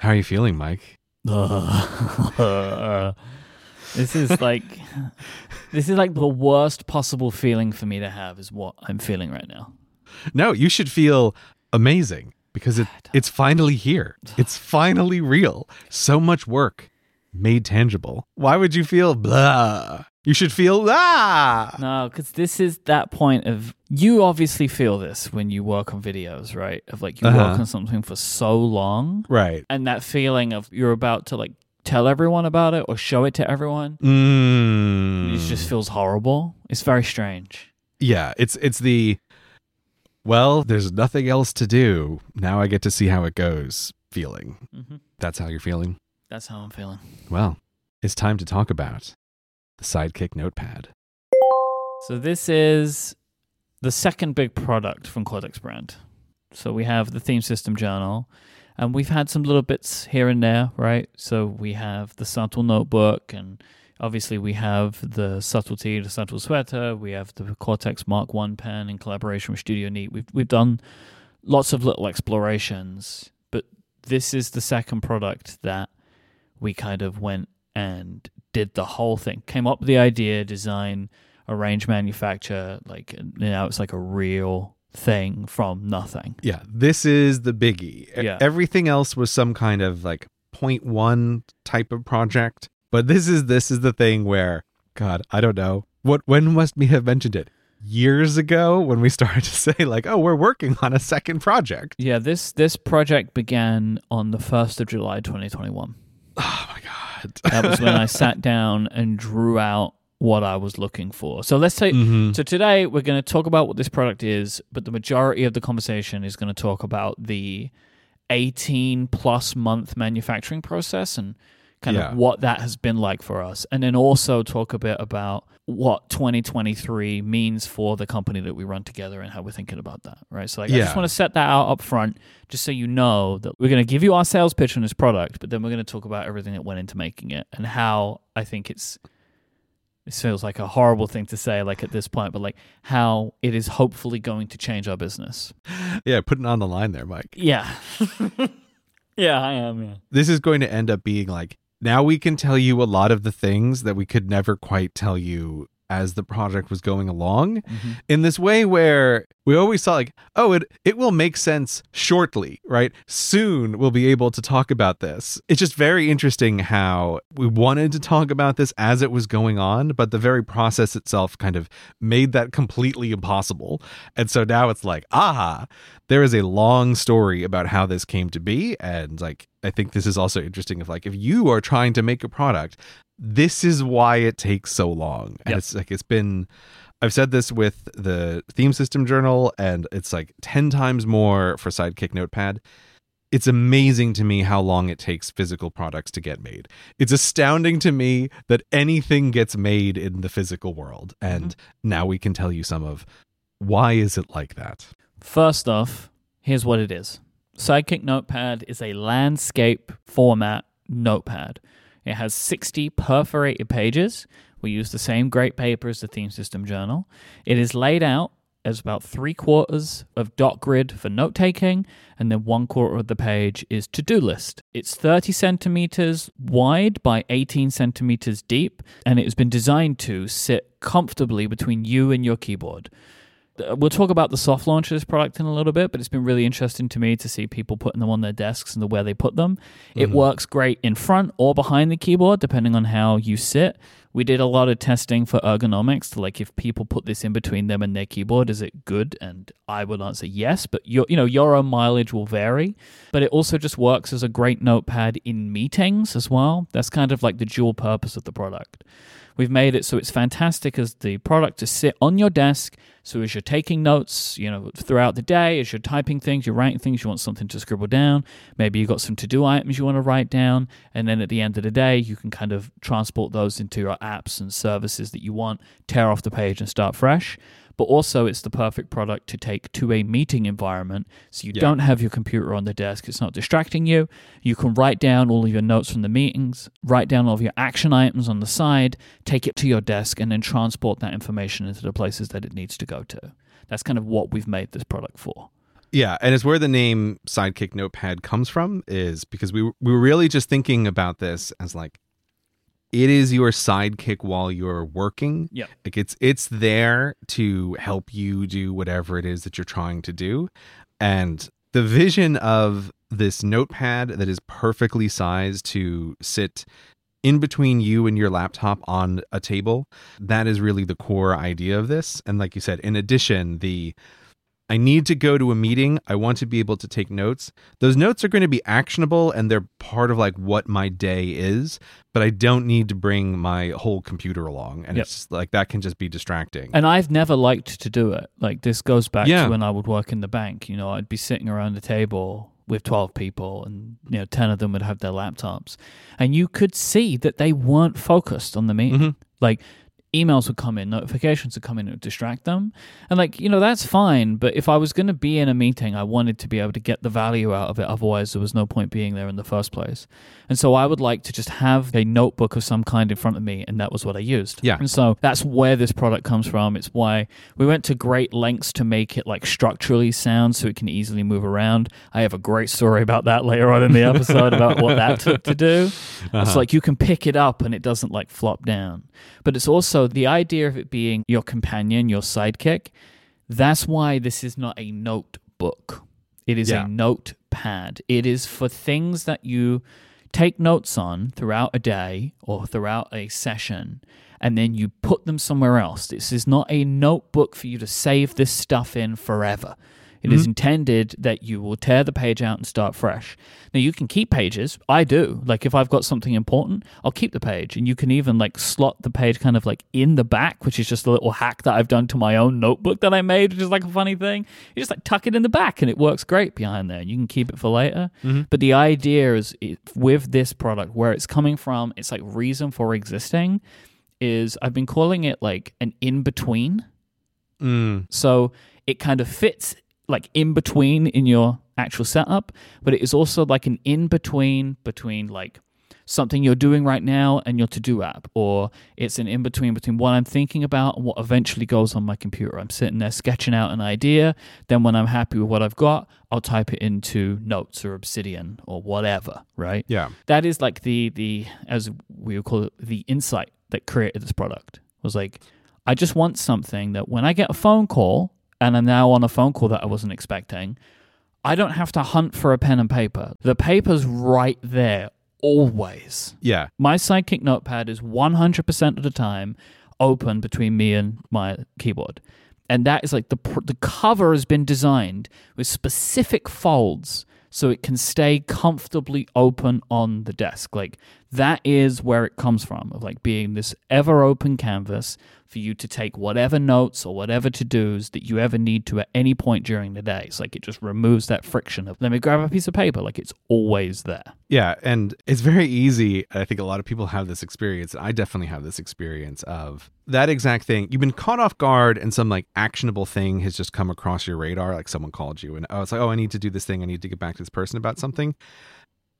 How are you feeling, Myke? this is like this is like the worst possible feeling for me to have is what I'm feeling right now. No, you should feel amazing because it, it's finally here. It's finally real. So much work made tangible. Why would you feel blah? You should feel ah. No, because this is that point of you obviously feel this when you work on videos, right? Of like you Uh-huh. work on something for so long, Right. and that feeling of you're about to like tell everyone about it or show it to everyone. Mm. It just feels horrible. It's very strange. yeah, it's it's the well, there's nothing else to do. Now I get to see how it goes feeling. Mm-hmm. That's how you're feeling. That's how I'm feeling. Well, it's time to talk about the Sidekick Notepad. So this is the second big product from Cortex brand. So we have the theme system journal, and we've had some little bits here and there, right? So we have the subtle notebook, and obviously we have the subtlety, the subtle sweater. We have the Cortex Mark One pen in collaboration with Studio Neat. We've we've done lots of little explorations, but this is the second product that we kind of went and did the whole thing. Came up with the idea, design, arrange, manufacture. Like now, it's like a real thing from nothing. Yeah, this is the biggie. Yeah. Everything else was some kind of like point one type of project, but this is this is the thing where God, I don't know what when must we have mentioned it years ago when we started to say like, oh, we're working on a second project. Yeah, this this project began on the first of July, 2021. Oh my God. That was when I sat down and drew out what I was looking for. So let's take. Mhm. So today we're going to talk about what this product is, but the majority of the conversation is going to talk about the 18 plus month manufacturing process and kind Yeah. of what that has been like for us. And then also talk a bit about what 2023 means for the company that we run together and how we're thinking about that, right? So like I just want to set that out up front just so you know that we're going to give you our sales pitch on this product, but then we're going to talk about everything that went into making it and how I think it's this feels like a horrible thing to say like at this point but like how it is hopefully going to change our business Yeah, putting on the line there, Myke. yeah yeah i am yeah This is going to end up being like now we can tell you a lot of the things that we could never quite tell you as the project was going along mm-hmm. in this way where we always thought like oh it it will make sense shortly right? Soon we'll be able to talk about this. It's just very interesting how we wanted to talk about this as it was going on but the very process itself kind of made that completely impossible. And so now it's like aha there is a long story about how this came to be. And like i think this is also interesting if like if you are trying to make a product this is why it takes so long. And Yep. it's like it's been I've said this with the theme system journal, and it's like 10 times more for Sidekick Notepad. It's amazing to me how long it takes physical products to get made. It's astounding to me that anything gets made in the physical world. Mm-hmm. And now we can tell you some of why is it like that? first off here's what it is sidekick notepad is a landscape format notepad it has 60 perforated pages we use the same great paper as the theme system journal it is laid out as about three quarters of dot grid for note taking, and then one quarter of the page is to do list. It's 30 centimeters wide by 18 centimeters deep, and it has been designed to sit comfortably between you and your keyboard. Uh, We'll talk about the soft launch of this product in a little bit, but it's been really interesting to me to see people putting them on their desks and the where they put them. It works great in front or behind the keyboard, depending on how you sit. We did a lot of testing for ergonomics to like if people put this in between them and their keyboard, is it good? And I would answer yes, but your you know your own mileage will vary. But it also just works as a great notepad in meetings as well. That's kind of like the dual purpose of the product. We've made it so it's fantastic as the product to sit on your desk. So as you're taking notes, you know, throughout the day, as you're typing things, you're writing things, you want something to scribble down. Maybe you've got some to-do items you want to write down, and then at the end of the day, you can kind of transport those into your apps and services that you want, tear off the page and start fresh. But also, it's the perfect product to take to a meeting environment, so you Yeah. don't have your computer on the desk. It's not distracting you. You can write down all of your notes from the meetings, write down all of your action items on the side, take it to your desk, and then transport that information into the places that it needs to go to. That's kind of what we've made this product for. Yeah, and it's where the name Sidekick Notepad comes from is because we we were really just thinking about this as like it is your sidekick while you're working. Yeah. Like it's it's there to help you do whatever it is that you're trying to do. And the vision of this notepad that is perfectly sized to sit in between you and your laptop on a table, that is really the core idea of this. And like you said, in addition, the I need to go to a meeting. I want to be able to take notes. Those notes are going to be actionable and they're part of like what my day is, but I don't need to bring my whole computer along. And Yep. it's like that can just be distracting. And I've never liked to do it. Like this goes back Yeah. to when I would work in the bank. You know, I'd be sitting around the table with 12 people and you know 10 of them would have their laptops and you could see that they weren't focused on the meeting Mhm. like emails would come in notifications would come in and it would distract them. And like you know that's fine but if i was going to be in a meeting i wanted to be able to get the value out of it otherwise there was no point being there in the first place. And so i would like to just have a notebook of some kind in front of me and that was what i used. Yeah. and so that's where this product comes from. It's why we went to great lengths to make it like structurally sound so it can easily move around. I have a great story about that later on in the episode about what that took to do. Uh-huh. It's like you can pick it up and it doesn't like flop down. But it's also the idea of it being your companion, your sidekick. That's why this is not a notebook. It is Yeah. a notepad. It is for things that you take notes on throughout a day or throughout a session and then you put them somewhere else. This is not a notebook for you to save this stuff in forever. It is intended that you will tear the page out and start fresh. Now you can keep pages. I do. Like if I've got something important, I'll keep the page, and you can even like slot the page kind of like in the back, which is just a little hack that I've done to my own notebook that I made, which is like a funny thing. You just like tuck it in the back, and it works great behind there. You can keep it for later. But the idea is it, with this product, where it's coming from, it's like reason for existing. Is I've been calling it like an in between. Mm, So it kind of fits like in between in your actual setup, but it is also like an in between between like something you're doing right now and your to do app, or it's an in between between what I'm thinking about and what eventually goes on my computer. I'm sitting there sketching out an idea. Then when I'm happy with what I've got, I'll type it into Notes or Obsidian or whatever, right? yeah. that is like the the as we would call it the insight that created this product was like i just want something that when i get a phone call and i'm now on a phone call that i wasn't expecting i don't have to hunt for a pen and paper. The paper's right there always. Yeah. my sidekick notepad is 100% of the time open between me and my keyboard. And that is like the the cover has been designed with specific folds so it can stay comfortably open on the desk. Like that is where it comes from of like being this ever open canvas for you to take whatever notes or whatever to dos that you ever need to at any point during the day. It's like it just removes that friction of let me grab a piece of paper. Like it's always there. Yeah, and it's very easy. I think a lot of people have this experience. I definitely have this experience of that exact thing. You've been caught off guard and some like actionable thing has just come across your radar, like someone called you and oh, it's like, oh, I need to do this thing. I need to get back to this person about something.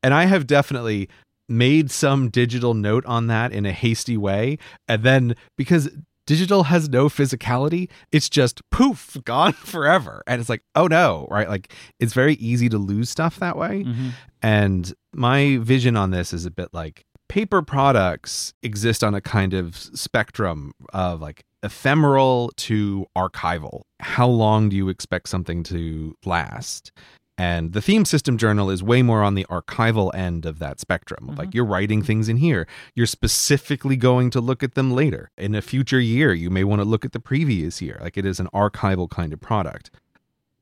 And I have definitely made some digital note on that in a hasty way. And then because digital has no physicality, it's just poof, gone forever. And it's like, oh no, right? Like it's very easy to lose stuff that way. Mm-hmm. And my vision on this is a bit like paper products exist on a kind of spectrum of like ephemeral to archival. How long do you expect something to last? And the theme system journal is way more on the archival end of that spectrum. Like mm-hmm. you're writing things in here. You're specifically going to look at them later. In a future year, you may want to look at the previous year. Like it is an archival kind of product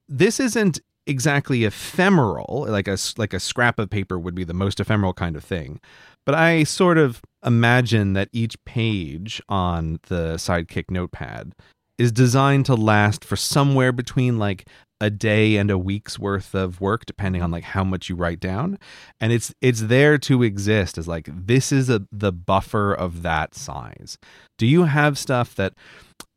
this isn't exactly ephemeral like a like a scrap of paper would be the most ephemeral kind of thing but i sort of imagine that each page on the sidekick notepad is designed to last for somewhere between like a day and a week's worth of work depending on like how much you write down. And it's it's there to exist as like this is a the buffer of that size. Do you have stuff that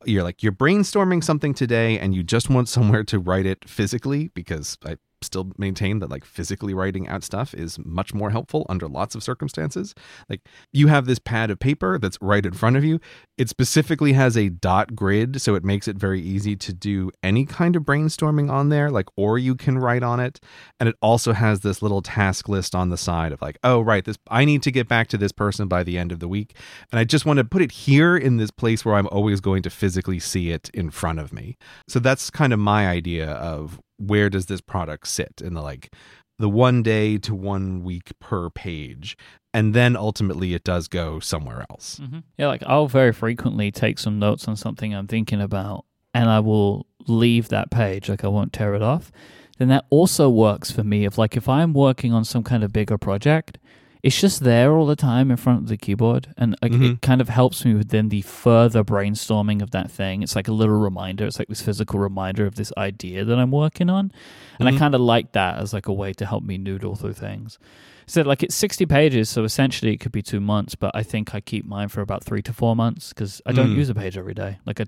you're like you're brainstorming something today and you just want somewhere to write it physically? Because I still maintain that like physically writing out stuff is much more helpful under lots of circumstances. Like you have this pad of paper that's right in front of you. It specifically has a dot grid, so it makes it very easy to do any kind of brainstorming on there, like or you can write on it. And it also has this little task list on the side of like, oh right, this I need to get back to this person by the end of the week. And I just want to put it here in this place where I'm always going to physically see it in front of me. So that's kind of my idea of where does this product sit in the like the one day to one week per page? And then ultimately it does go somewhere else. Mm-hmm. yeah like i'll very frequently take some notes on something i'm thinking about and i will leave that page like i won't tear it off. Then that also works for me if like if i'm working on some kind of bigger project it's just there all the time in front of the keyboard and like, mm-hmm. it kind of helps me with then the further brainstorming of that thing it's like a little reminder it's like this physical reminder of this idea that i'm working on and mm-hmm. i kind of like that as like a way to help me noodle through things so like it's 60 pages so essentially it could be two months but i think i keep mine for about three to four months because i don't mm. use a page every day. Like I,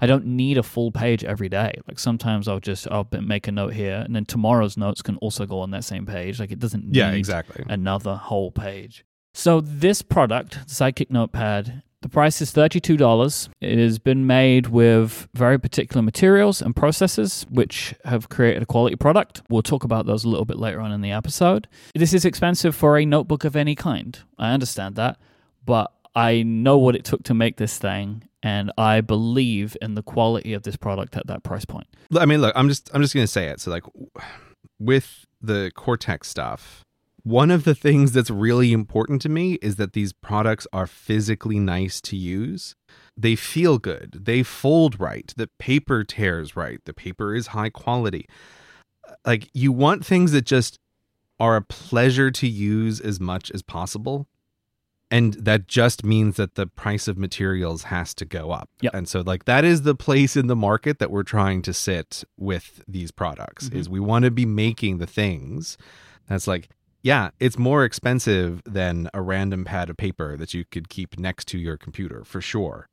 I don't need a full page every day. Like sometimes i'll just i'll make a note here and then tomorrow's notes can also go on that same page. Like it doesn't need yeah exactly. another whole page. So this product the sidekick notepad the price is $32. It has been made with very particular materials and processes which have created a quality product. We'll talk about those a little bit later on in the episode. This is expensive for a notebook of any kind. I understand that, but I know what it took to make this thing and I believe in the quality of this product at that price point. I mean, look, I'm just I'm just going to say it. So like with the Cortex stuff, one of the things that's really important to me is that these products are physically nice to use. They feel good. They fold right. The paper tears right. The paper is high quality. Like, you want things that just are a pleasure to use as much as possible. And that just means that the price of materials has to go up. Yep. And so like that is the place in the market that we're trying to sit with these products mm-hmm. is we want to be making the things that's like yeah, it's more expensive than a random pad of paper that you could keep next to your computer for sure.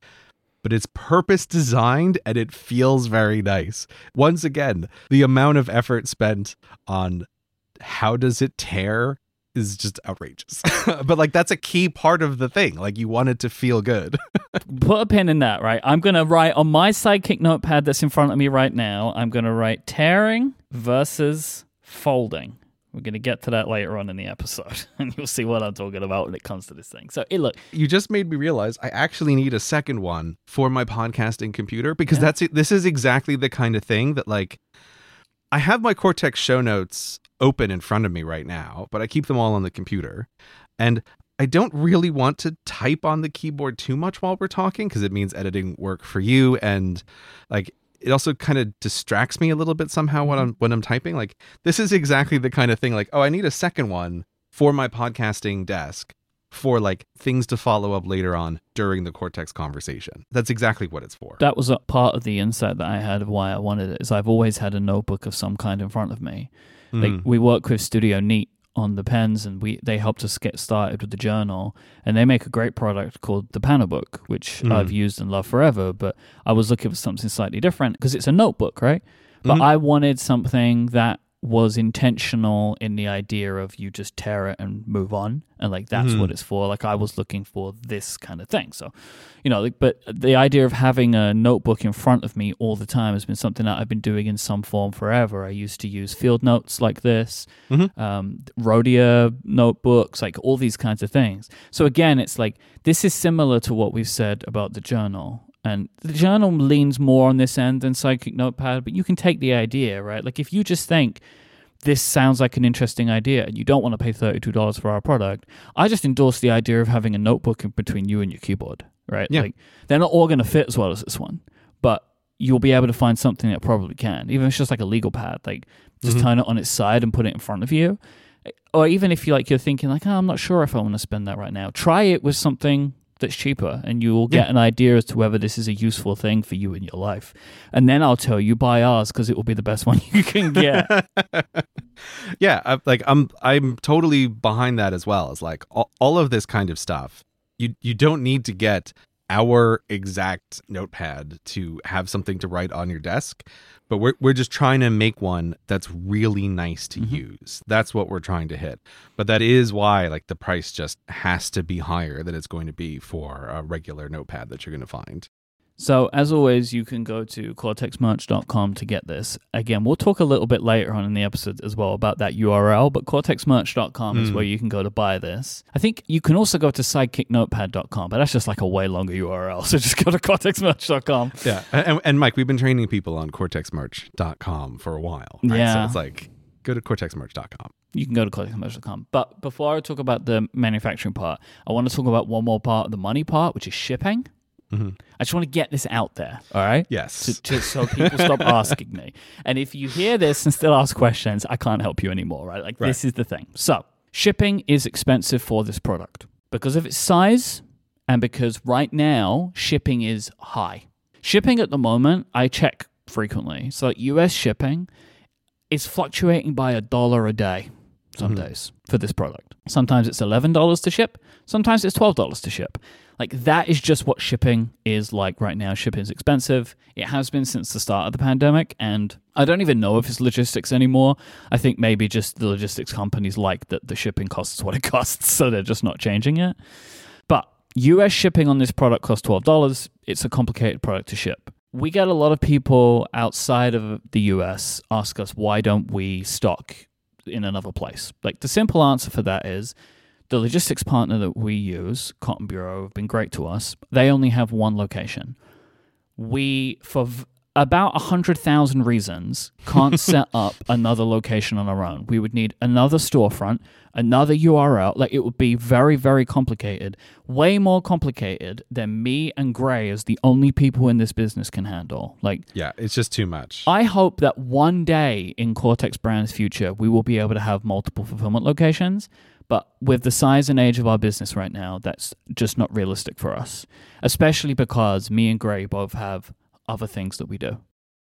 But it's purpose designed and it feels very nice. Once again, the amount of effort spent on how does it tear is just outrageous. but like that's a key part of the thing. Like you want it to feel good. Put a pin in that, right? I'm going to write on my sidekick notepad that's in front of me right now. I'm going to write tearing versus folding. We're going to get to that later on in the episode, and you'll see what I'm talking about when it comes to this thing. So, it, look, you just made me realize I actually need a second one for my podcasting computer because yeah. that's it. This is exactly the kind of thing that, like, I have my Cortex show notes open in front of me right now, but I keep them all on the computer, and I don't really want to type on the keyboard too much while we're talking because it means editing work for you and like it also kind of distracts me a little bit somehow when mm-hmm. I'm when I'm typing. Like this is exactly the kind of thing like, oh, I need a second one for my podcasting desk for like things to follow up later on during the Cortex conversation. That's exactly what it's for. That was a part of the insight that I had of why I wanted it. Is I've always had a notebook of some kind in front of me. Mm. Like we work with Studio Neat on the pens and we they helped us get started with the journal and they make a great product called the Panobook which mm. I've used and love forever but I was looking for something slightly different because it's a notebook right but mm. I wanted something that was intentional in the idea of you just tear it and move on and like that's mm-hmm. what it's for. Like i was looking for this kind of thing. So you know like, but the idea of having a notebook in front of me all the time has been something that i've been doing in some form forever. I used to use field notes like this mm-hmm. um, Rhodia notebooks like all these kinds of things. So again it's like this is similar to what we've said about the journal and the journal leans more on this end than Sidekick Notepad, but you can take the idea, right? Like if you just think this sounds like an interesting idea and you don't want to pay $32 for our product, I just endorse the idea of having a notebook in between you and your keyboard, right? Yeah. Like they're not all going to fit as well as this one, but you'll be able to find something that probably can. Even if it's just like a legal pad, like just mm-hmm. turn it on its side and put it in front of you. Or even if you like you're thinking like, oh, I'm not sure if I want to spend that right now. Try it with something that's cheaper and you will get yeah. an idea as to whether this is a useful thing for you in your life. And then I'll tell you buy ours because it will be the best one you can get. yeah, I, like I'm I'm totally behind that as well. It's like all, all of this kind of stuff. You you don't need to get our exact notepad to have something to write on your desk, but we're we're just trying to make one that's really nice to Mhm. use. That's what we're trying to hit. But that is why like the price just has to be higher than it's going to be for a regular notepad that you're going to find. So, as always, you can go to cortexmerch.com to get this. Again, we'll talk a little bit later on in the episode as well about that URL, but cortexmerch.com is Mm. where you can go to buy this. I think you can also go to sidekicknotepad.com, but that's just like a way longer URL. So just go to cortexmerch.com. Yeah. And, and Myke, we've been training people on cortexmerch.com for a while. Right? So Yeah. it's like go to cortexmerch.com. You can go to cortexmerch.com. But before I talk about the manufacturing part, I want to talk about one more part of the money part, which is shipping. Mhm. I just want to get this out there, all right? Yes. to, to, so people stop asking me. And if you hear this and still ask questions, I can't help you anymore, right? Like, this is the thing. So, shipping is expensive for this product because of its size and because right now shipping is high. Shipping at the moment, I check frequently. So, like US shipping is fluctuating by a dollar a day some days for this product. Sometimes it's $11 to ship, sometimes it's $12 to ship. Like that is just what shipping is like right now. Shipping is expensive. It has been since the start of the pandemic, and I don't even know if it's logistics anymore. I think maybe just the logistics companies like that the shipping costs what it costs, so they're just not changing it. But US shipping on this product costs $12. It's a complicated product to ship. We get a lot of people outside of the US ask us why don't we stock in another place? Like the simple answer for that is the logistics partner that we use, Cotton Bureau, have been great to us. They only have one location. We, for v- about 100,000 reasons, can't set up another location on our own. We would need another storefront, another URL. Like it would be very, very complicated, way more complicated than me and Grey as the only people in this business can handle. Like, Yeah, it's just too much. I hope that one day in Cortex Brand's future, we will be able to have multiple fulfillment locations. But with the size and age of our business right now, that's just not realistic for us, especially because me and Grey both have other things that we do.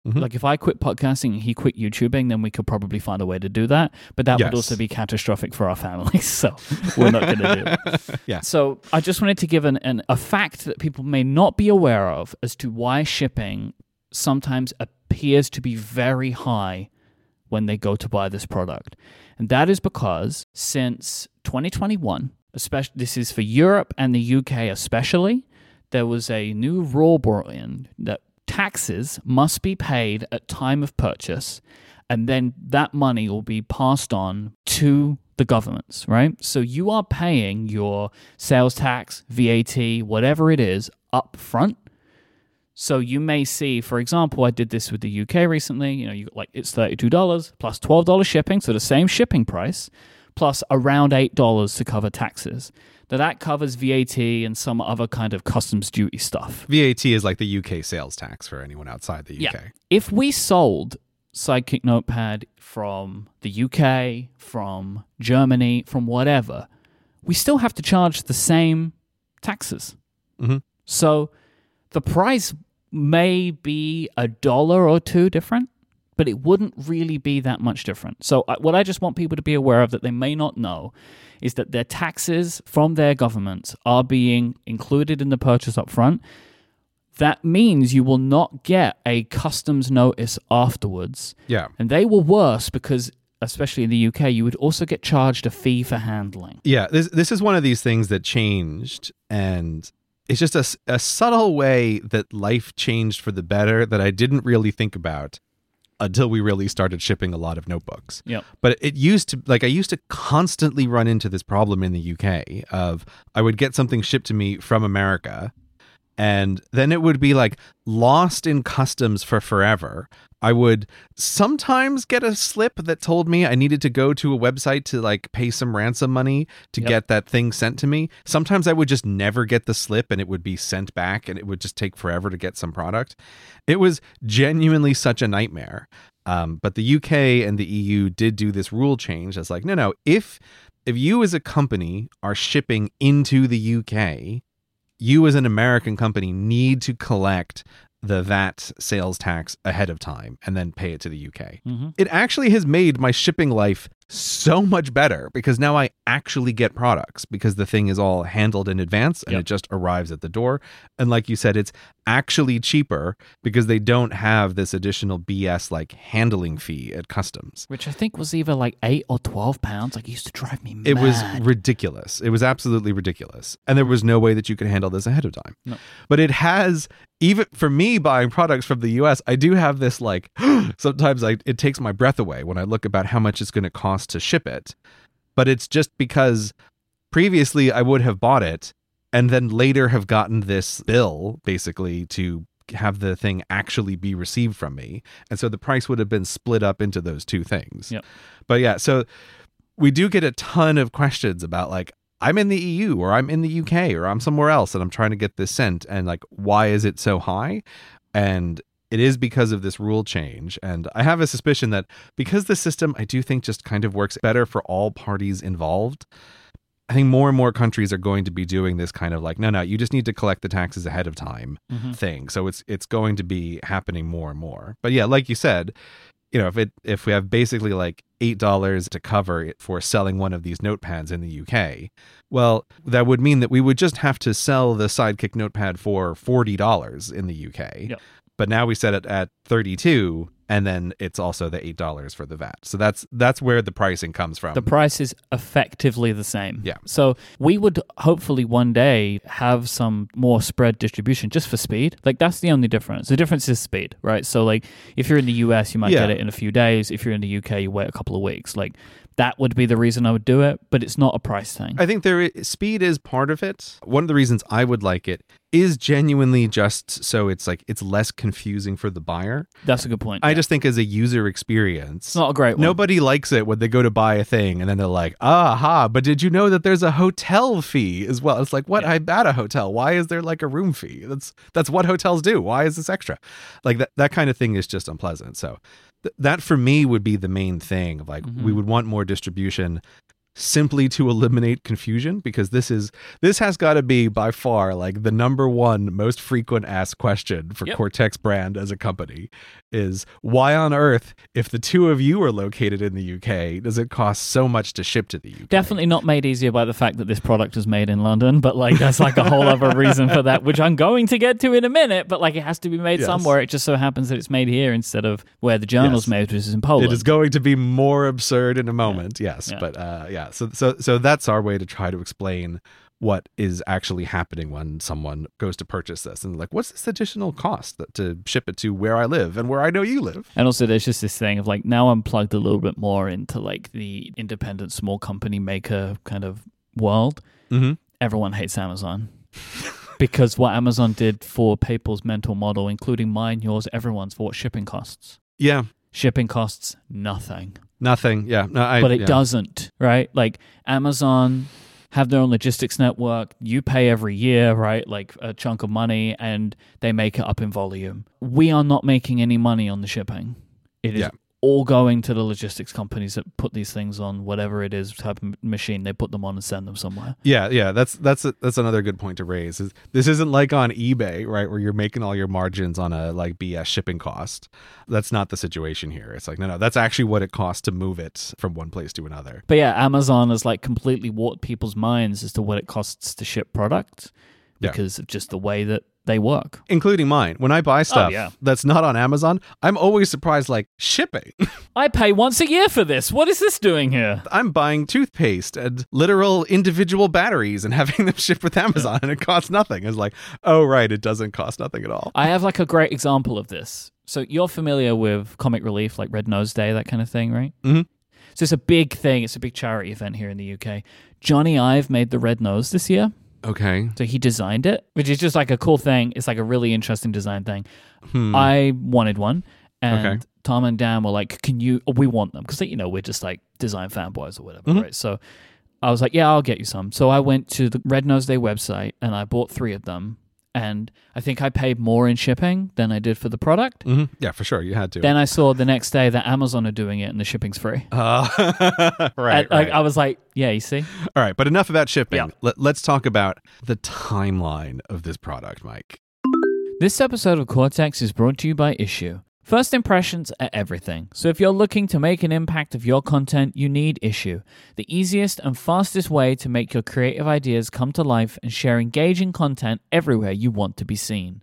Mhm. Like if I quit podcasting and he quit YouTubing, then we could probably find a way to do that. But that Yes. would also be catastrophic for our families. So we're not going to do it. Yeah. So I just wanted to give an, an a fact that people may not be aware of as to why shipping sometimes appears to be very high when they go to buy this product. And that is because since 2021, especially this is for Europe and the UK especially, there was a new rule brought in that taxes must be paid at time of purchase and then that money will be passed on to the governments, right? So you are paying your sales tax, VAT, whatever it is up front. So you may see, for example, I did this with the UK recently. You know, you like it's thirty-two dollars plus twelve dollars shipping, so the same shipping price, plus around eight dollars to cover taxes. Now that covers VAT and some other kind of customs duty stuff. VAT is like the UK sales tax for anyone outside the UK. Yeah. If we sold Sidekick Notepad from the UK, from Germany, from whatever, we still have to charge the same taxes. Mhm. So the price may be a dollar or two different, but it wouldn't really be that much different. So, what I just want people to be aware of that they may not know is that their taxes from their governments are being included in the purchase up front. That means you will not get a customs notice afterwards. Yeah. And they were worse because, especially in the UK, you would also get charged a fee for handling. Yeah, this this is one of these things that changed, and it's just a, a subtle way that life changed for the better that I didn't really think about until we really started shipping a lot of notebooks. Yep. But it used to like I used to constantly run into this problem in the UK of I would get something shipped to me from America and then it would be like lost in customs for forever. I would sometimes get a slip that told me I needed to go to a website to like pay some ransom money to Yep. get that thing sent to me. Sometimes I would just never get the slip and it would be sent back and it would just take forever to get some product. It was genuinely such a nightmare. Um, but the UK and the EU did do this rule change. That's like, no, no, if if you as a company are shipping into the UK, you as an American company need to collect the VAT sales tax ahead of time and then pay it to the UK. Mm-hmm. It actually has made my shipping life so much better because now I actually get products because the thing is all handled in advance and Yep. it just arrives at the door. And like you said, it's actually cheaper because they don't have this additional BS like handling fee at customs. Which I think was either like eight or twelve pounds. Like it used to drive me mad. It was ridiculous. It was absolutely ridiculous. And there was no way that you could handle this ahead of time. No. But it has even for me buying products from the US, I do have this like sometimes I it takes my breath away when I look about how much it's going to cost to ship it. But it's just because previously I would have bought it and then later have gotten this bill basically to have the thing actually be received from me. And so the price would have been split up into those two things. Yep. But yeah, so we do get a ton of questions about like I'm in the EU or I'm in the UK or I'm somewhere else and I'm trying to get this sent and like why is it so high? And it is because of this rule change and I have a suspicion that because the system I do think just kind of works better for all parties involved. I think more and more countries are going to be doing this kind of like no no you just need to collect the taxes ahead of time Mhm. thing. So it's it's going to be happening more and more. But yeah, like you said, you know, if it if we have basically like eight dollars to cover it for selling one of these notepads in the UK, well, that would mean that we would just have to sell the Sidekick notepad for forty dollars in the UK. Yep. But now we set it at thirty two, and then it's also the eight dollars for the VAT. So that's that's where the pricing comes from. The price is effectively the same. Yeah. So we would hopefully one day have some more spread distribution just for speed. Like that's the only difference. The difference is speed, right? So like if you're in the US, you might Yeah. get it in a few days. If you're in the UK, you wait a couple of weeks. Like that would be the reason I would do it, but it's not a price thing. I think there speed is part of it. One of the reasons I would like it is genuinely just so it's like it's less confusing for the buyer. That's a good point. I Yeah. just think as a user experience, it's not a great one. nobody likes it when they go to buy a thing and then they're like, aha, but did you know that there's a hotel fee as well? It's like, what? Yeah. I'm at a hotel. Why is there like a room fee? That's that's what hotels do. Why is this extra? Like that that kind of thing is just unpleasant. So th- that for me would be the main thing like we Mhm. would want more distribution simply to eliminate confusion because this is this has got to be by far like the number one most frequent asked question for Yep. Cortex brand as a company is why on earth if the two of you are located in the UK does it cost so much to ship to the UK Definitely not made easier by the fact that this product is made in London, but like that's like a whole other reason for that, which I'm going to get to in a minute. But like it has to be made Yes. somewhere. It just so happens that it's made here instead of where the journal's Yes. made, which is in Poland. it is going to be more absurd in a moment yes Yeah. but uh yeah so so so that's our way to try to explain what is actually happening when someone goes to purchase this and like what's this additional cost that, to ship it to where I live and where I know you live And also, there's just this thing of like now I'm plugged a little bit more into like the independent small company maker kind of world. mm-hmm. Everyone hates Amazon because what Amazon did for people's mental model, including mine, yours, everyone's, for what shipping costs. yeah Shipping costs nothing. Nothing. Yeah. No, I, but it yeah. doesn't, right? Like Amazon have their own logistics network. You pay every year, right? Like a chunk of money, and they make it up in volume. We are not making any money on the shipping. It is Yeah. All going to the logistics companies that put these things on whatever it is type of machine. They put them on and send them somewhere. Yeah, yeah. That's that's a, that's another good point to raise. Is this isn't like on eBay, right, where you're making all your margins on a like BS shipping cost. That's not the situation here. It's like no, no. That's actually what it costs to move it from one place to another. But yeah, Amazon has like completely warped people's minds as to what it costs to ship product Yeah. because of just the way that they work. Including mine. When I buy stuff yeah. that's not on Amazon, I'm always surprised. Like shipping, I pay once a year for this. What is this doing here? I'm buying toothpaste and literal individual batteries and having them shipped with Amazon, and it costs nothing. It's like, oh right, it doesn't cost nothing at all. I have like a great example of this. So you're familiar with Comic Relief, like Red Nose Day, that kind of thing, right? Mhm. So it's a big thing. It's a big charity event here in the UK. Jony Ive made the red nose this year. Okay. So he designed it, which is just like a cool thing. It's like a really interesting design thing. Hmm. I wanted one, and Okay. Tom and Dan were like, "Can you? We want them because you know we're just like design fanboys or whatever, Mhm. right?" So I was like, "Yeah, I'll get you some." So I went to the Red Nose Day website and I bought three of them, and I think I paid more in shipping than I did for the product. Mhm. Yeah, for sure. You had to. Then I saw the next day that Amazon are doing it and the shipping's free. Uh, right. Like, right. I was like, "Yeah, you see." All right, but enough about shipping. Yeah. Let, let's talk about the timeline of this product, Myke. This episode of Cortex is brought to you by Issuu. First impressions are everything. So if you're looking to make an impact of your content, you need Issuu, the easiest and fastest way to make your creative ideas come to life and share engaging content everywhere you want to be seen.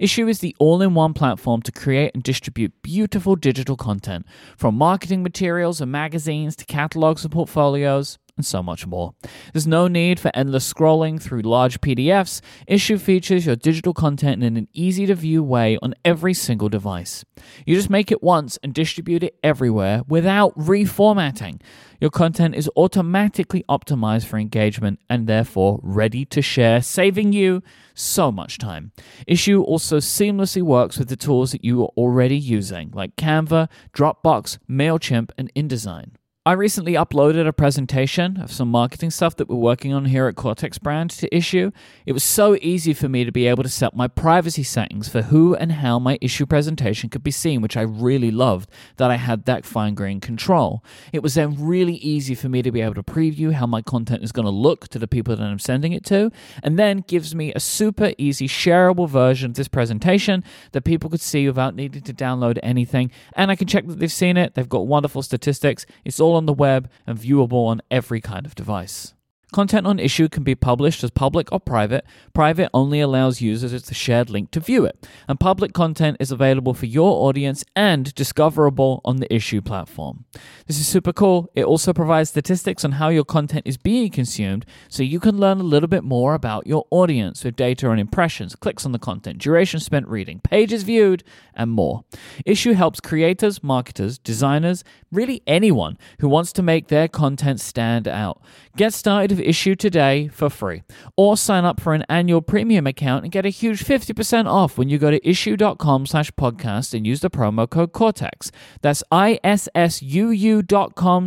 Issuu is the all in one platform to create and distribute beautiful digital content, from marketing materials and magazines to catalogs and portfolios and so much more. There's no need for endless scrolling through large PDFs. Issuu features your digital content in an easy to view way on every single device. You just make it once and distribute it everywhere without reformatting. Your content is automatically optimized for engagement and therefore ready to share, saving you so much time. Issuu also seamlessly works with the tools that you are already using, like Canva, Dropbox, MailChimp, and InDesign. I recently uploaded a presentation of some marketing stuff that we're working on here at Cortex Brand to Issuu. It was so easy for me to be able to set my privacy settings for who and how my Issuu presentation could be seen, which I really loved that I had that fine grained control. It was then really easy for me to be able to preview how my content is going to look to the people that I'm sending it to, and then gives me a super easy shareable version of this presentation that people could see without needing to download anything. And I can check that they've seen it. They've got wonderful statistics. It's all on the web and viewable on every kind of device. Content on Issuu can be published as public or private. Private only allows users its shared link to view it, and public content is available for your audience and discoverable on the Issuu platform. This is super cool. It also provides statistics on how your content is being consumed, so you can learn a little bit more about your audience with data on impressions, clicks on the content, duration spent reading, pages viewed, and more. Issuu helps creators, marketers, designers, really anyone who wants to make their content stand out. Get started with Issuu today for free, or sign up for an annual premium account and get a huge 50% off when you go to issuu.com slash podcast and use the promo code Cortex. That's issuu.com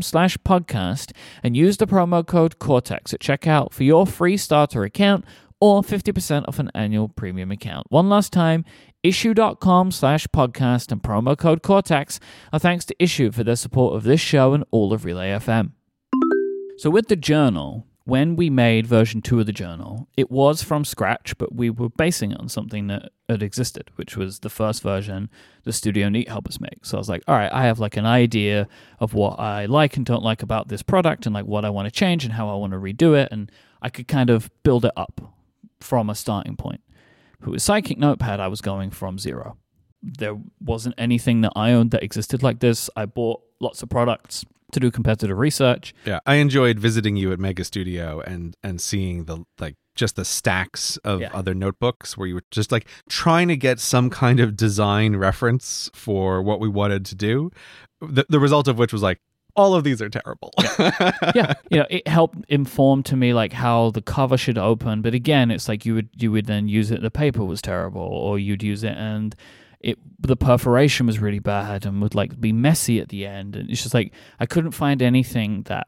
slash podcast and use the promo code Cortex at checkout for your free starter account or 50% off an annual premium account. One last time, issuu.com slash podcast and promo code Cortex. Our thanks to Issuu for their support of this show and all of Relay FM. So with the journal, when we made version two of the journal, it was from scratch, but we were basing it on something that had existed, which was the first version the Studio Neat helped us make. So I was like, all right, I have like an idea of what I like and don't like about this product and like what I want to change and how I want to redo it. And I could kind of build it up from a starting point. But with Sidekick Notepad, I was going from zero. There wasn't anything that I owned that existed like this. I bought lots of products to do competitive research. Yeah, I enjoyed visiting you at Mega Studio and and seeing the like just the stacks of Yeah. other notebooks where you were just like trying to get some kind of design reference for what we wanted to do. The, the result of which was like all of these are terrible. yeah, you know, it helped inform to me like how the cover should open. But again, it's like you would you would then use it. The paper was terrible, or you'd use it and it the perforation was really bad and would like be messy at the end. And it's just like I couldn't find anything that.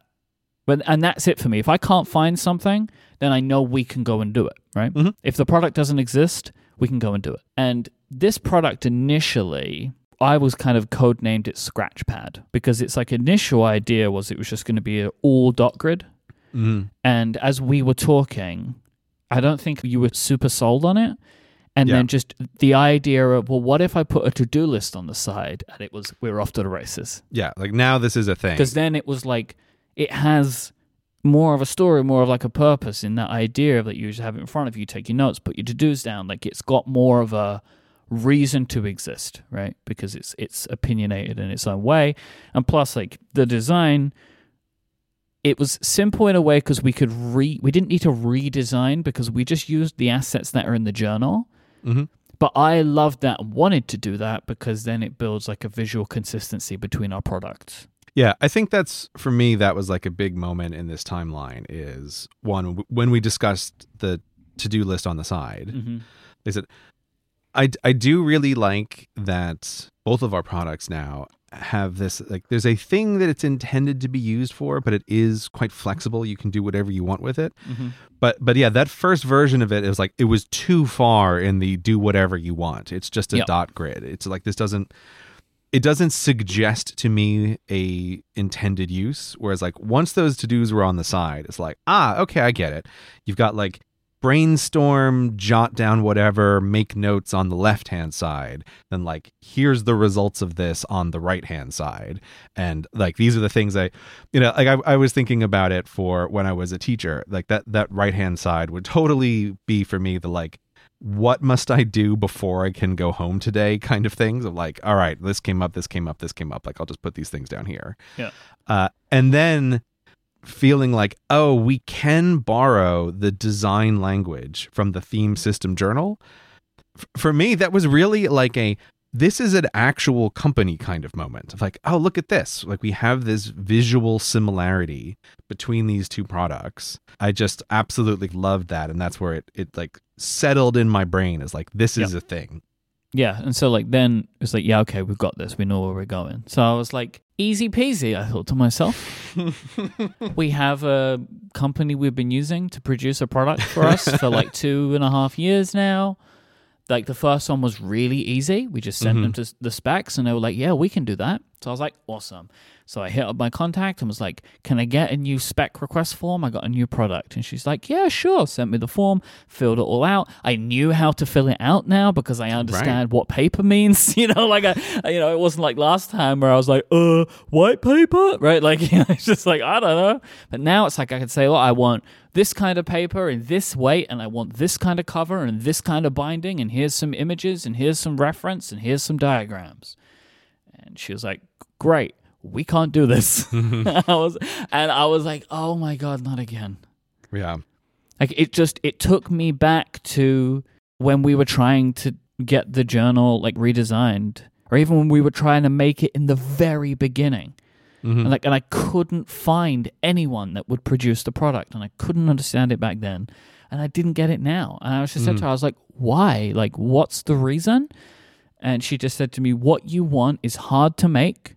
But and that's it for me. If I can't find something, then I know we can go and do it. Right. Mhm. If the product doesn't exist, we can go and do it. And this product initially. I was kind of codenamed it Scratchpad because its like initial idea was it was just going to be an all dot grid. Mhm. And as we were talking, I don't think you were super sold on it. And Yeah. then just the idea of, well, what if I put a to do list on the side? And it was, we are off to the races. Yeah, like now this is a thing. Because then it was like, it has more of a story, more of like a purpose in that idea that you just have it in front of you, take your notes, put your to dos down. Like it's got more of a reason to exist, right? Because it's it's opinionated in its own way. And plus, like the design, it was simple in a way because we could re we didn't need to redesign because we just used the assets that are in the journal. Mhm. But I loved that and wanted to do that because then it builds like a visual consistency between our products. Yeah, I think that's for me. That was like a big moment in this timeline. Is one when we discussed the to do list on the side. Mm-hmm. They said, I I do really like that both of our products now have this like there's a thing that it's intended to be used for, but it is quite flexible. You can do whatever you want with it. Mm-hmm. But but yeah, that first version of it, it was like it was too far in the do whatever you want. It's just a Yep. dot grid. It's like this doesn't it doesn't suggest to me a intended use. Whereas like once those to dos were on the side, it's like, ah, okay, I get it. You've got like brainstorm, jot down whatever, make notes on the left hand side. Then, like, here's the results of this on the right hand side. And, like, these are the things I, you know, like, I, I was thinking about it for when I was a teacher. Like, that, that right hand side would totally be for me the, like, what must I do before I can go home today kind of things of like, all right, this came up, this came up, this came up. Like, I'll just put these things down here. Yeah. Uh, and then feeling like, oh, we can borrow the design language from the theme system journal. F- for me, that was really like a this is an actual company kind of moment of like, oh, look at this. Like we have this visual similarity between these two products. I just absolutely loved that. And that's where it it like settled in my brain as like this is a thing. Yeah, and so like then it's like, yeah, okay, we've got this. We know where we're going. So I was like, easy peasy. I thought to myself, we have a company we've been using to produce a product for us for like two and a half years now. Like the first one was really easy. We just sent them mm-hmm. to the specs, and they were like, yeah, we can do that. So I was like, awesome. So I hit up my contact and was like, Can I get a new spec request form? I got a new product. And she's like, Yeah, sure. Sent me the form, filled it all out. I knew how to fill it out now because I understand what paper means. You know, like, I, you know, it wasn't like last time where I was like, Uh, white paper? Right? Like, you know, it's just like, I don't know. But now it's like I could say, Well, I want this kind of paper in this weight, and I want this kind of cover and this kind of binding, and here's some images, and here's some reference, and here's some diagrams. And she was like, Great we can't do this. I was, and I was like, oh my god, not again. Yeah. Like it just it took me back to when we were trying to get the journal like redesigned, or even when we were trying to make it in the very beginning. Mm-hmm. And like and I couldn't find anyone that would produce the product and I couldn't understand it back then. And I didn't get it now. And I was just mm-hmm. said to her, I was like, why? Like, what's the reason? And she just said to me, What you want is hard to make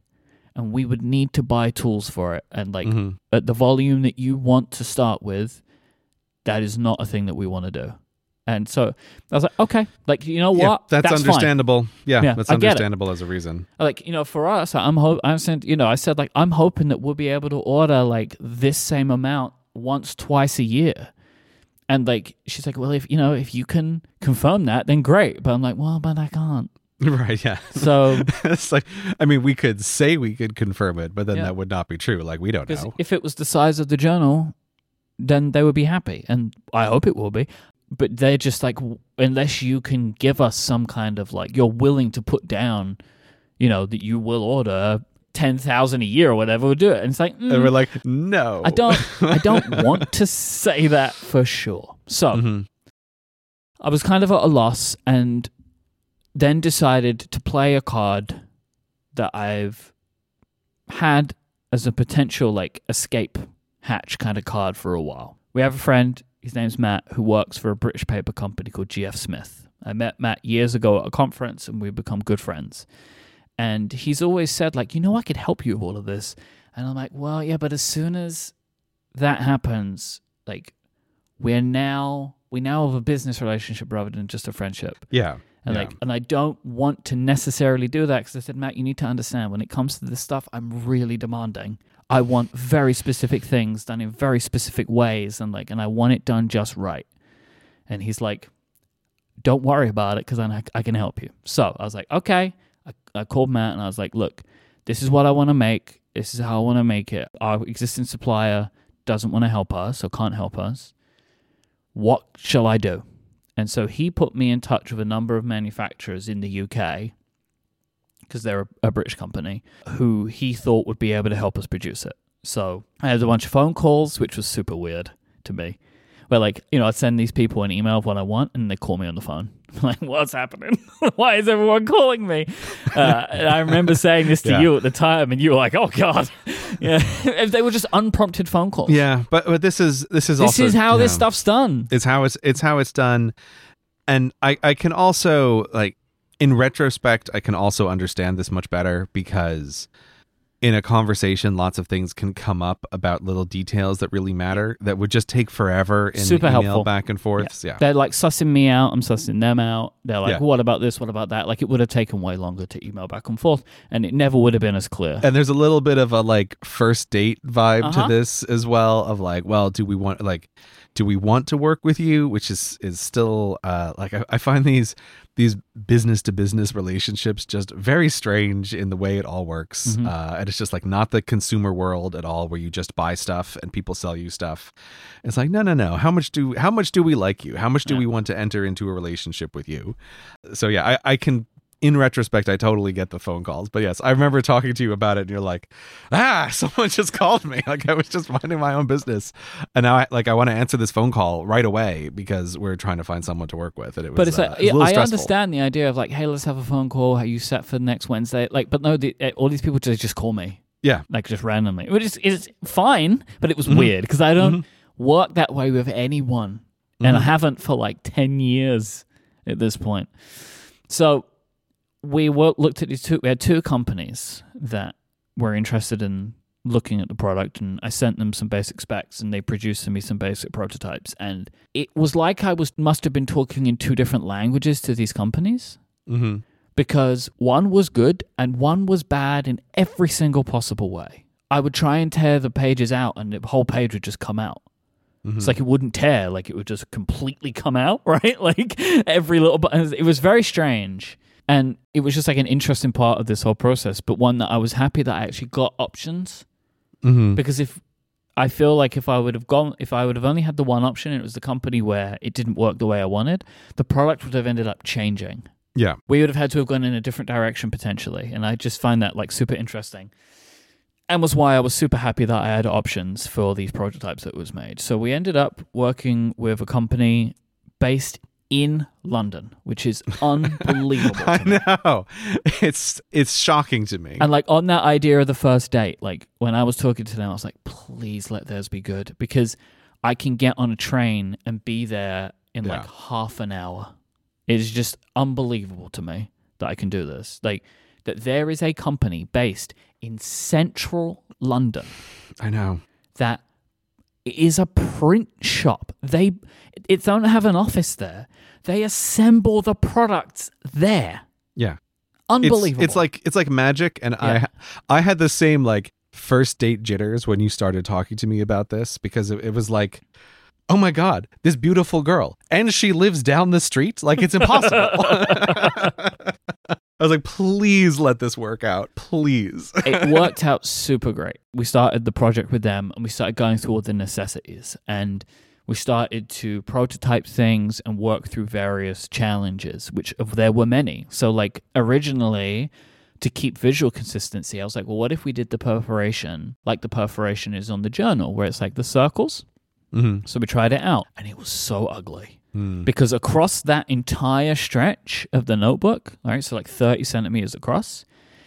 and we would need to buy tools for it. And like mm-hmm. at the volume that you want to start with, that is not a thing that we want to do. And so I was like, okay, like you know what? Yeah, that's, that's understandable. Yeah, yeah, that's understandable as a reason. Like you know, for us, I'm hope I'm saying, you know, I said like I'm hoping that we'll be able to order like this same amount once, twice a year. And like she's like, well, if you know, if you can confirm that, then great. But I'm like, well, but I can't. Right, yeah. So it's like I mean, we could say we could confirm it, but then yeah. that would not be true. Like we don't know. If it was the size of the journal, then they would be happy, and I hope it will be. But they're just like, unless you can give us some kind of like, you're willing to put down, you know, that you will order ten thousand a year or whatever, we'll do it. And it's like, mm, and we're like, no, I don't, I don't want to say that for sure. So. Mm-hmm. I was kind of at a loss, and then decided to play a card that I've had as a potential like escape hatch kind of card for a while. We have a friend, his name's Matt, who works for a British paper company called GF Smith. I met Matt years ago at a conference and we've become good friends. And he's always said, like, you know, I could help you with all of this. And I'm like, well, yeah, but as soon as that happens, like, we're now we now have a business relationship rather than just a friendship. Yeah. And yeah. like, and I don't want to necessarily do that because I said, Matt, you need to understand when it comes to this stuff, I'm really demanding. I want very specific things done in very specific ways, and like, and I want it done just right. And he's like, don't worry about it because I, I can help you. So I was like, okay. I, I called Matt and I was like, look, this is what I want to make. This is how I want to make it. Our existing supplier doesn't want to help us or can't help us. What shall I do? And so he put me in touch with a number of manufacturers in the UK, because they're a, British company, who he thought would be able to help us produce it. So I had a bunch of phone calls, which was super weird to me. Where, like, you know, I'd send these people an email of what I want, and they call me on the phone. like, what's happening? Why is everyone calling me? Uh, and I remember saying this to yeah. you at the time, and you were like, "Oh God." Yeah, if they were just unprompted phone calls. Yeah, but but this is this is this also, is how this stuff's done. It's how it's it's how it's done, and I I can also like in retrospect I can also understand this much better because in a conversation, lots of things can come up about little details that really matter that would just take forever in Super email helpful. back and forth. Yeah. yeah. They're like sussing me out, I'm sussing them out. They're like, yeah. what about this? What about that? Like it would have taken way longer to email back and forth and it never would have been as clear. And there's a little bit of a like first date vibe uh-huh. to this as well of like, well, do we want like do we want to work with you? Which is is still uh like i, I find these these business to business relationships just very strange in the way it all works. Mhm. uh and it's just like not the consumer world at all where you just buy stuff and people sell you stuff. It's like no no no. How much do how much do we like you? How much do Yeah. we want to enter into a relationship with you? So yeah i i can in retrospect, I totally get the phone calls. But yes, I remember talking to you about it, and you're like, "Ah, someone just called me. Like I was just minding my own business, and now I like I want to answer this phone call right away because we're trying to find someone to work with." And it was, But it's uh, like it was I stressful. understand the idea of like, hey, let's have a phone call. Are you set for next Wednesday? Like, but no, the, uh, all these people just just call me. Yeah. like just randomly, which is is fine. But it was Mhm. weird because I don't work that way with anyone, and I Mhm. haven't for like ten years at this point. So we looked at these two. We had two companies that were interested in looking at the product, and I sent them some basic specs, and they produced for me some basic prototypes. And it was like I was must have been talking in two different languages to these companies Mhm. because one was good and one was bad in every single possible way. I would try and tear the pages out, and the whole page would just come out. Mhm. It's like it wouldn't tear, like it would just completely come out, right? Like every little button. It was very strange. And it was just like an interesting part of this whole process, but one that I was happy that I actually got options Mhm. because if I feel like if I would have gone, if I would have only had the one option and it was the company where it didn't work the way I wanted, the product would have ended up changing. yeah. We would have had to have gone in a different direction potentially. And I just find that like super interesting. And was why I was super happy that I had options for these prototypes that was made. So we ended up working with a company based in London, which is unbelievable. I know. It's it's shocking to me. And like on that idea of the first date, like when I was talking to them, I was like, please let theirs be good because I can get on a train and be there in like half an hour. It is just unbelievable to me that I can do this. Like that there is a company based in central London I know. that is a print shop. They it don't have an office there. They assemble the products there. Yeah. It's- Unbelievable. It's, like it's like magic, and Yeah. I I had the same like first date jitters when you started talking to me about this because it, it was like, oh my god, this beautiful girl, and she lives down the street. Like it's impossible. I was like, please let this work out, please. it worked out super great. We started the project with them and we started going through all the necessities and we started to prototype things and work through various challenges, which there were many. So, like, originally, to keep visual consistency, I was like, well, what if we did the perforation like the perforation is on the journal, where it's like the circles? Mhm. So we tried it out and it was so ugly Mm. because across that entire stretch of the notebook, all right, so like 30 centimeters across,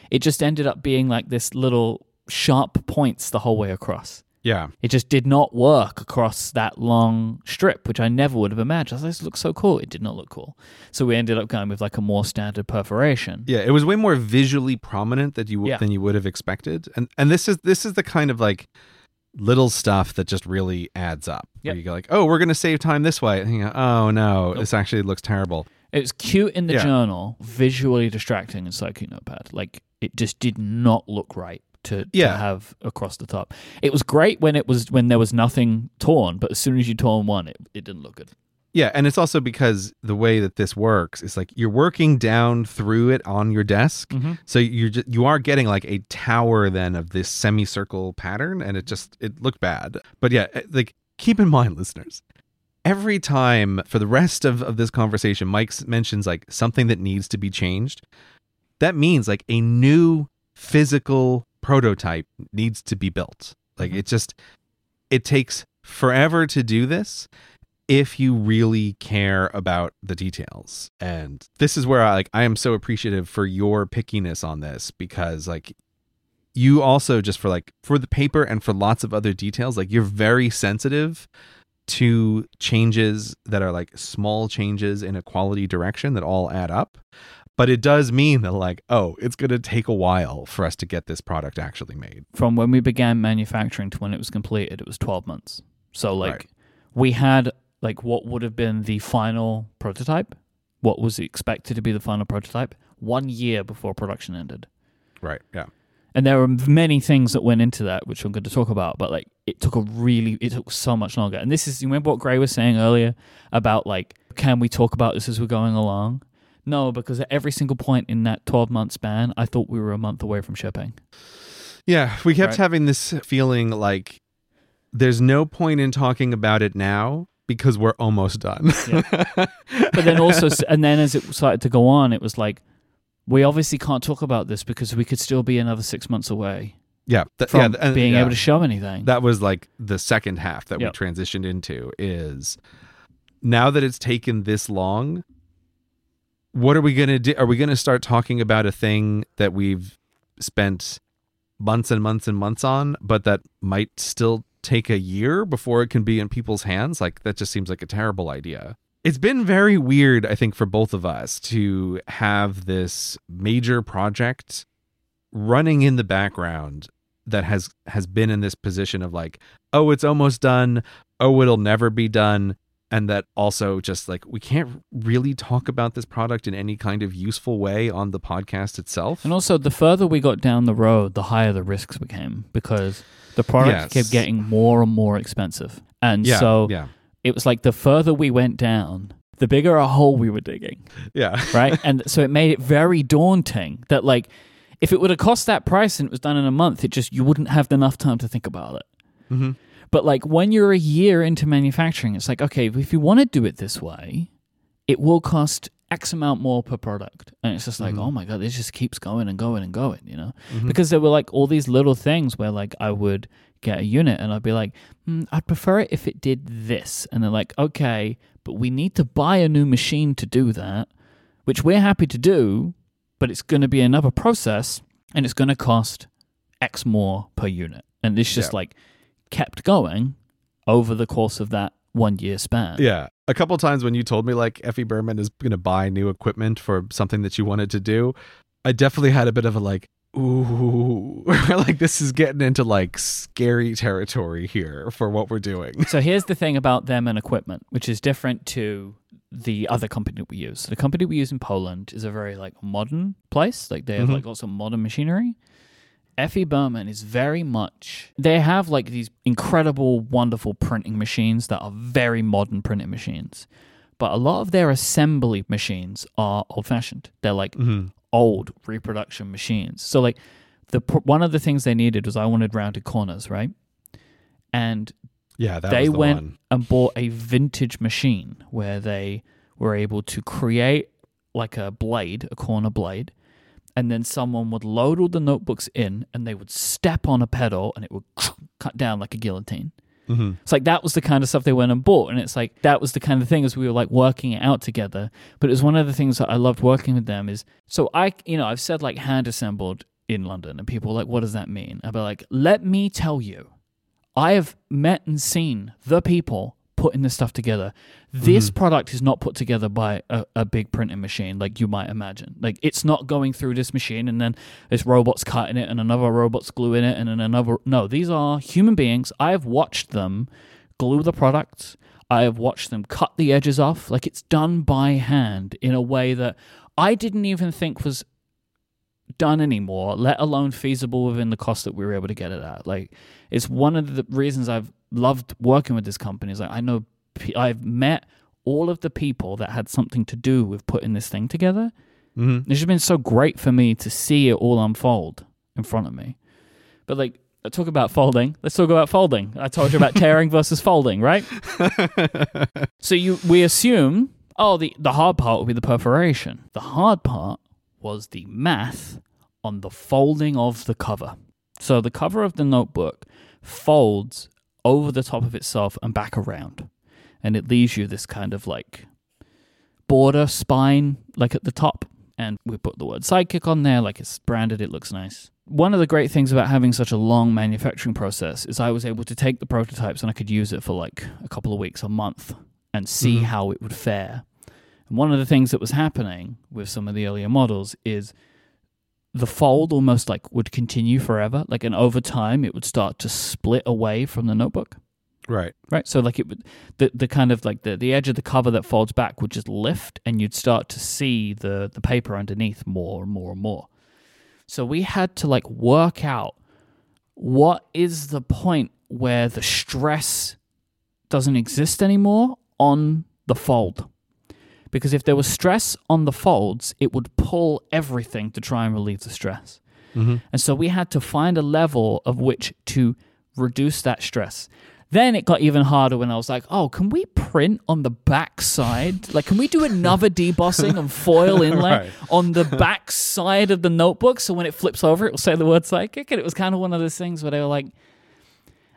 it just ended up being like this little sharp points the whole way across. Yeah. It just did not work across that long strip, which I never would have imagined. I was like, this looks so cool. It did not look cool. So we ended up going with like a more standard perforation. Yeah, it was way more visually prominent that you Yeah. than you would have expected, and and this is this is the kind of like little stuff that just really adds up. Yep. Where you go like, oh, we're gonna save time this way. And you go, oh no, Nope. this actually looks terrible. It was cute in the Yeah. journal, visually distracting in Sidekick Notepad. Like it just did not look right to, to have across the top. It was great when it was when there was nothing torn, but as soon as you torn one, it, it didn't look good. Yeah, and it's also because the way that this works is like you're working down through it on your desk, so you're just, you are getting like a tower then of this semicircle pattern, and it just it looked bad. But yeah, eh, like keep in mind, listeners, every time for the rest of, of this conversation, Myke mentions like something that needs to be changed. That means like a new physical prototype needs to be built. Like Mhm. it just it takes forever to do this if you really care about the details. And this is where I like I am so appreciative for your pickiness on this because like you also just for like for the paper and for lots of other details like you're very sensitive to changes that are like small changes in a quality direction that all add up. But it does mean that like oh, it's going to take a while for us to get this product actually made. From when we began manufacturing to when it was completed, it was twelve months. So like Right. we had like what would have been the final prototype, what was expected to be the final prototype, one year before production ended. Right. Yeah. And there were many things that went into that, which I'm going to talk about. But like it took a really it took so much longer. And this is you remember what Grey was saying earlier about like can we talk about this as we're going along? No, because at every single point in that 12 month span, I thought we were a month away from shipping. Yeah, we kept Right. having this feeling like there's no point in talking about it now because we're almost done. But then also, and then as it started to go on, it was like, we obviously can't talk about this because we could still be another six months away yeah, th- from yeah, th- being yeah. able to show anything. that was like the second half that Yep. we transitioned into is now that it's taken this long what are we going to do are we going to start talking about a thing that we've spent months and months and months on but that might still take a year before it can be in people's hands? Like that just seems like a terrible idea. It's been very weird i think for both of us to have this major project running in the background that has has been in this position of like oh it's almost done. Oh it'll never be done. And that also just like we can't really talk about this product in any kind of useful way on the podcast itself. And also, the further we got down the road, the higher the risks became because the product Yes. kept getting more and more expensive. And yeah so yeah it was like the further we went down, the bigger a hole we were digging. yeah right? and so it made it very daunting that like if it would have cost that price and it was done in a month, it just you wouldn't have enough time to think about it. hmm But like when you're a year into manufacturing, it's like okay, if you want to do it this way, it will cost X amount more per product, and it's just like Mhm. oh my god, this just keeps going and going and going, you know? Mhm. Because there were like all these little things where like I would get a unit and I'd be like, mm, I'd prefer it if it did this, and they're like, okay, but we need to buy a new machine to do that, which we're happy to do, but it's going to be another process and it's going to cost X more per unit, and this just Yeah. like kept going over the course of that one year span. Yeah. A couple times when you told me like FE Burman is going to buy new equipment for something that you wanted to do, I definitely had a bit of a like, ooh, like this is getting into like scary territory here for what we're doing. So here's the thing about them and equipment, which is different to the other company we use. The company we use in Poland is a very like modern place. Like they have Mhm. like lots of modern machinery. FE Burman is very much they have like these incredible, wonderful printing machines that are very modern printing machines. But a lot of their assembly machines are old fashioned. They're like Mhm. old reproduction machines. So like the one of the things they needed was I wanted rounded corners, right? And Yeah, that they was the went one. and bought a vintage machine where they were able to create like a blade, a corner blade, and then someone would load all the notebooks in and they would step on a pedal and it would cut down like a guillotine. hmm It's like that was the kind of stuff they went and bought, and it's like that was the kind of thing as we were like working it out together. But it was one of the things that I loved working with them is so I, you know, I've said like hand assembled in London, and people are like, what does that mean? I'd be like, let me tell you, I have met and seen the people putting this stuff together. This mm-hmm. product is not put together by a, a big printing machine like you might imagine. Like it's not going through this machine and then this robot's cutting it and another robot's gluing it and then another. No, these are human beings. I have watched them glue the products. I have watched them cut the edges off. Like it's done by hand in a way that I didn't even think was done anymore, let alone feasible within the cost that we were able to get it at. Like, it's one of the reasons I've loved working with this company. Is like I know I've met all of the people that had something to do with putting this thing together. hmm It's just been so great for me to see it all unfold in front of me. But like, I talk about folding. Let's talk about folding. I told you about tearing versus folding, right? So you we assume oh the the hard part will be the perforation. The hard part was the math on the folding of the cover. So the cover of the notebook folds over the top of itself and back around. And it leaves you this kind of like border spine like at the top and we put the word sidekick on there like it's branded it looks nice one of the great things about having such a long manufacturing process is i was able to take the prototypes and i could use it for like a couple of weeks a month and see Mhm. how it would fare and one of the things that was happening with some of the earlier models is the fold almost like would continue forever like and over time it would start to split away from the notebook Right. Right. So like it would the the kind of like the, the edge of the cover that folds back would just lift and you'd start to see the the paper underneath more and more and more. So we had to like work out what is the point where the stress doesn't exist anymore on the fold. Because if there was stress on the folds, it would pull everything to try and relieve the stress. Mm-hmm. And so we had to find a level of which to reduce that stress. Then it got even harder when I was like, oh, can we print on the back side? Like, can we do another debossing and foil inlay Right. on the back side of the notebook so when it flips over, it will say the word sidekick? And it was kind of one of those things where they were like,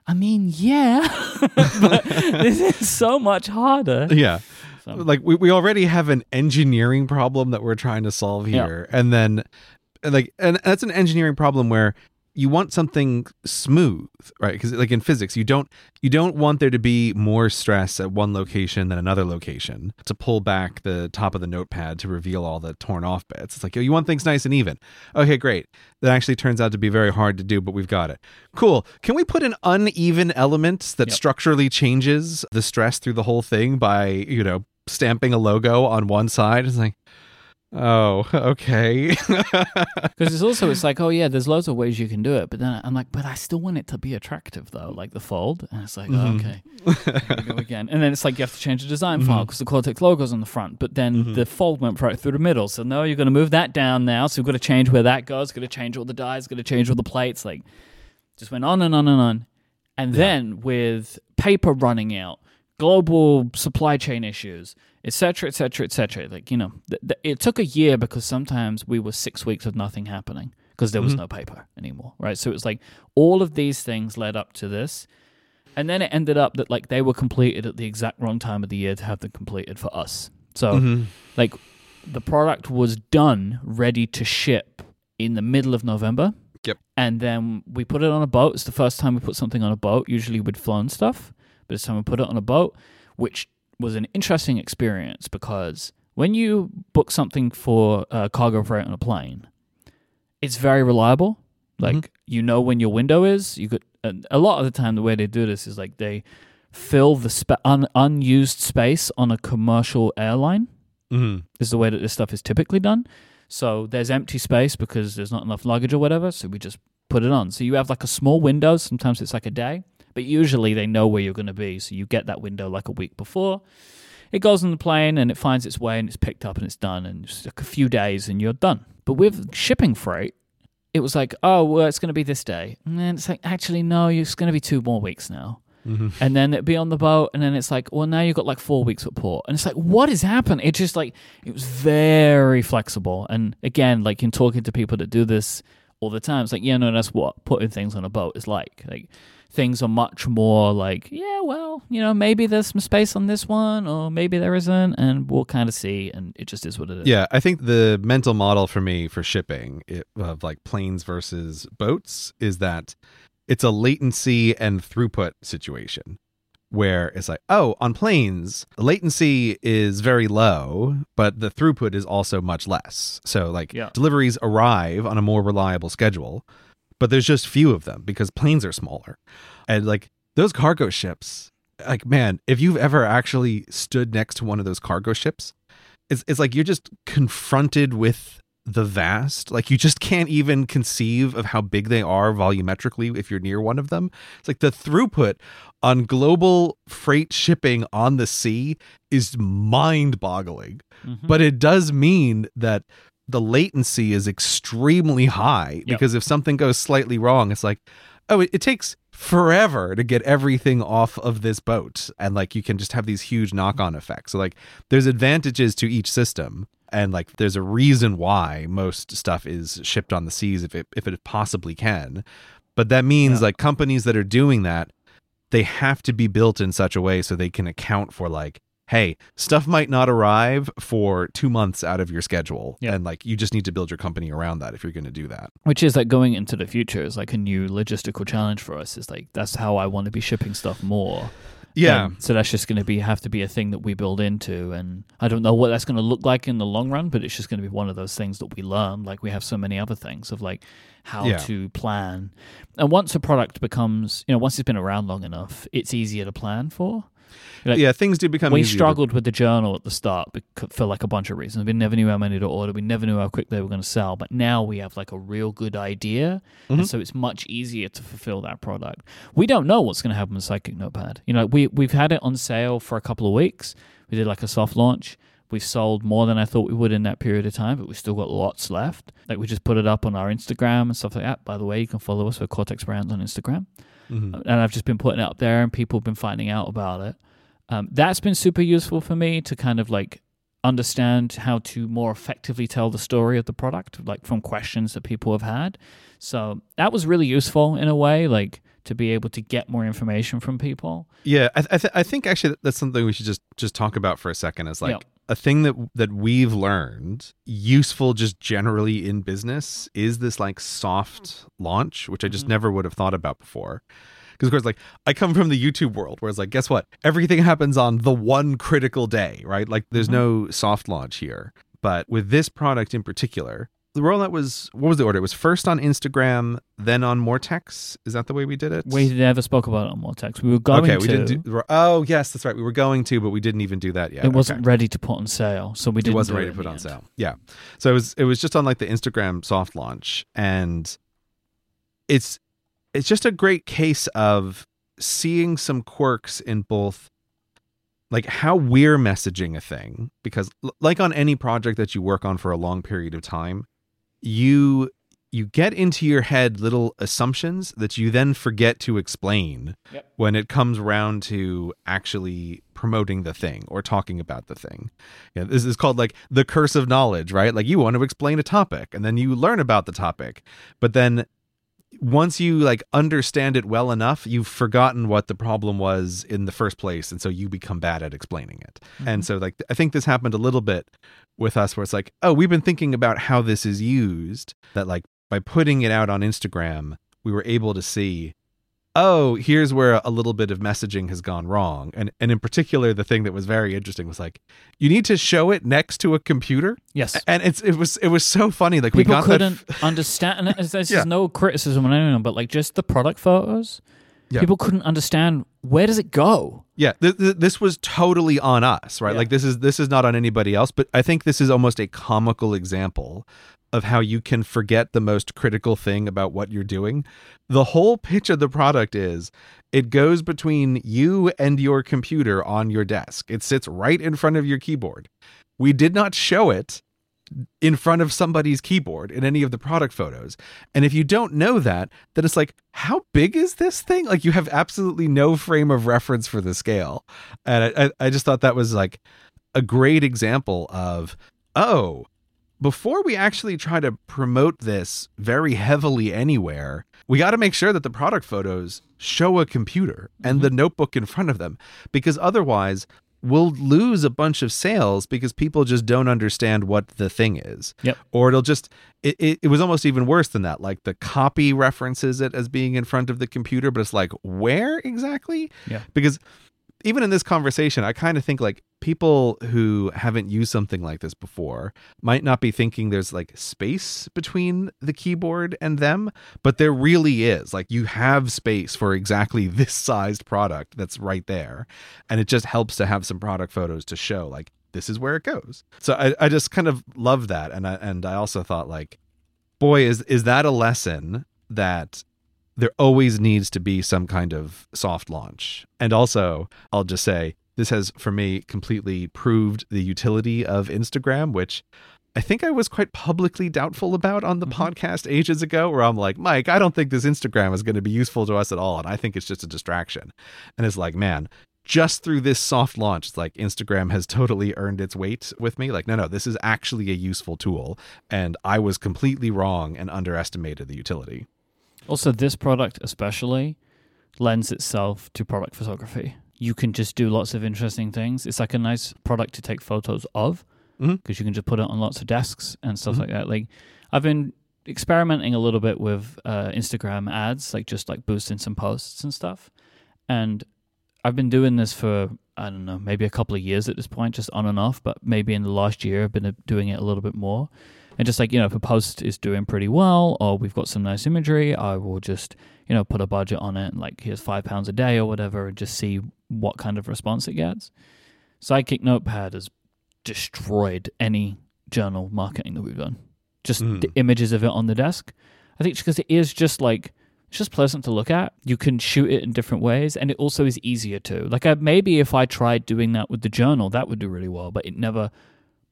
I mean, yeah, but this is so much harder. Yeah. So- Like we, we already have an engineering problem that we're trying to solve Yeah. here. And then like and that's an engineering problem where you want something smooth, right? Because like in physics, you don't you don't want there to be more stress at one location than another location to pull back the top of the notepad to reveal all the torn off bits. It's like you want things nice and even. Okay, great. That actually turns out to be very hard to do, but we've got it. Cool. Can we put an uneven element that Yep. structurally changes the stress through the whole thing by, you know, stamping a logo on one side? It's like, oh, okay. Because it's also it's like, oh yeah, there's loads of ways you can do it, but then I'm like, but I still want it to be attractive though, like the fold, and it's like, oh, Mhm. okay, here we go again, and then it's like you have to change the design file Mhm. because the Cortex logo's on the front, but then Mhm. the fold went right through the middle, so no, you're going to move that down now, so we've got to change where that goes, got to change all the dies, got to change all the plates, like just went on and on and on, and Yeah. then with paper running out, global supply chain issues, etc., etc., etc. Like you know, th- th- it took a year because sometimes we were six weeks of nothing happening because there was Mhm. no paper anymore, right? So it was like all of these things led up to this, and then it ended up that like they were completed at the exact wrong time of the year to have them completed for us. So Mhm. like the product was done, ready to ship in the middle of November. Yep. And then we put it on a boat. It's the first time we put something on a boat. Usually we'd flown stuff, but this time we put it on a boat, which was an interesting experience because when you book something for uh, cargo freight on a plane, it's very reliable. Like Mhm. you know when your window is. You could and a lot of the time the way they do this is like they fill the spa- un- unused space on a commercial airline Mhm. is the way that this stuff is typically done. So there's empty space because there's not enough luggage or whatever. So we just put it on. So you have like a small window. Sometimes it's like a day, but usually they know where you're going to be. So you get that window like a week before. It goes on the plane and it finds its way and it's picked up and it's done. And it's like a few days and you're done. But with shipping freight, it was like, oh, well, it's going to be this day. And then it's like, actually, no, it's going to be two more weeks now Mhm. and then it'd be on the boat, and then it's like, well, now you've got like four weeks at port, and it's like, what is happening? It just like it was very flexible, and again, like in talking to people that do this all the time, it's like, yeah, no, that's what putting things on a boat is like. Like things are much more like, yeah, well, you know, maybe there's some space on this one, or maybe there isn't, and we'll kind of see, and it just is what it is. Yeah, I think the mental model for me for shipping it, of like planes versus boats is that it's a latency and throughput situation where it's like, oh, on planes, latency is very low, but the throughput is also much less. So, like, Yeah. deliveries arrive on a more reliable schedule, but there's just few of them because planes are smaller. And like those cargo ships, like, man, if you've ever actually stood next to one of those cargo ships, it's, it's like you're just confronted with the vast like you just can't even conceive of how big they are volumetrically if you're near one of them it's like the throughput on global freight shipping on the sea is mind-boggling Mhm. but it does mean that the latency is extremely high Yep. because if something goes slightly wrong it's like oh it, it takes forever to get everything off of this boat and like you can just have these huge knock-on effects so like there's advantages to each system and like there's a reason why most stuff is shipped on the seas if it if it possibly can but that means Yeah. like companies that are doing that they have to be built in such a way so they can account for like hey stuff might not arrive for two months out of your schedule Yeah. and like you just need to build your company around that if you're going to do that Which is like going into the future is like a new logistical challenge for us. Is like that's how I want to be shipping stuff more. yeah Um, so that's just going to be have to be a thing that we build into, and I don't know what that's going to look like in the long run, but it's just going to be one of those things that we learn, like we have so many other things of like how Yeah. to plan. And once a product becomes, you know, once it's been around long enough, it's easier to plan for. Like, yeah, things do become. we easier to- struggled with the journal at the start for like a bunch of reasons. We never knew how many to order. We never knew how quick they were going to sell. But now we have like a real good idea, Mhm. and so it's much easier to fulfill that product. We don't know what's going to happen with Sidekick Notepad. You know, we we've had it on sale for a couple of weeks. We did like a soft launch. We've sold more than I thought we would in that period of time, but we've still got lots left. Like we just put it up on our Instagram and stuff like that. By the way, you can follow us for Cortex Brands on Instagram Mhm. and I've just been putting it up there, and people have been finding out about it. Um, that's been super useful for me to kind of like understand how to more effectively tell the story of the product, like from questions that people have had. So that was really useful in a way, like to be able to get more information from people. Yeah, I, I, th- I think actually that's something we should just just talk about for a second. Is like Yeah. A thing that that we've learned useful just generally in business is this like soft launch, which I just Mhm. never would have thought about before. Because of course, like I come from the YouTube world, where it's like, guess what? Everything happens on the one critical day, right? Like, there's Mhm. no soft launch here. But with this product in particular, the rollout was what was the order? It was first on Instagram, then on Moretex. Is that the way we did it? We never spoke about it on Moretex. We were going okay, to. we didn't do. Oh, yes, that's right. We were going to, but we didn't even do that yet. it wasn't Okay. ready to put on sale, so we It didn't. wasn't do ready it to put on end. sale. Yeah. So it was. It was just on like the Instagram soft launch, and it's it's just a great case of seeing some quirks in both like how we're messaging a thing because like on any project that you work on for a long period of time you you get into your head little assumptions that you then forget to explain Yep. when it comes around to actually promoting the thing or talking about the thing. Yeah, this is called like the curse of knowledge, right? Like you want to explain a topic and then you learn about the topic, but then once you like understand it well enough, you've forgotten what the problem was in the first place, and so you become bad at explaining it. And mm-hmm. so, like, I think this happened a little bit with us, where it's like, oh, we've been thinking about how this is used. That like by putting it out on Instagram, we were able to see, oh, here's where a little bit of messaging has gone wrong. And and in particular, the thing that was very interesting was like, you need to show it next to a computer, Yes. and it's it was it was so funny. Like we People got couldn't f- understand. And this Yeah. is no criticism on anyone, but like just the product photos, Yeah. people couldn't understand where does it go. Yeah, th- th- this was totally on us, right? Yeah. Like this is this is not on anybody else, but I think this is almost a comical example of how you can forget the most critical thing about what you're doing. The whole pitch of the product is it goes between you and your computer on your desk. It sits right in front of your keyboard. We did not show it in front of somebody's keyboard in any of the product photos. And if you don't know that, then it's like, how big is this thing? Like you have absolutely no frame of reference for the scale. And I, I, just thought that was like a great example of, oh, before we actually try to promote this very heavily anywhere, we got to make sure that the product photos show a computer and the mm-hmm. notebook in front of them because otherwise we'll lose a bunch of sales because people just don't understand what the thing is. Yep. Or it'll just it, it, it was almost even worse than that. Like the copy references it as being in front of the computer, but it's like where exactly? Yeah. Because even in this conversation, I kind of think like people who haven't used something like this before might not be thinking there's like space between the keyboard and them, but there really is. Like you have space for exactly this sized product that's right there. And it just helps to have some product photos to show like this is where it goes. So I, I just kind of love that. And I and I also thought like, boy, is is that a lesson that there always needs to be some kind of soft launch. And also, I'll just say this has for me completely proved the utility of Instagram, which I think I was quite publicly doubtful about on the Mhm. podcast ages ago, where I'm like, Myke, I don't think this Instagram is going to be useful to us at all. And I think it's just a distraction. And it's like, man, just through this soft launch, it's like Instagram has totally earned its weight with me. Like, no, no, this is actually a useful tool. And I was completely wrong and underestimated the utility. Also, this product especially lends itself to product photography. You can just do lots of interesting things. It's like a nice product to take photos of because Mhm. you can just put it on lots of desks and stuff Mhm. like that. Like I've been experimenting a little bit with uh, Instagram ads, like just like boosting some posts and stuff. And I've been doing this for I don't know, maybe a couple of years at this point, just on and off. But maybe in the last year, I've been uh, doing it a little bit more. And just like you know, if a post is doing pretty well, or we've got some nice imagery, I will just you know put a budget on it and like here's five pounds a day or whatever, and just see what kind of response it gets. Sidekick Notepad has destroyed any journal marketing that we've done. Just Mm. the images of it on the desk. I think because it is just like it's just pleasant to look at. You can shoot it in different ways, and it also is easier to. Like I, maybe if I tried doing that with the journal, that would do really well. But it never,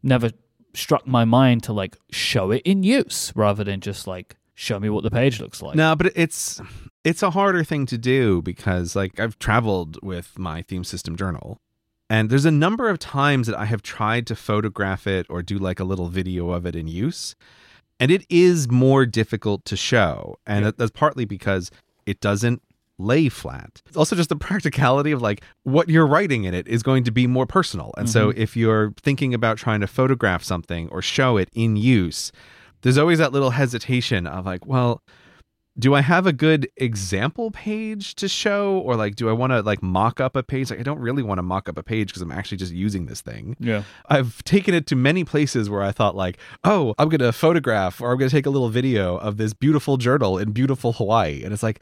never struck my mind to like show it in use rather than just like show me what the page looks like. No, but it's it's a harder thing to do because like I've traveled with my theme system journal. And there's a number of times that I have tried to photograph it or do like a little video of it in use. And it is more difficult to show. And that- that's partly because it doesn't lay flat. It's also just the practicality of like what you're writing in it is going to be more personal. And so mm-hmm. if you're thinking about trying to photograph something or show it in use, there's always that little hesitation of like, well, do I have a good example page to show or like do I want to like mock up a page? Like I don't really want to mock up a page because I'm actually just using this thing. Yeah. I've taken it to many places where I thought like, "Oh, I'm going to photograph or I'm going to take a little video of this beautiful journal in beautiful Hawaii." And it's like,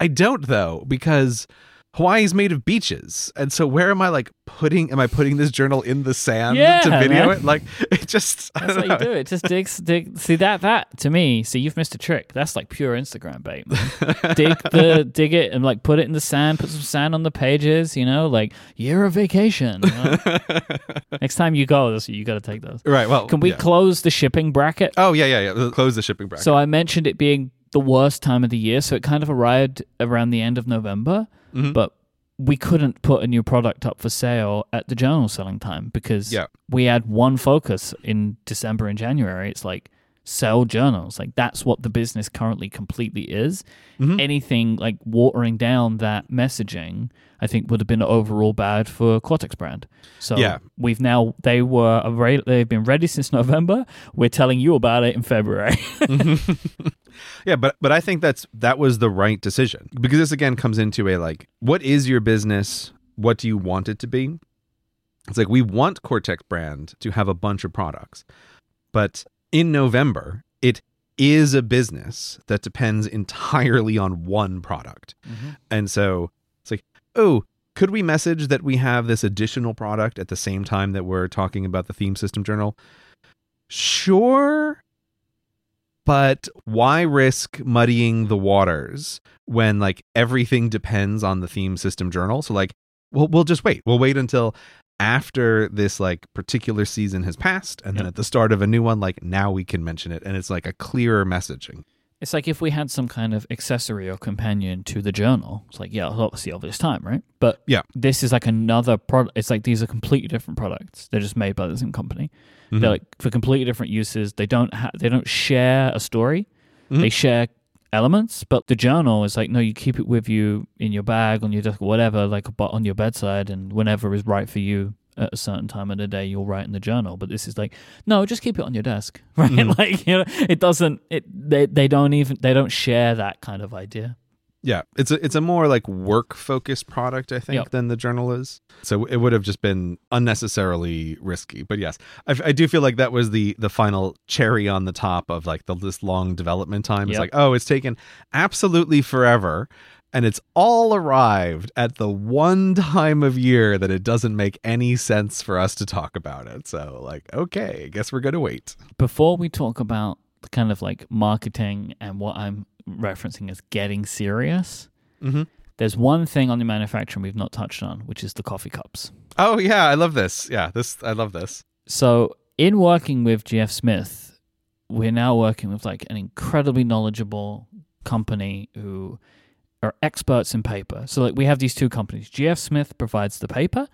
I don't though because Hawaii is made of beaches. And so where am I like putting am I putting this journal in the sand Yeah, to video man. it? Like it just That's how you do it. Just dig, dig. See that that to me. See, you've missed a trick. That's like pure Instagram bait. Dig the dig it and like put it in the sand. Put some sand on the pages. You know, like year of vacation. you know? Next time you go, you got to take those. Right. Well, Can we yeah. close the shipping bracket? Oh, yeah, yeah, yeah. Close the shipping bracket. So I mentioned it being the worst time of the year, so it kind of arrived around the end of November, Mhm. but we couldn't put a new product up for sale at the journal selling time because Yeah. we had one focus in December and January. It's like sell journals. Like that's what the business currently completely is. Mhm. Anything like watering down that messaging, I think would have been overall bad for Cortex brand. So Yeah. we've now they were they've been ready since November. We're telling you about it in February. yeah, but but I think that's that was the right decision because this again comes into a like, what is your business? What do you want it to be? It's like we want Cortex brand to have a bunch of products, but in November it is a business that depends entirely on one product, mm-hmm. and so it's like, oh. Could we message that we have this additional product at the same time that we're talking about the theme system journal? Sure, but why risk muddying the waters when like everything depends on the theme system journal so like we'll, we'll just wait we'll wait until after this like particular season has passed and then at the start of a new one like now we can mention it and it's like a clearer messaging It's like if we had some kind of accessory or companion to the journal. It's like, yeah, obviously this time, right? But Yeah. this is like another product. It's like these are completely different products. They're just made by the same company. Mhm. They're like for completely different uses. They don't ha- they don't share a story. Mhm. They share elements, but the journal is like no, you keep it with you in your bag, on your desk, whatever, like on your bedside, and whenever is right for you at a certain time of the day, you'll write in the journal. But this is like no, just keep it on your desk, right? Mhm. Like you know, it doesn't. It they they don't even they don't share that kind of idea. Yeah it's a it's a more like work focused product i think Yep. than the journal is. So it would have just been unnecessarily risky but yes. I, I do feel like that was the the final cherry on the top of like the this long development time. It's like oh it's taken absolutely forever and it's all arrived at the one time of year that it doesn't make any sense for us to talk about it. So like okay i guess we're gonna wait. Before we talk about the kind of like marketing and what I'm referencing as getting serious, mm-hmm. there's one thing on the manufacturing we've not touched on, which is the coffee cups. oh yeah i love this yeah this i love this So, in working with GF Smith, we're now working with like an incredibly knowledgeable company who are experts in paper. So, like, we have these two companies. GF Smith provides the paper,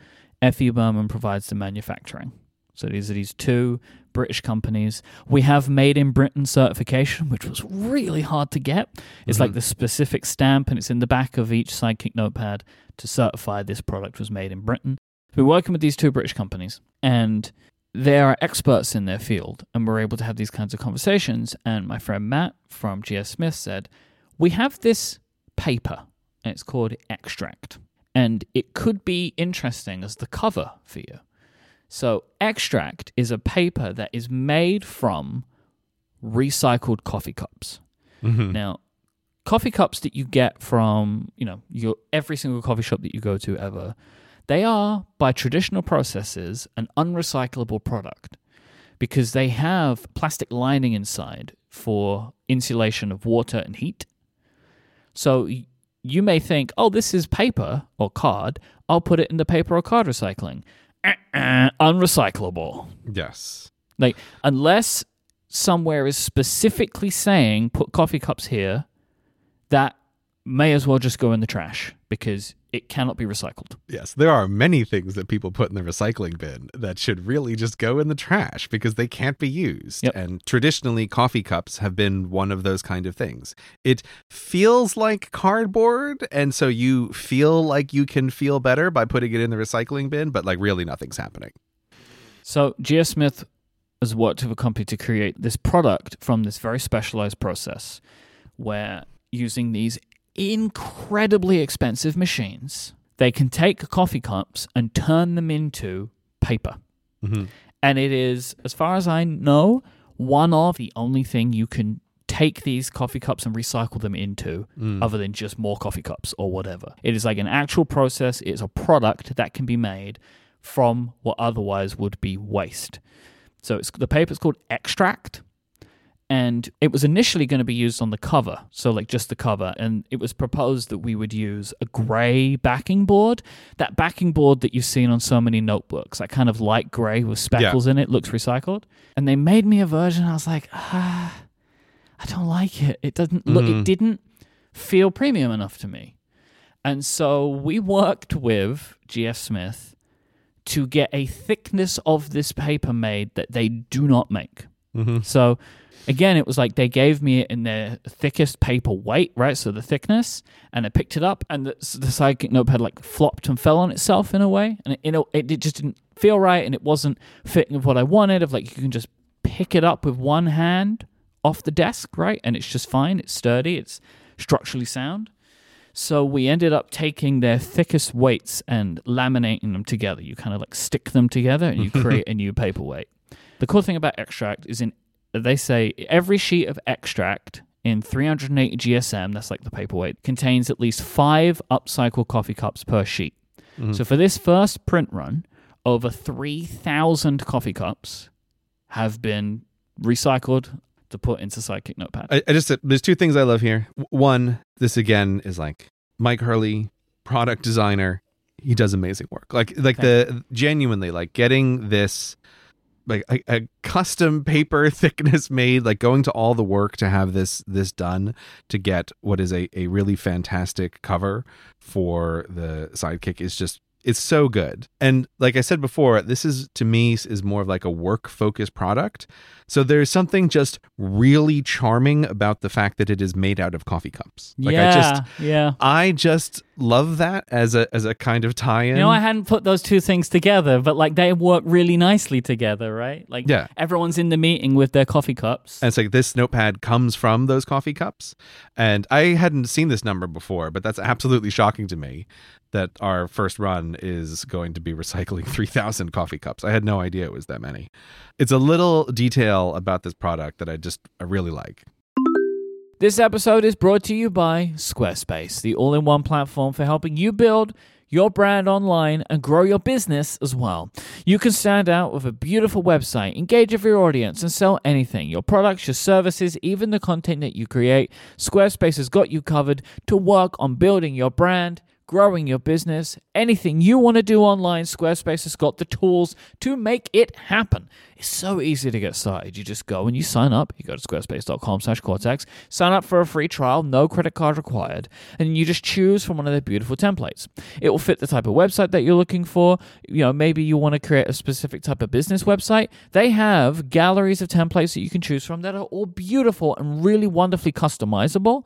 FE Burman provides the manufacturing. So, these are these two British companies. We have made in Britain certification, which was really hard to get. It's like Mhm. the specific stamp, and it's in the back of each Sidekick notepad to certify this product was made in Britain. We're working with these two British companies, and they are experts in their field, and we're able to have these kinds of conversations. And my friend Matt from GF Smith said, We have this paper, and it's called Extract, and it could be interesting as the cover for you. So, Extract is a paper that is made from recycled coffee cups. Mhm. Now, coffee cups that you get from, you know, your every single coffee shop that you go to ever, they are by traditional processes an unrecyclable product because they have plastic lining inside for insulation of water and heat. So you may think, oh, this is paper or card. I'll put it in the paper or card recycling. Uh-uh, unrecyclable. Yes. Like, unless somewhere is specifically saying put coffee cups here, that may as well just go in the trash because it cannot be recycled. Yes, there are many things that people put in the recycling bin that should really just go in the trash because they can't be used. Yep. And traditionally, coffee cups have been one of those kind of things. It feels like cardboard, and so you feel like you can feel better by putting it in the recycling bin, but like really nothing's happening. So, GF Smith has worked with a company to create this product from this very specialized process where using these incredibly expensive machines, they can take coffee cups and turn them into paper. Mm-hmm. And it is, as far as I know, one of the only thing you can take these coffee cups and recycle them into Mm. other than just more coffee cups or whatever. It is like an actual process, it's a product that can be made from what otherwise would be waste. So it's the paper's called extract and it was initially going to be used on the cover, so like just the cover and it was proposed that we would use a gray backing board. That backing board that you've seen on so many notebooks, that kind of light gray with speckles in it looks recycled. And they made me a version I was like, "Ah, I don't like it. It doesn't look it Mhm. didn't feel premium enough to me. And so we worked with GF Smith to get a thickness of this paper made that they do not make. Mm-hmm. So again, it was like they gave me it in their thickest paper weight, right? So the thickness, and I picked it up, and the, the sidekick notepad like flopped and fell on itself in a way, and it, you know, it, it just didn't feel right, and it wasn't fitting of what I wanted. Of like you can just pick it up with one hand off the desk, right? And it's just fine. It's sturdy. It's structurally sound. So we ended up taking their thickest weights and laminating them together. You kind of like stick them together and you create a new paperweight. The cool thing about extract is in they say every sheet of extract in 380 GSM, that's like the paperweight, contains at least five upcycle coffee cups per sheet. Mhm. So for this first print run, over 3,000 coffee cups have been recycled to put into Sidekick Notepad. I, I just there's two things I love here. One, this again is like Myke Hurley, product designer. He does amazing work. Like like the genuinely like getting this like a, a custom paper thickness made, like going to all the work to have this this done to get what is a, a really fantastic cover for the sidekick is just it's so good. And like I said before, this is to me is more of like a work focused product. So there's something just really charming about the fact that it is made out of coffee cups. Like yeah, I just yeah. I just love that as a as a kind of tie-in. You know, I hadn't put those two things together, but like they work really nicely together, right? Like Yeah. everyone's in the meeting with their coffee cups. And it's like this notepad comes from those coffee cups. And I hadn't seen this number before, but that's absolutely shocking to me that our first run is going to be recycling 3,000 coffee cups. I had no idea it was that many. It's a little detail about this product that I just I really like. This episode is brought to you by Squarespace, the all in one platform for helping you build your brand online and grow your business as well. You can stand out with a beautiful website, engage with your audience, and sell anything your products, your services, even the content that you create. Squarespace has got you covered to work on building your brand. Growing your business, anything you want to do online, Squarespace has got the tools to make it happen. It's so easy to get started. You just go and you sign up. You go to squarespace.com slash cortex, sign up for a free trial, no credit card required, and you just choose from one of their beautiful templates. It will fit the type of website that you're looking for. You know, maybe you want to create a specific type of business website. They have galleries of templates that you can choose from that are all beautiful and really wonderfully customizable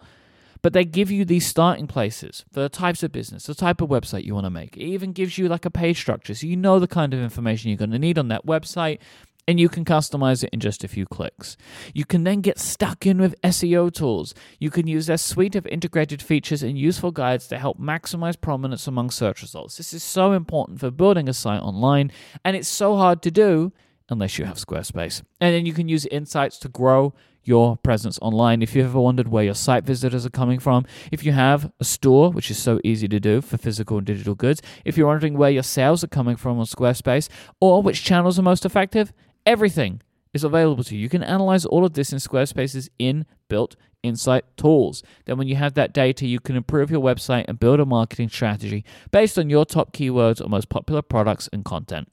but they give you these starting places for the types of business, the type of website you want to make. It even gives you like a page structure so you know the kind of information you're going to need on that website and you can customize it in just a few clicks. You can then get stuck in with SEO tools. You can use their suite of integrated features and useful guides to help maximize prominence among search results. This is so important for building a site online and it's so hard to do unless you have Squarespace. And then you can use insights to grow your presence online. If you've ever wondered where your site visitors are coming from, if you have a store, which is so easy to do for physical and digital goods, if you're wondering where your sales are coming from on Squarespace, or which channels are most effective, everything is available to you. You can analyze all of this in Squarespace's inbuilt insight tools. Then, when you have that data, you can improve your website and build a marketing strategy based on your top keywords or most popular products and content.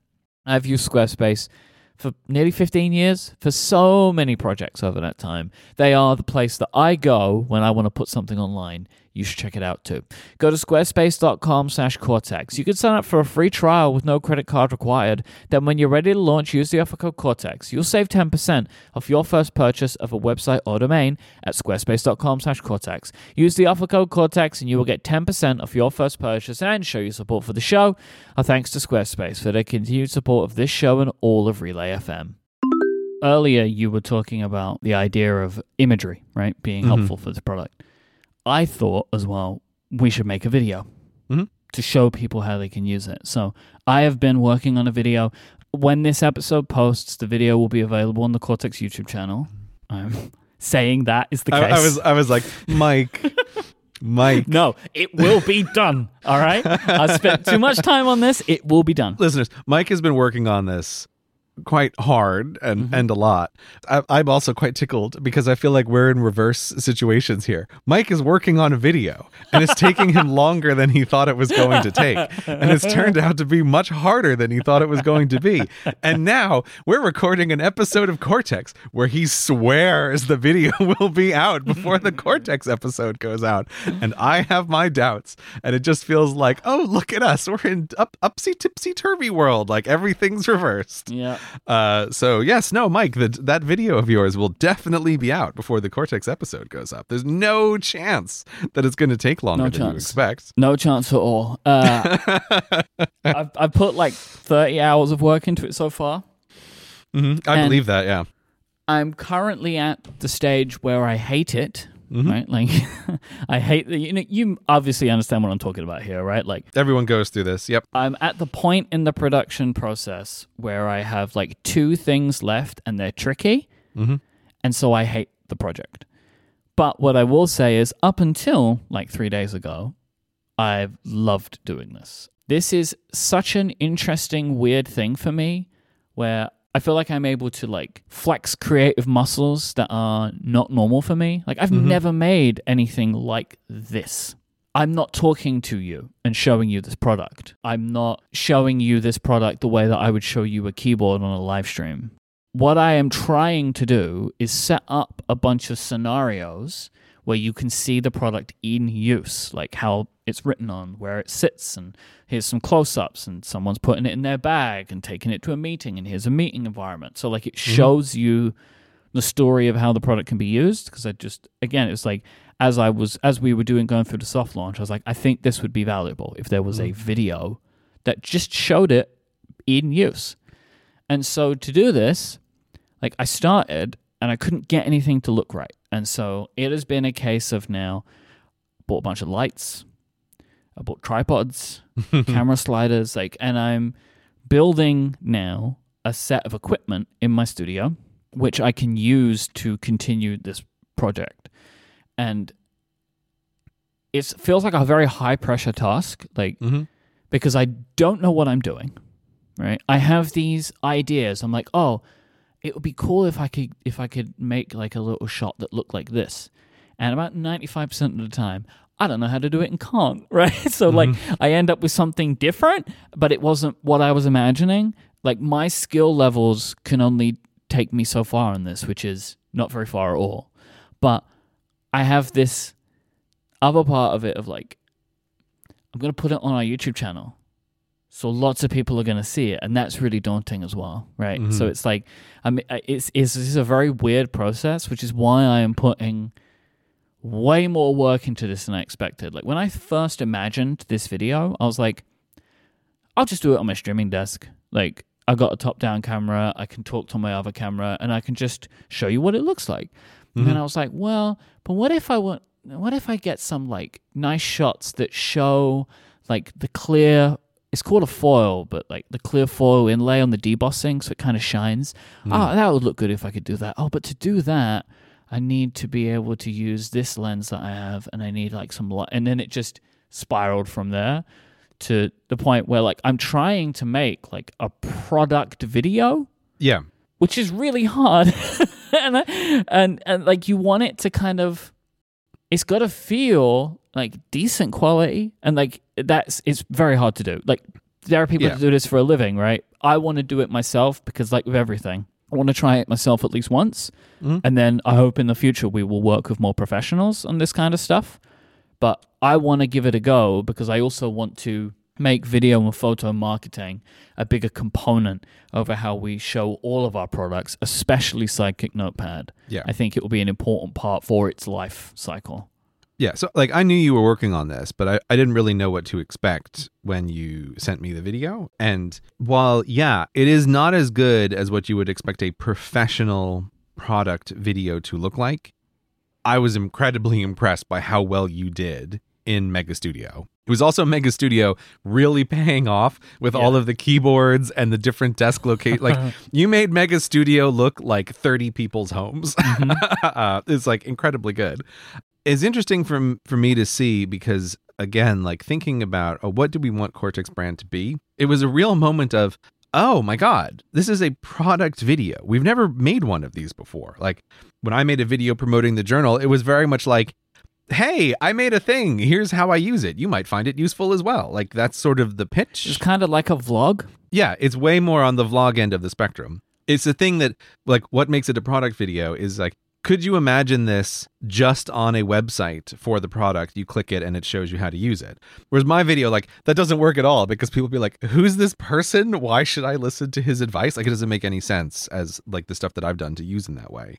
I've used Squarespace for nearly 15 years for so many projects over that time. They are the place that I go when I want to put something online. You should check it out too. Go to squarespace.com slash Cortex. You can sign up for a free trial with no credit card required. Then when you're ready to launch, use the offer code Cortex. You'll save 10% off your first purchase of a website or domain at squarespace.com slash Cortex. Use the offer code Cortex and you will get 10% off your first purchase and show your support for the show. Our thanks to Squarespace for their continued support of this show and all of Relay FM. Earlier, you were talking about the idea of imagery, right, being Mhm. helpful for the product. I thought as well we should make a video Mhm. to show people how they can use it. So I have been working on a video. When this episode posts, the video will be available on the Cortex YouTube channel. I'm saying that is the I, case. I was I was like, Myke, Myke. no, it will be done. All right. I spent too much time on this. It will be done. Listeners, Myke has been working on this quite hard and Mm-hmm. and a lot. I, I'm also quite tickled because I feel like we're in reverse situations here. Myke is working on a video, and it's taking him longer than he thought it was going to take, and it's turned out to be much harder than he thought it was going to be. And now we're recording an episode of Cortex where he swears the video will be out before the Cortex episode goes out, and I have my doubts, and it just feels like, oh, look at us, we're in up upsy tipsy turvy world, like everything's reversed. Yeah. Uh, so yes, no, Myke, the, that video of yours will definitely be out before the Cortex episode goes up. There's no chance that it's going to take longer No than you chance. expect. No chance at all. Uh, I've, I've put like 30 hours of work into it so far. hmm I believe that. Yeah. I'm currently at the stage where I hate it. Mhm. Right, like I hate the. You know, you obviously understand what I'm talking about here, right? Like Everyone goes through this. Yep. I'm at the point in the production process where I have like two things left and they're tricky, Mhm. and so I hate the project. But what I will say is, up until like three days ago, I've loved doing this. This is such an interesting, weird thing for me where I feel like I'm able to like flex creative muscles that are not normal for me. Like I've mm-hmm. never made anything like this. I'm not talking to you and showing you this product. I'm not showing you this product the way that I would show you a keyboard on a live stream. What I am trying to do is set up a bunch of scenarios where you can see the product in use, like how it's written on, where it sits, and here's some close ups, and someone's putting it in their bag and taking it to a meeting, and here's a meeting environment. So, like, it mm-hmm. shows you the story of how the product can be used. Because I just, again, it's like, as I was, as we were doing going through the soft launch, I was like, I think this would be valuable if there was a mm-hmm. video that just showed it in use. And so to do this, like I started and I couldn't get anything to look right. And so it has been a case of now bought a bunch of lights, I bought tripods, camera sliders, like and I'm building now a set of equipment in my studio which I can use to continue this project. And it feels like a very high pressure task, like Mhm. because I don't know what I'm doing. Right? I have these ideas. I'm like, oh, it would be cool if I could if I could make like a little shot that looked like this. And about 95% of the time, I don't know how to do it and can't, right? So like mm-hmm. I end up with something different, but it wasn't what I was imagining. Like my skill levels can only take me so far in this, which is not very far at all. But I have this other part of it of like I'm going to put it on our YouTube channel. So lots of people are going to see it, and that's really daunting as well, right? So mm-hmm. it's like, I mean, I- it's it's a very weird process, which is why I am putting way more work into this than I expected. Like when I first imagined this video, I was like, I'll just do it on my streaming desk. Like I got a top-down camera, I can talk to my other camera, and I can just show you what it looks like. And then mm-hmm. I was like, well, but what if I want? What if I get some like nice shots that show like the clear? It's called a foil, but like the clear foil inlay on the debossing, so it kind of shines. Hmm. Oh, that would look good if I could do that. Oh, but to do that, I need to be able to use this lens that I have, and I need like some light. And then it just spiraled from there to the point where like I'm trying to make like a product video, Yeah. which is really hard, and, and and like you want it to kind of, it's got to feel like decent quality, and like that's it's very hard to do. Like there are people Yeah. that do this for a living, right? I want to do it myself because like with everything. I want to try it myself at least once. Mhm. And then I hope in the future we will work with more professionals on this kind of stuff. But I want to give it a go because I also want to make video and photo marketing a bigger component over how we show all of our products, especially Sidekick Notepad. Yeah. I think it will be an important part for its life cycle. Yeah, so like I knew you were working on this, but I, I didn't really know what to expect when you sent me the video. And while, yeah, it is not as good as what you would expect a professional product video to look like, I was incredibly impressed by how well you did in Mega Studio. It was also Mega Studio really paying off with all of the keyboards and the different desk locations. like you made Mega Studio look like 30 people's homes. uh, it's like incredibly good it's interesting for for me to see because again, like thinking about oh, what do we want Cortex brand to be? It was a real moment of oh my god, this is a product video. We've never made one of these before. Like when I made a video promoting the journal, it was very much like hey, I made a thing. Here's how I use it. You might find it useful as well. Like that's sort of the pitch. It's kind of like a vlog. Yeah, it's way more on the vlog end of the spectrum. It's the thing that, like, what makes it a product video is like, could you imagine this just on a website for the product? You click it and it shows you how to use it. Whereas my video, like, that doesn't work at all because people be like, who's this person? Why should I listen to his advice? Like, it doesn't make any sense as, like, the stuff that I've done to use in that way.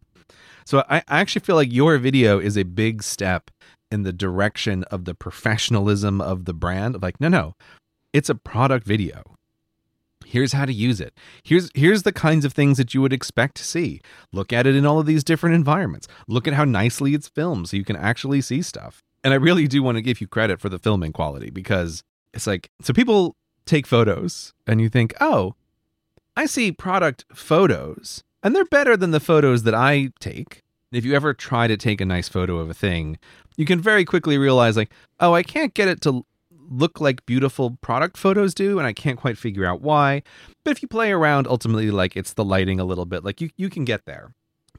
So I, actually feel like your video is a big step in the direction of the professionalism of the brand. Like, no, no, it's a product video here's how to use it. Here's here's the kinds of things that you would expect to see. Look at it in all of these different environments. Look at how nicely it's filmed so you can actually see stuff. And i really do want to give you credit for the filming quality because it's like so people take photos and you think oh i see product photos and they're better than the photos that i take. If you ever try to take a nice photo of a thing you can very quickly realize like oh i can't get it to look like beautiful product photos do and i can't quite figure out why. But if you play around ultimately like it's the lighting a little bit like you, you can get there.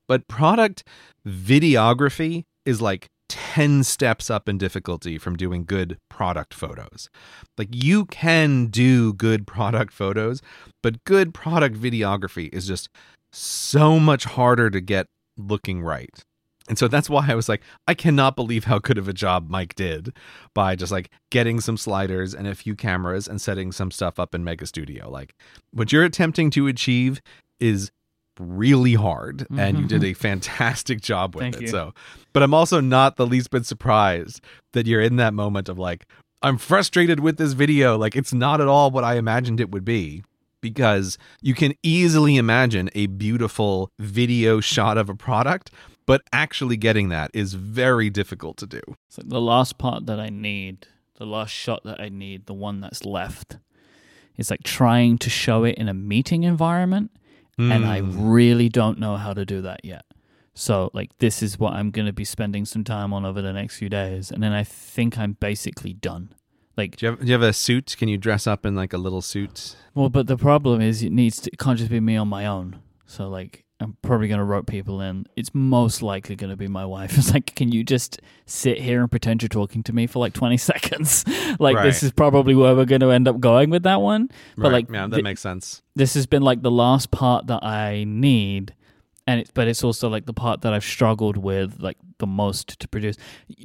But product videography is like 10 steps up in difficulty from doing good product photos. Like you can do good product photos but good product videography is just so much harder to get looking right and so that's why I was like, I cannot believe how good of a job Myke did by just like getting some sliders and a few cameras and setting some stuff up in Mega Studio. Like what you're attempting to achieve is really hard and you did mm-hmm. a fantastic job with Thank it. you. So, but I'm also not the least bit surprised that you're in that moment of like, I'm frustrated with this video. Like it's not at all what I imagined it would be because you can easily imagine a beautiful video shot of a product, but actually getting that is very difficult to do. It's like the last part that I need, the last shot that I need, the one that's left. It's like trying to show it in a meeting environment, and I Mm. really don't know how to do that yet. So, like, this is what I'm going to be spending some time on over the next few days, and then I think I'm basically done. Like, Do you, have, do you have a suit? Can you dress up in like a little suit? well, but the problem is it needs to, it can't just be me on my own. So, like, I'm probably going to rope people in. It's most likely going to be my wife. It's like, can you just sit here and pretend you're talking to me for like 20 seconds? like, Right. this is probably where we're going to end up going with that one. But, Right. like, yeah, that thi- makes sense. this has been like the last part that I need. And it's, but it's also like the part that I've struggled with like the most to produce.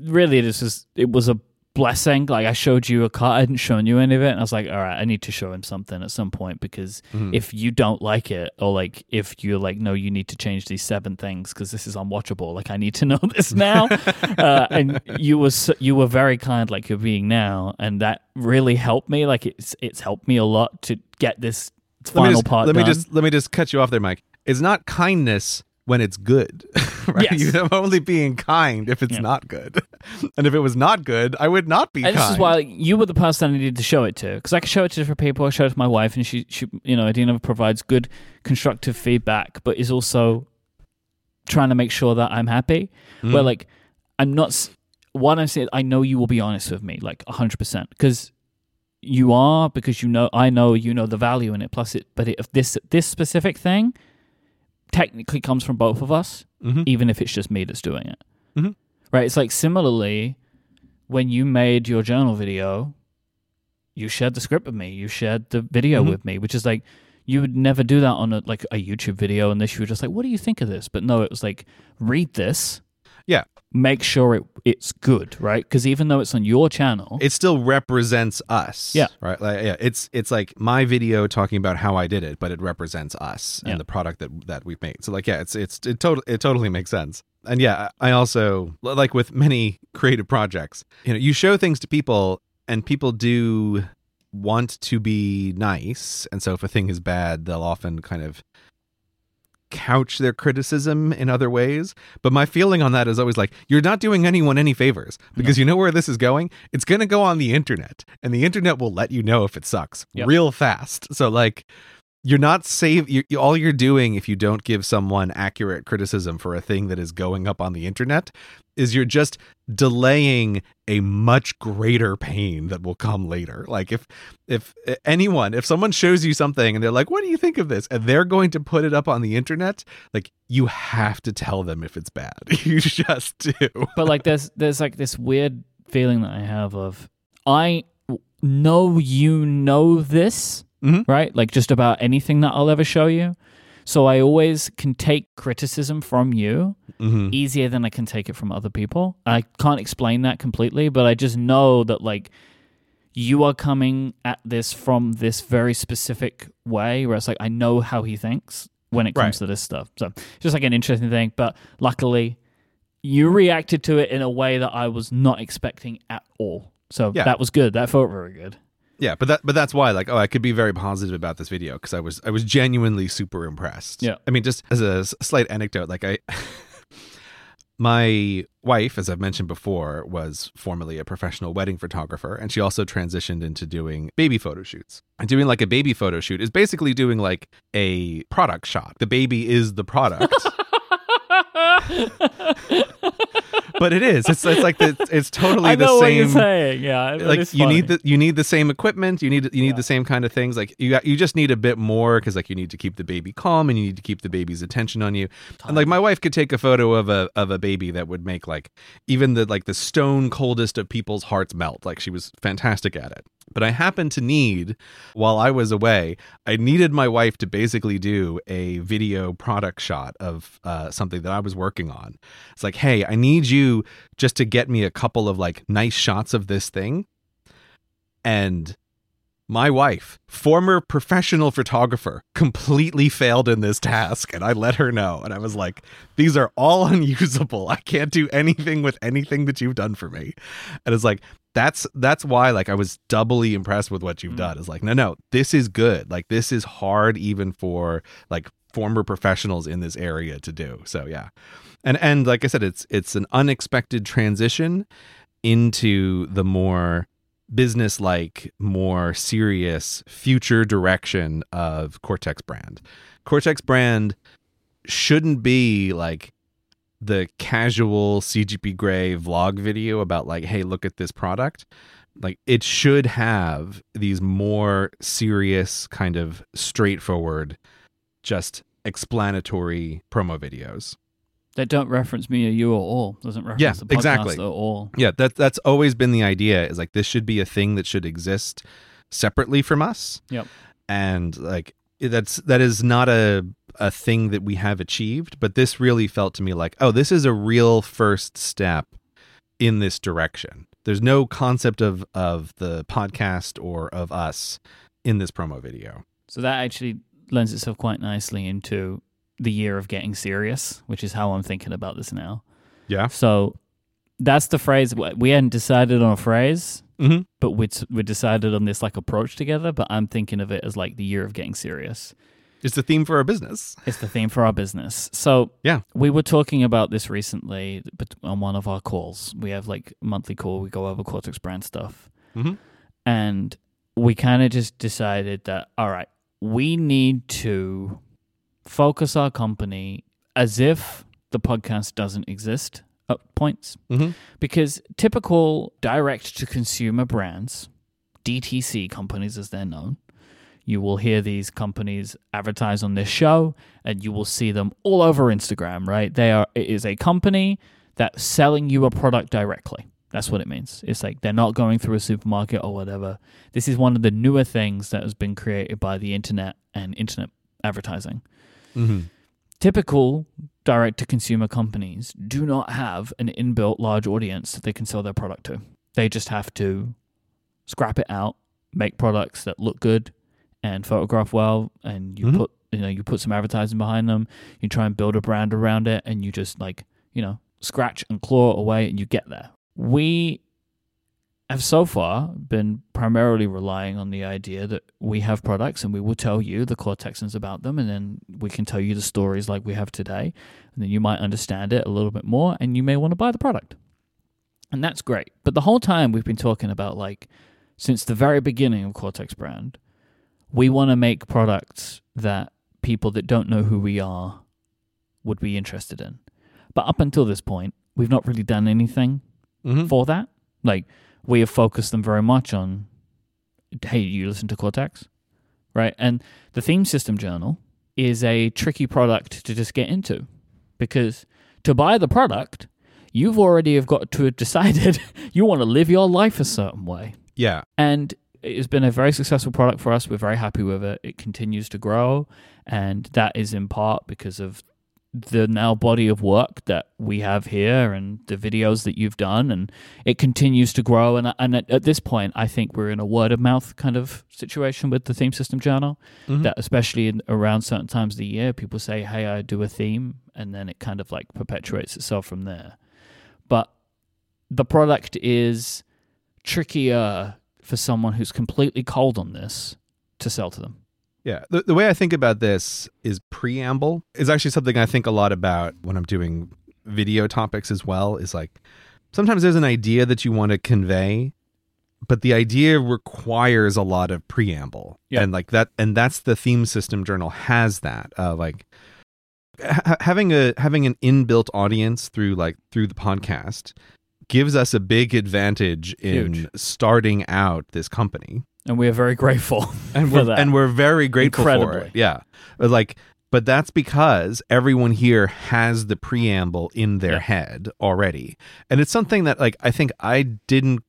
Really, this is it was a blessing. Like I showed you a car, I hadn't shown you any of it, and I was like, all right, I need to show him something at some point because Mhm. if you don't like it, or like if you're like, no, you need to change these seven things because this is unwatchable. Like I need to know this now. uh, and you were so, you were very kind, like you're being now, and that really helped me. Like it's it's helped me a lot to get this let me final just, part let me just let me just cut you off there, Myke. It's not kindness when it's good. right? Yes. You're only being kind if it's Yeah. not good. and if it was not good, I would not be And kind. this is why you were the person I needed to show it to, because I could show it to different people. I showed it to my wife, and she, she, you know, Adina provides good constructive feedback, but is also trying to make sure that I'm happy. Mhm. Where like I'm not. One, I said I know you will be honest with me, like hundred percent, because you are because you know I know you know the value in it. Plus, it but it, if this this specific thing technically comes from both of us, Mhm. even if it's just me that's doing it. Mhm. Right? It's like similarly when you made your journal video, you shared the script with me, you shared the video Mhm. with me, which is like you would never do that on a like a YouTube video unless you were just like, "What do you think of this?" But no, it was like, "Read this." Yeah. Make sure it it's good, right? Because even though it's on your channel, it still represents us. Yeah. Right. Like, yeah. It's it's like my video talking about how I did it, but it represents us Yeah. and the product that that we've made. So like, yeah, it's it's it totally it totally makes sense. And yeah, I also like with many creative projects, you know, you show things to people, and people do want to be nice, and so if a thing is bad, they'll often kind of couch their criticism in other ways. But my feeling on that is always like, you're not doing anyone any favors because you know where this is going? It's going to go on the internet, and the internet will let you know if it sucks Yep. real fast. So, like, you're not save you, all you're doing if you don't give someone accurate criticism for a thing that is going up on the internet is you're just delaying a much greater pain that will come later. Like if if anyone if someone shows you something and they're like what do you think of this? and they're going to put it up on the internet like you have to tell them if it's bad. You just do. But like there's there's like this weird feeling that I have of I know you know this, Mhm. right? Like just about anything that I'll ever show you. So I always can take criticism from you Mhm. easier than I can take it from other people. I can't explain that completely, but I just know that like you are coming at this from this very specific way where it's like I know how he thinks when it comes Right. to this stuff. So just like an interesting thing. But luckily you reacted to it in a way that I was not expecting at all. So Yeah. that was good. That felt very good. Yeah, but that but that's why like oh I could be very positive about this video because I was I was genuinely super impressed. Yeah. I mean just as a slight anecdote like I my wife as I've mentioned before was formerly a professional wedding photographer and she also transitioned into doing baby photo shoots. And doing like a baby photo shoot is basically doing like a product shot. The baby is the product. but it is. It's it's like the, it's totally I the know same what you're saying. Yeah, like you need the you need the same equipment. You need you need Yeah. the same kind of things. Like you got you just need a bit more because like you need to keep the baby calm and you need to keep the baby's attention on you. And like my wife could take a photo of a of a baby that would make like even the like the stone coldest of people's hearts melt. Like she was fantastic at it but I happened to need, while I was away, I needed my wife to basically do a video product shot of uh, something that I was working on. It's like, hey, I need you just to get me a couple of like nice shots of this thing. And my wife, former professional photographer, completely failed in this task. And I let her know. And I was like, these are all unusable. I can't do anything with anything that you've done for me. And it's like, that's that's why like I was doubly impressed with what you've Mm. done. Is like, no, no, this is good. Like this is hard even for like former professionals in this area to do. So yeah. And and like I said, it's it's an unexpected transition into the more business like, more serious future direction of Cortex brand. Cortex brand shouldn't be like the casual CGP Grey vlog video about like, hey, look at this product. Like it should have these more serious, kind of straightforward, just explanatory promo videos. that don't reference me or you at all. Doesn't reference Yeah, the podcast exactly. at all. Yeah, that that's always been the idea. Is like this should be a thing that should exist separately from us. Yep. And like that's that is not a a thing that we have achieved, but this really felt to me like, oh, this is a real first step in this direction. There's no concept of of the podcast or of us in this promo video. So that actually lends itself quite nicely into the year of getting serious, which is how I'm thinking about this now. Yeah. So that's the phrase. We hadn't decided on a phrase, Mhm. but we we decided on this like approach together. But I'm thinking of it as like the year of getting serious. It's the theme for our business. It's the theme for our business. So Yeah. we were talking about this recently, but on one of our calls, we have like monthly call. We go over Cortex brand stuff, Mhm. and we kind of just decided that all right, we need to focus our company as if the podcast doesn't exist at points Mm-hmm. because typical direct to consumer brands, DTC companies as they're known, you will hear these companies advertise on this show and you will see them all over Instagram, right? They are it is a company that's selling you a product directly. That's what it means. It's like they're not going through a supermarket or whatever. This is one of the newer things that has been created by the internet and internet advertising Mm-hmm. typical direct to consumer companies do not have an inbuilt large audience that they can sell their product to. They just have to scrap it out, make products that look good and photograph well and you Mhm. put you know, you put some advertising behind them, you try and build a brand around it and you just like, you know, scratch and claw away and you get there. We have so far been primarily relying on the idea that we have products and we will tell you the Cortexans about them and then we can tell you the stories like we have today and then you might understand it a little bit more and you may want to buy the product. And that's great. But the whole time we've been talking about like since the very beginning of Cortex brand, we want to make products that people that don't know who we are would be interested in. But up until this point, we've not really done anything Mm-hmm. for that. Like we have focused them very much on hey, you listen to Cortex, right? And the theme system journal is a tricky product to just get into because to buy the product, you've already have got to have decided you want to live your life a certain way. Yeah. And it's been a very successful product for us. We're very happy with it. It continues to grow, and that is in part because of the now body of work that we have here and the videos that you've done, and it continues to grow. And and at, at this point, I think we're in a word of mouth kind of situation with the theme system journal. Mhm. That especially in, around certain times of the year, people say, "Hey, I do a theme," and then it kind of like perpetuates itself from there. But the product is trickier for someone who's completely cold on this to sell to them. Yeah. The, the way I think about this is preamble is actually something I think a lot about when I'm doing video topics as well. Is like sometimes there's an idea that you want to convey, but the idea requires a lot of preamble. Yeah. And like that, and that's the theme system journal has that. Uh, like ha- having a having an inbuilt audience through like through the podcast gives us a big advantage in Huge. starting out this company And we are very grateful and for we're that. and we're very grateful for it. Yeah, like, but that's because everyone here has the preamble in their Yeah. head already, and it's something that like I think I didn't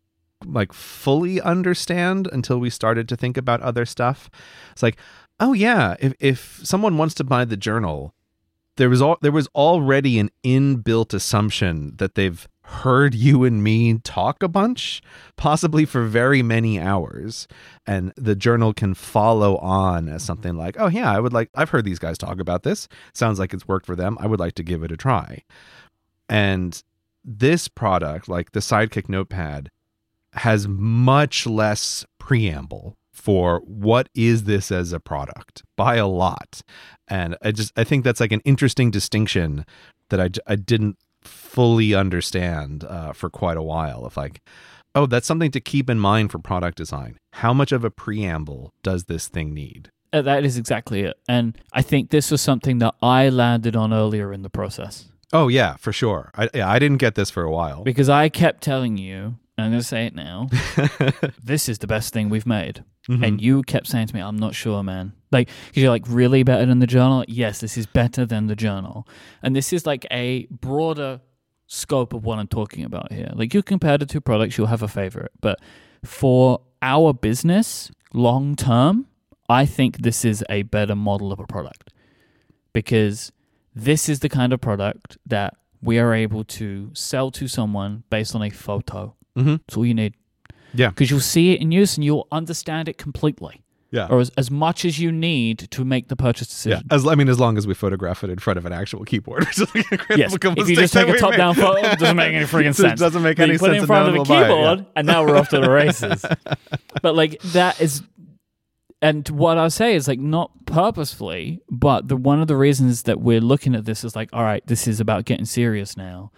like fully understand until we started to think about other stuff. It's like, oh yeah, if if someone wants to buy the journal, there was all there was already an inbuilt assumption that they've heard you and me talk a bunch, possibly for very many hours, and the journal can follow on as something like, oh yeah, I would like I've heard these guys talk about this. Sounds like it's worked for them. I would like to give it a try. And this product, like the Sidekick Notepad, has much less preamble for what is this as a product by a lot. And I just I think that's like an interesting distinction that I, I didn't fully understand uh, for quite a while of like oh that's something to keep in mind for product design how much of a preamble does this thing need Uh, that is exactly it. And I think this was something that I landed on earlier in the process oh yeah for sure I, yeah, I didn't get this for a while because I kept telling you, and I'm going to say it now, this is the best thing we've made. Mhm. And you kept saying to me, I'm not sure, man. Like, because you're like, really better than the journal? Yes, this is better than the journal. And this is like a broader scope of what I'm talking about here. Like, you compare the two products, you'll have a favorite. But for our business, long term, I think this is a better model of a product because this is the kind of product that we are able to sell to someone based on a photo. Mhm. That's all you need. Yeah. Because you'll see it in use and you'll understand it completely. Yeah Or as, as much as you need to make the purchase yeah decision. as i mean as long as we photograph it in front of an actual keyboard which is like a Yes. If you just take a top down photo, it doesn't make any freaking sense. It doesn't make any you put sense it in front of a buy it, keyboard, yeah. and now we're off to the races. but like that is, and what I say is like not purposefully, but the one of the reasons that we're looking at this is like, all right, this is about getting serious now.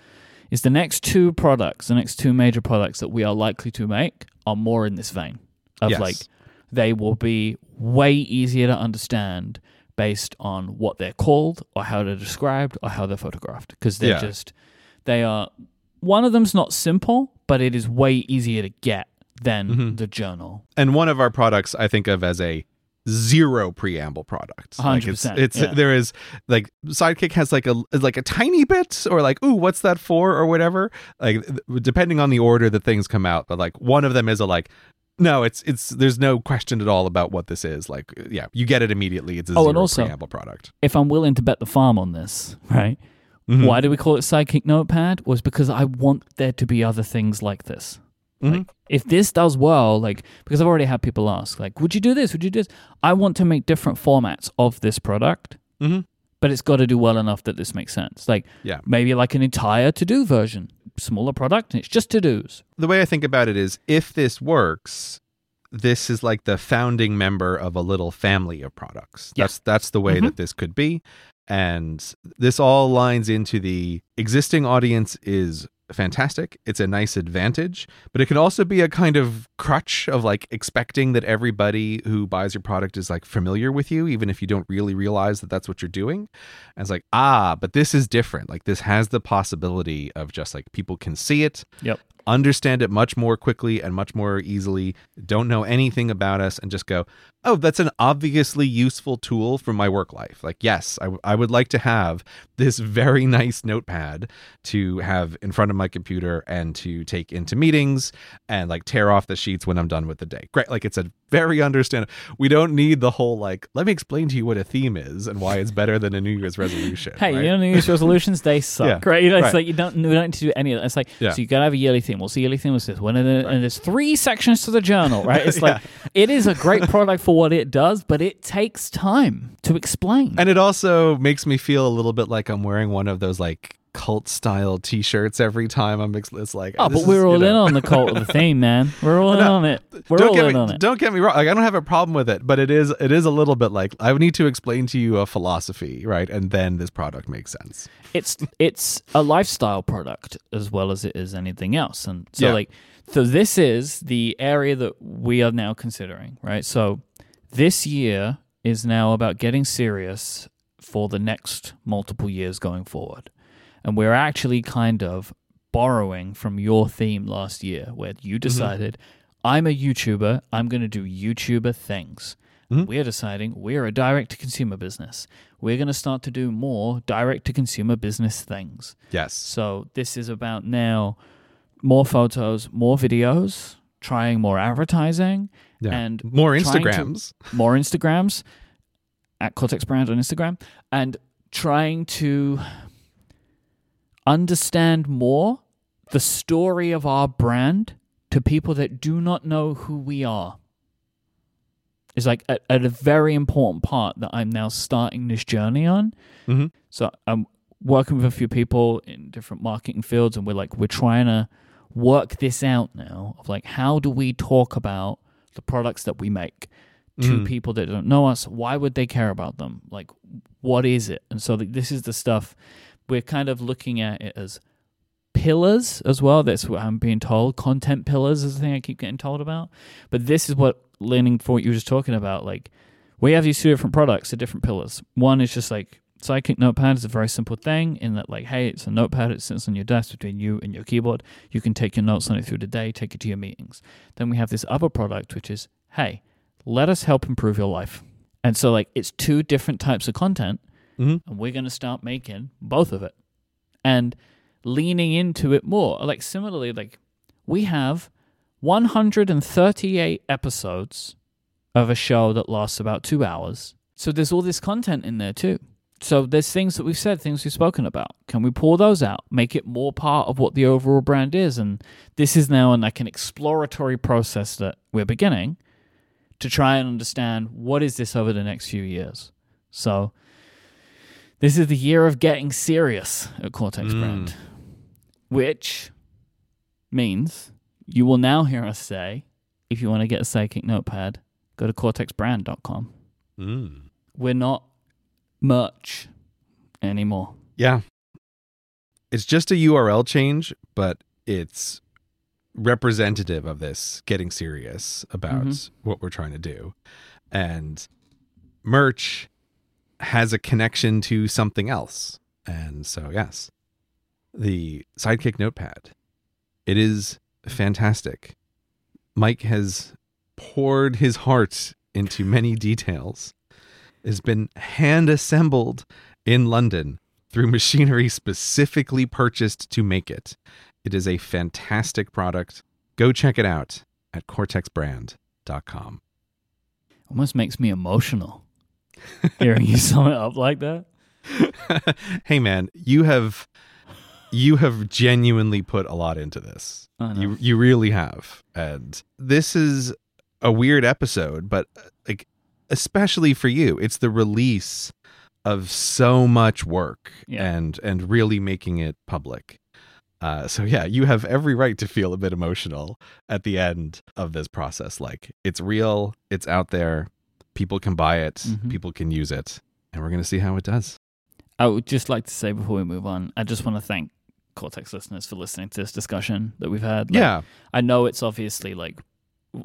Is the next two products, the next two major products that we are likely to make are more in this vein of Yes. like they will be way easier to understand, based on what they're called or how they're described or how they're photographed because they're Yeah. just they are one of them's not simple but it is way easier to get than Mhm. the journal and one of our products I think of as a zero preamble product. Like it's 100%, it's yeah. there is like Sidekick has like a like a tiny bit or like ooh what's that for or whatever like depending on the order that things come out but like one of them is a like no it's it's there's no question at all about what this is like yeah you get it immediately it's a Oh, and also- preamble product. if i'm willing to bet the farm on this right Mhm. why do we call it sidekick notepad was because i want there to be other things like this Mhm. Like, if this does well, like because I've already had people ask, like, would you do this? Would you do this? I want to make different formats of this product, Mhm. but it's got to do well enough that this makes sense. Like, Yeah. maybe like an entire to do version, smaller product, and it's just to dos. the way I think about it is if this works, this is like the founding member of a little family of products. Yeah. That's that's the way Mhm. that this could be. And this all lines into the existing audience is fantastic. It's a nice advantage, but it can also be a kind of crutch of like expecting that everybody who buys your product is like familiar with you, even if you don't really realize that that's what you're doing. And it's like, ah, but this is different. Like this has the possibility of just like people can see it Yep. Understand it much more quickly and much more easily, don't know anything about us, and just go, oh, that's an obviously useful tool for my work life. Like, yes, I, w- I would like to have this very nice notepad to have in front of my computer and to take into meetings and like tear off the sheets when I'm done with the day. Great. Like, it's a very understandable. We don't need the whole, like, let me explain to you what a theme is and why it's better than a New Year's resolution. Hey, right? you know, New Year's resolutions they suck, Yeah. right? You know, it's Right. like you don't, we don't need to do any of that. It's like Yeah. so you gotta have a yearly theme. What's the yearly theme? What's this? When the, and there's three sections to the journal, right? It's like it is a great product for what it does, but it takes time to explain. And it also makes me feel a little bit like I'm wearing one of those like cult style t-shirts every time I'm ex- it's like Oh, but we're is, you all in on the cult of the theme, man. We're all in No, on it. We're don't all get in me on it. don't get me wrong like I don't have a problem with it but it is it is a little bit like I need to explain to you a philosophy right and then this product makes sense It's it's a lifestyle product as well as it is anything else, and so Yeah. like so this is the area that we are now considering, right? So this year is now about getting serious for the next multiple years going forward, and we're actually kind of borrowing from your theme last year, where you decided. I'm a YouTuber. I'm going to do YouTuber things. Mhm. We're deciding we're a direct to consumer business. We're going to start to do more direct to consumer business things. yes So this is about now more photos, more videos, trying more advertising, yeah and more trying to- Instagrams more Instagrams at Cortex Brand on Instagram, and trying to understand more the story of our brand to people that do not know who we are. Is like a, a very important part that I'm now starting this journey on. Mhm. So I'm working with a few people in different marketing fields, and we're like we're trying to work this out now of like how do we talk about the products that we make to Mm. people that don't know us why would they care about them like what is it and so th- this is the stuff we're kind of looking at it as pillars as well that's what i'm being told content pillars is the thing i keep getting told about but this is what leaning for what you were just talking about like we have these two different products the different pillars one is just like Sidekick Notepad is a very simple thing in that, like, hey, it's a notepad. It sits on your desk between you and your keyboard. You can take your notes on it through the day, take it to your meetings. Then we have this other product, which is, hey, let us help improve your life. And so, like, it's two different types of content, Mhm. and we're going to start making both of it and leaning into it more. Like, similarly, like, we have 138 episodes of a show that lasts about two hours. So there's all this content in there too. So there's things that we've said, things we've spoken about. Can we pull those out, make it more part of what the overall brand is? And this is now like an exploratory process that we're beginning to try and understand what is this over the next few years. So this is the year of getting serious at Cortex Mm. Brand, which means you will now hear us say, if you want to get a Sidekick Notepad, go to cortexbrand.com. Mm. We're not merch anymore. yeah it's just a URL change but it's representative of this getting serious about Mhm. what we're trying to do and merch has a connection to something else. And so, yes, the Sidekick Notepad. It is fantastic. Myke has poured his heart into many details. It has been hand assembled in London through machinery specifically purchased to make it. It is a fantastic product. Go check it out at cortexbrand.com. Almost makes me emotional hearing you sum it up like that. hey man, you have you have genuinely put a lot into this. You you really have. And this is a weird episode, but like especially for you, it's the release of so much work Yeah. and and really making it public. Uh, so yeah, you have every right to feel a bit emotional at the end of this process. Like it's real, it's out there, people can buy it, Mhm. people can use it, and we're gonna see how it does. I would just like to say before we move on, I just want to thank Cortex listeners for listening to this discussion that we've had. Like, yeah, I know it's obviously like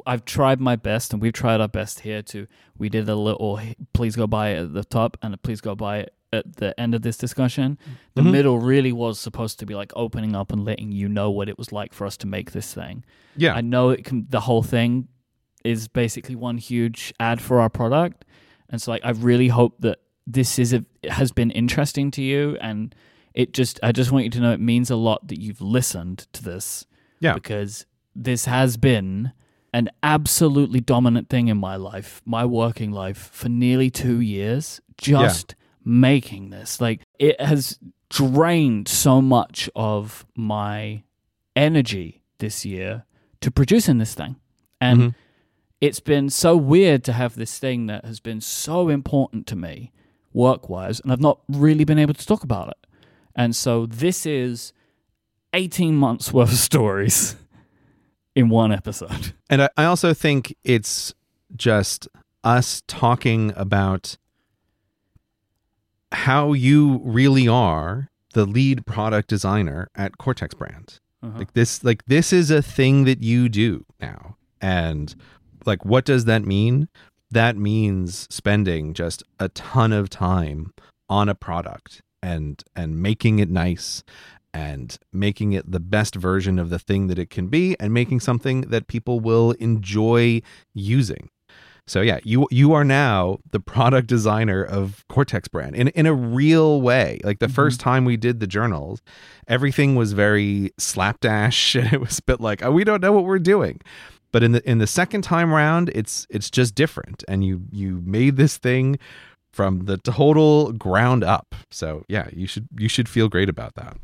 I've tried my best and we've tried our best here to we did a little please go buy it at the top and a please go buy it at the end of this discussion. The Mhm. middle really was supposed to be like opening up and letting you know what it was like for us to make this thing. yeah, I know it can the whole thing is basically one huge ad for our product. And so like I really hope that this is a, has been interesting to you and it just I just want you to know it means a lot that you've listened to this. Yeah. Because this has been an absolutely dominant thing in my life, my working life for nearly 2 years just making this. Like it has drained so much of my energy this year to producing this thing. And Mhm. It's been so weird to have this thing that has been so important to me work wise, and I've not really been able to talk about it. And so this is 18 months worth of stories in one episode. And I, I also think it's just us talking about how you really are the lead product designer at Cortex Brand. Uh-huh. Like this like this is a thing that you do now. And like what does that mean? That means spending just a ton of time on a product and and making it nice and making it the best version of the thing that it can be and making something that people will enjoy using. So yeah, you you are now the product designer of Cortex brand in in a real way. Like the Mhm. first time we did the journals, everything was very slapdash and it was a bit like, oh, we don't know what we're doing. But in the in the second time round, it's it's just different and you you made this thing from the total ground up. So yeah, you should you should feel great about that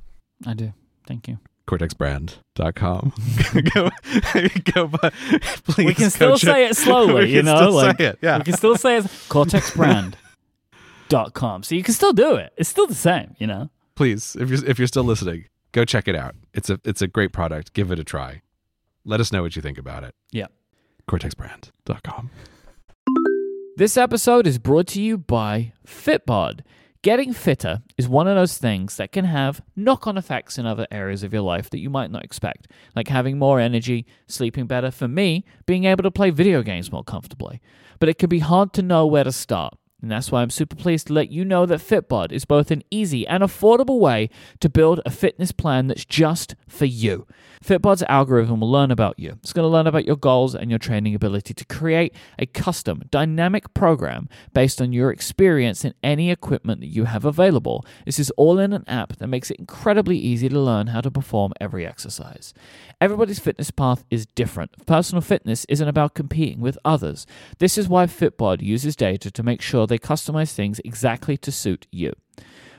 I do. Thank you. cortexbrand.com. go, go, but please. we can still say it slowly, we you can know? still like, say it, yeah. We can still say it's cortexbrand.com. So you can still do it. It's still the same, you know? Please, if you're if you're still listening, go check it out. It's a it's a great product. Give it a try. Let us know what you think about it. Yeah. Cortexbrand.com. This episode is brought to you by Fitbod. Getting fitter is one of those things that can have knock on effects in other areas of your life that you might not expect, like having more energy, sleeping better. For me, being able to play video games more comfortably. But it can be hard to know where to start. And that's why I'm super pleased to let you know that Fitbod is both an easy and affordable way to build a fitness plan that's just for you. Fitbod's algorithm will learn about you. It's going to learn about your goals and your training ability to create a custom, dynamic program based on your experience and any equipment that you have available. This is all in an app that makes it incredibly easy to learn how to perform every exercise. Everybody's fitness path is different. Personal fitness isn't about competing with others. This is why Fitbod uses data to make sure they customize things exactly to suit you.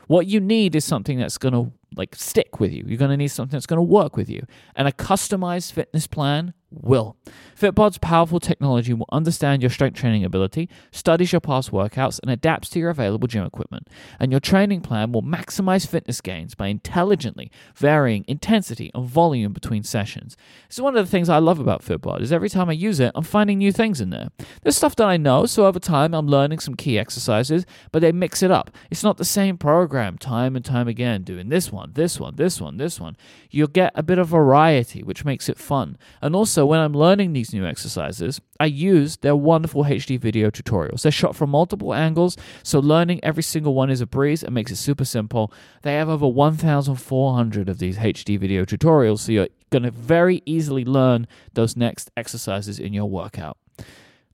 What you need is something that's going to like stick with you. You're going to need something that's going to work with you. And a customized fitness plan will. Fitbod's powerful technology will understand your strength training ability, studies your past workouts, and adapts to your available gym equipment. And your training plan will maximize fitness gains by intelligently varying intensity and volume between sessions. This is one of the things I love about Fitbod is every time I use it, I'm finding new things in there. There's stuff that I know, so over time I'm learning some key exercises, but they mix it up. It's not the same program time and time again, doing this one, this one, this one, this one. You'll get a bit of variety, which makes it fun. And also So when I'm learning these new exercises, I use their wonderful HD video tutorials. They're shot from multiple angles, so learning every single one is a breeze and makes it super simple. They have over 1,400 of these HD video tutorials, so you're going to very easily learn those next exercises in your workout.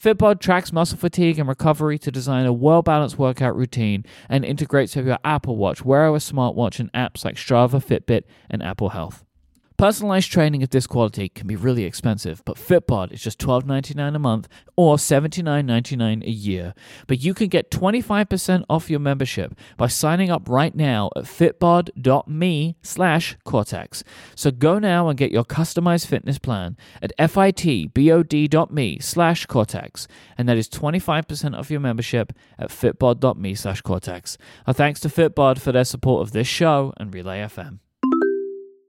Fitbod tracks muscle fatigue and recovery to design a well balanced workout routine and integrates with your Apple Watch, Wear OS smartwatch, and apps like Strava, Fitbit, and Apple Health. Personalized training of this quality can be really expensive, but Fitbod is just $12.99 a month or $79.99 a year. But you can get 25% off your membership by signing up right now at fitbod.me slash cortex. So go now and get your customized fitness plan at fitbod.me slash cortex. And that is 25% off your membership at fitbod.me slash cortex. Our thanks to Fitbod for their support of this show and Relay FM.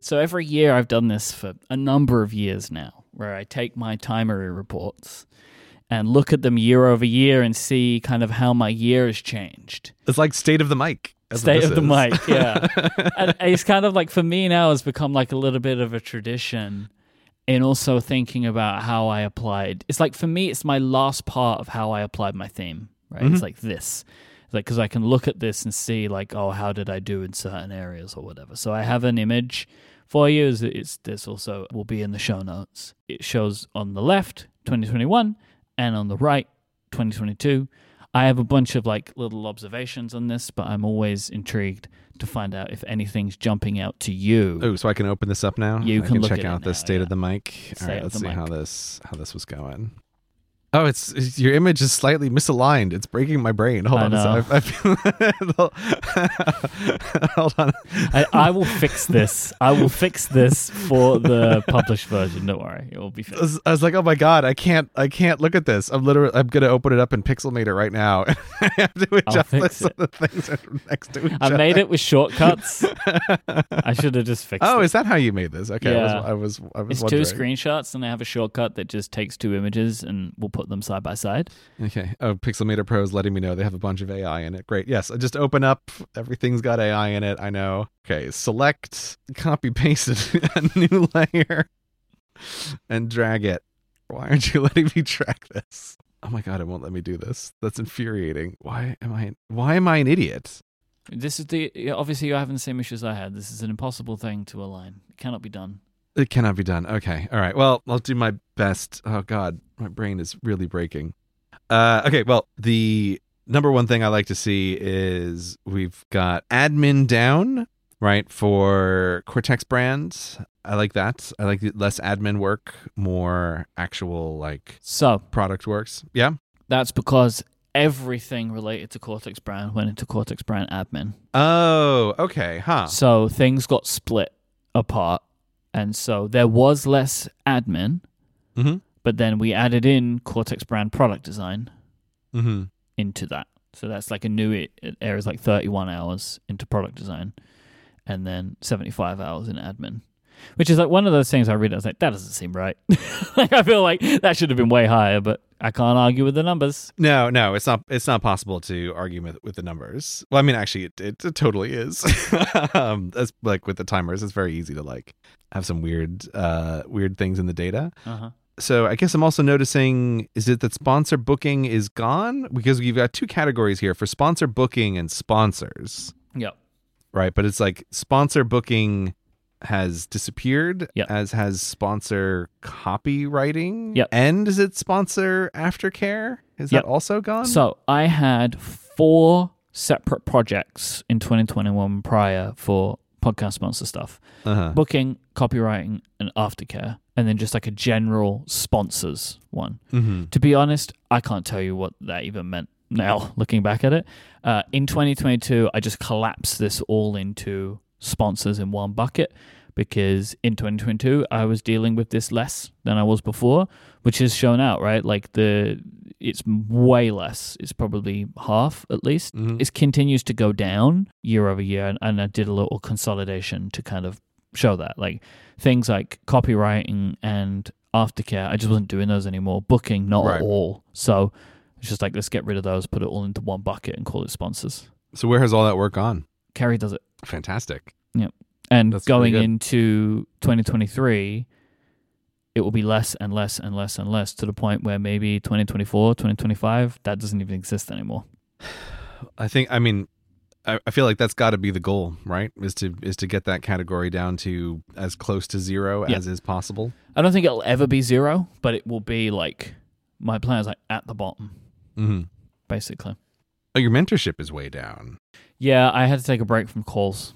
So every year I've done this for a number of years now, where I take my Timery reports and look at them year over year and see kind of how my year has changed. It's like state of the Myke. State of the is. Myke, yeah. and it's kind of like for me now has become like a little bit of a tradition in also thinking about how I applied. It's like for me, it's my last part of how I applied my theme, right? It's mm-hmm. like this. It's like because I can look at this and see like, oh, how did I do in certain areas or whatever. So I have an image for you. Is it's this also will be in the show notes. It shows on the left 2021 and on the right 2022. I have a bunch of like little observations on this, but I'm always intrigued to find out if anything's jumping out to you. Oh, so I can open this up now. You I can check out the state yeah. of the Myke. All State right, of let's see how this how this was going. Oh, it's, it's- your image is slightly misaligned. It's breaking my brain. Hold I on, know. sec. I feel, hold on. I, I will fix this. I will fix this for the published version. Don't worry, it will be I was, I was like, oh my god, I can't, I can't look at this. I'm literally, I'm gonna open it up in Pixelmator right now. I have to adjust this it. the things are next to each I other. made it with shortcuts. I should have just fixed Oh, it. is that how you made this? Okay, Yeah. I was, I was, I was It's wondering. two screenshots, and I have a shortcut that just takes two images, and we'll put them side by side. Okay. Oh, Pixelmator Pro is letting me know they have a bunch of AI in it. Great. Yes. I just open up. Everything's got AI in it. I know. Okay. Select, copy, paste it, a new layer, and drag it. Why aren't you letting me track this? Oh my god! It won't let me do this. That's infuriating. Why am I? Why am I an idiot? This is the obviously you're having the same issues I had. This is an impossible thing to align. It cannot be done. It cannot be done. Okay. All right. Well, I'll do my best. Oh God, my brain is really breaking. Uh, okay. Well, the number one thing I like to see is we've got admin down, right, for Cortex brands. I like that. I like the less admin work, more actual like So product works. Yeah. that's because everything related to Cortex Brand went into Cortex Brand admin. Oh, okay. Huh. So things got split apart, and so there was less admin, Mm-hmm. but then we added in Cortex Brand product design Mm-hmm. into that. So that's like a new it, it areas like 31 hours into product design, and then 75 hours in admin. Which is like one of those things I read. I was like, that doesn't seem right. like I feel like that should have been way higher, but I can't argue with the numbers. No, no, it's not. It's not possible to argue with, with the numbers. Well, I mean, actually, it, it, it totally is. um, that's like with the timers. It's very easy to like have some weird, uh, weird things in the data. Uh-huh. So I guess I'm also noticing is it that sponsor booking is gone because we've got two categories here for sponsor booking and sponsors, Yep. right? But it's like sponsor booking has disappeared Yep. as has sponsor copywriting Yep. and is it sponsor aftercare is Yep. that also gone So I had four separate projects in 2021 prior for podcast sponsor stuff uh-huh. booking, copywriting, and aftercare, and then just like a general sponsors one. mm-hmm. To be honest, I can't tell you what that even meant now, looking back at it. Uh, in 2022, I just collapsed this all into sponsors in one bucket because in 2022, I was dealing with this less than I was before, which is shown out, right? Like the. It's way less. It's probably half at least. Mhm. It continues to go down year over year, and, and I did a little consolidation to kind of show that. Like things like copywriting and aftercare, I just wasn't doing those anymore. Booking, not Right. at all. So it's just like let's get rid of those, put it all into one bucket, and call it sponsors. So where has all that work gone? Carrie does it, Fantastic. Yep. And That's going pretty good. into 2023, it will be less and less and less and less to the point where maybe 2024, 2025, that doesn't even exist anymore. I think I mean I, I feel like that's got to be the goal, right? Is to is to get that category down to as close to zero Yeah. as is possible. I don't think it'll ever be zero, but it will be like my plan is like at the bottom, hmm basically. Oh, your mentorship is way down. Yeah, I had to take a break from calls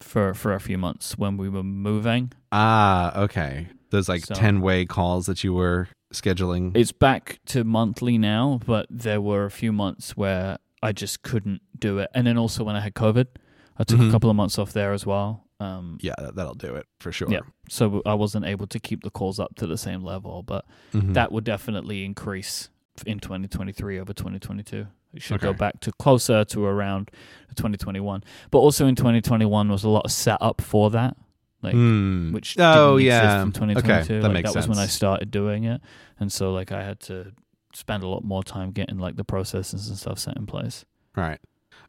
for for a few months when we were moving. Ah, okay. Those like So- ten way calls that you were scheduling. It's back to monthly now, but there were a few months where I just couldn't do it. And then also when I had COVID, I took Mhm. a couple of months off there as well. Um, yeah, that- that'll do it for sure. Yeah. so I wasn't able to keep the calls up to the same level, but Mhm. that would definitely increase in 2023 over 2022. It should go back to closer to around 2021. But also in 2021 was a lot of setup for that, like Hmm. which oh didn't yeah. exist in 2022. Okay, that like, makes that was when I started doing it, and so like I had to spend a lot more time getting like the processes and stuff set in place. Right.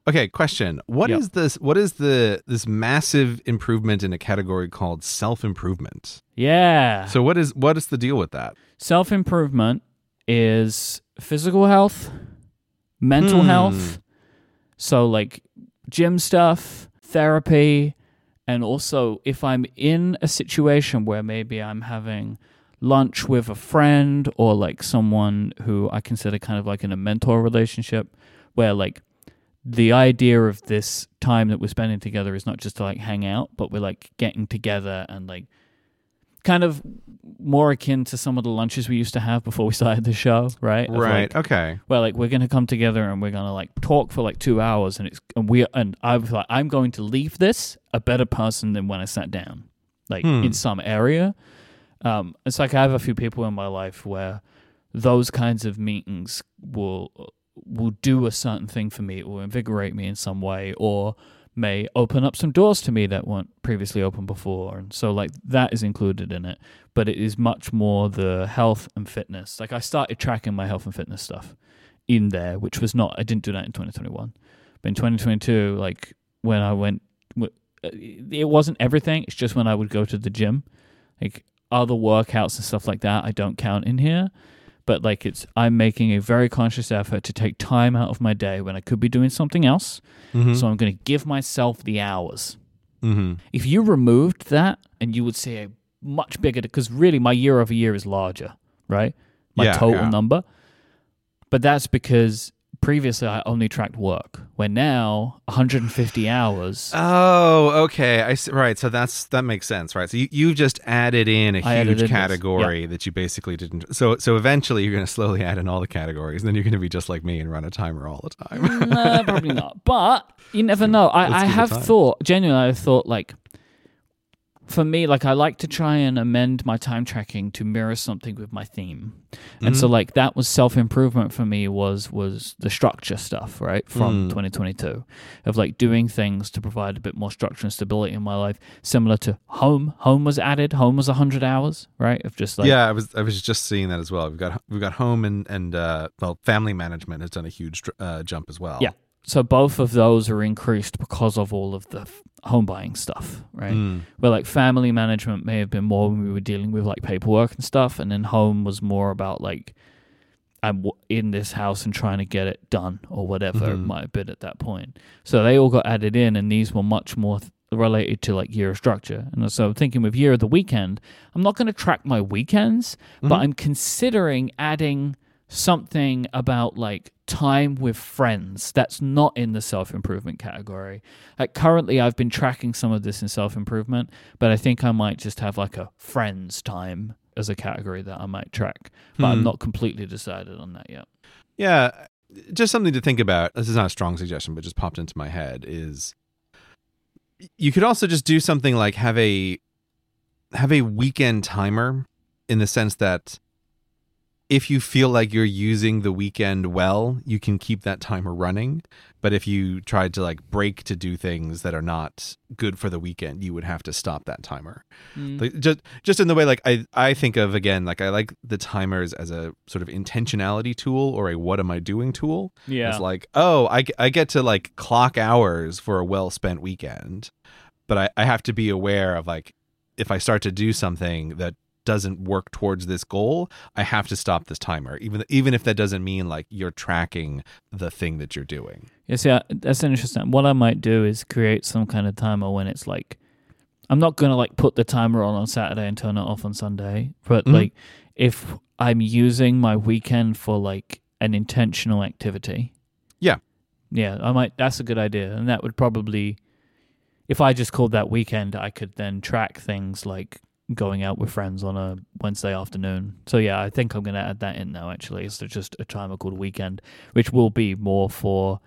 Okay, question. What is Yep. this what is the this massive improvement in a category called self-improvement? Yeah. So what is what is the deal with that? Self improvement is physical health, mental Hmm. health. So, like gym stuff, therapy, and also if I'm in a situation where maybe I'm having lunch with a friend or like someone who I consider kind of like in a mentor relationship, where like the idea of this time that we're spending together is not just to like hang out, but we're like getting together and like kind of more akin to some of the lunches we used to have before we started the show, right? Of, right. like, okay. Well, like we're gonna come together and we're gonna like talk for like two hours, and it's and we and I was like, I'm going to leave this a better person than when I sat down, like Hmm. in some area. Um, it's like I have a few people in my life where those kinds of meetings will will do a certain thing for me, or invigorate me in some way, or may open up some doors to me that weren't previously open before. And so like that is included in it. But it is much more the health and fitness. Like I started tracking my health and fitness stuff in there, which was not I didn't do that in 2021. But in 2022, like when I went uh, it wasn't everything. It's just when I would go to the gym. Like other workouts and stuff like that I don't count in here. But like it's I'm making a very conscious effort to take time out of my day when I could be doing something else. Mhm. So I'm going to give myself the hours. Mhm. If you removed that and you would see a much bigger because really my year over year is larger, right? My Yeah, total yeah. number. But that's because previously I only tracked work. Where now 150 hours Oh, okay. I see. Right. So that's that makes sense, right? So you you just added in a I huge category that you basically didn't. So so eventually you're going to slowly add in all the categories, and then you're going to be just like me and run a timer all the time. no, probably not. But you never know. I, Let's I have thought, genuinely, I've thought like, for me, like I like to try and amend my time tracking to mirror something with my theme, and Mm-hmm. so like that was self improvement for me was was the structure stuff right from Mm. 2022 of like doing things to provide a bit more structure and stability in my life, similar to home. Home was added. Home was 100 hours, right? Of just like yeah, I was I was just seeing that as well. We've got we've got home and and uh, well, family management has done a huge uh, jump as well. Yeah. So both of those are increased because of all of the home buying stuff, right? Mm. where like family management may have been more when we were dealing with like paperwork and stuff, and then home was more about like I'm w- in this house and trying to get it done or whatever it Mhm. might have been at that point. So they all got added in, and these were much more th- related to like year of structure. And so I'm thinking with year of the weekend, I'm not going to track my weekends, but Mhm. I'm considering adding something about like time with friends that's not in the self improvement category. Like currently, I've been tracking some of this in self improvement, but I think I might just have like a friends time as a category that I might track. But I'm Hmm. not completely decided on that yet. Yeah, just something to think about. This is not a strong suggestion, but just popped into my head is you could also just do something like have a have a weekend timer in the sense that if you feel like you're using the weekend well, you can keep that timer running. But if you tried to like break to do things that are not good for the weekend, you would have to stop that timer. Mm. Like, just just in the way like I I think of again like I like the timers as a sort of intentionality tool or a what am I doing tool. Yeah. It's like oh I, I get to like clock hours for a well spent weekend, but I, I have to be aware of like if I start to do something that doesn't work towards this goal, I have to stop this timer. Even even if that doesn't mean like you're tracking the thing that you're doing. Yes, yeah, that's interesting. What I might do is create some kind of timer when it's like, I'm not gonna like put the timer on on Saturday and turn it off on Sunday, but Mhm. like if I'm using my weekend for like an intentional activity. Yeah. Yeah, I might. That's a good idea, and that would probably, if I just called that weekend, I could then track things like going out with friends on a Wednesday afternoon. So yeah, I think I'm going to add that in now. Actually, it's just a timer called weekend, which will be more for.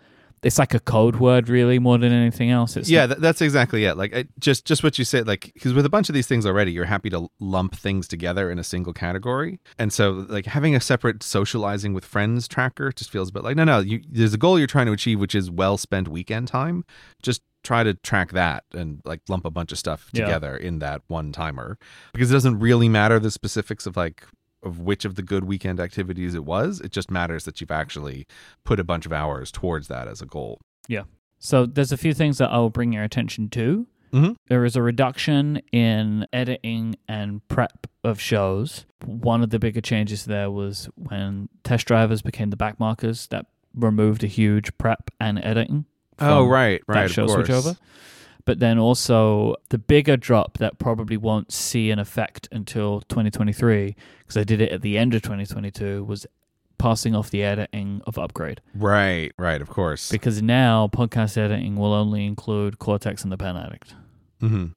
It's like a code word, really, more than anything else. It's yeah, th- that's exactly it. Like I, just just what you said. Like because with a bunch of these things already, you're happy to lump things together in a single category, and so like having a separate socializing with friends tracker just feels a bit like no, no. You, there's a goal you're trying to achieve, which is well spent weekend time. Just try to track that and like lump a bunch of stuff Yeah. together in that one timer because it doesn't really matter the specifics of like of which of the good weekend activities it was it just matters that you've actually put a bunch of hours towards that as a goal Yeah. So there's a few things that I'll bring your attention to. Mhm. There is a reduction in editing and prep of shows. One of the bigger changes there was when test drivers became the Backmarkers that removed a huge prep and editing. oh right right that of show course. switchover. But then also the bigger drop that probably won't see an effect until 2023 because I did it at the end of 2022 was passing off the editing of Upgrade Right, right, of course. because now podcast editing will only include Cortex and the Pen Addict. Mm-hmm.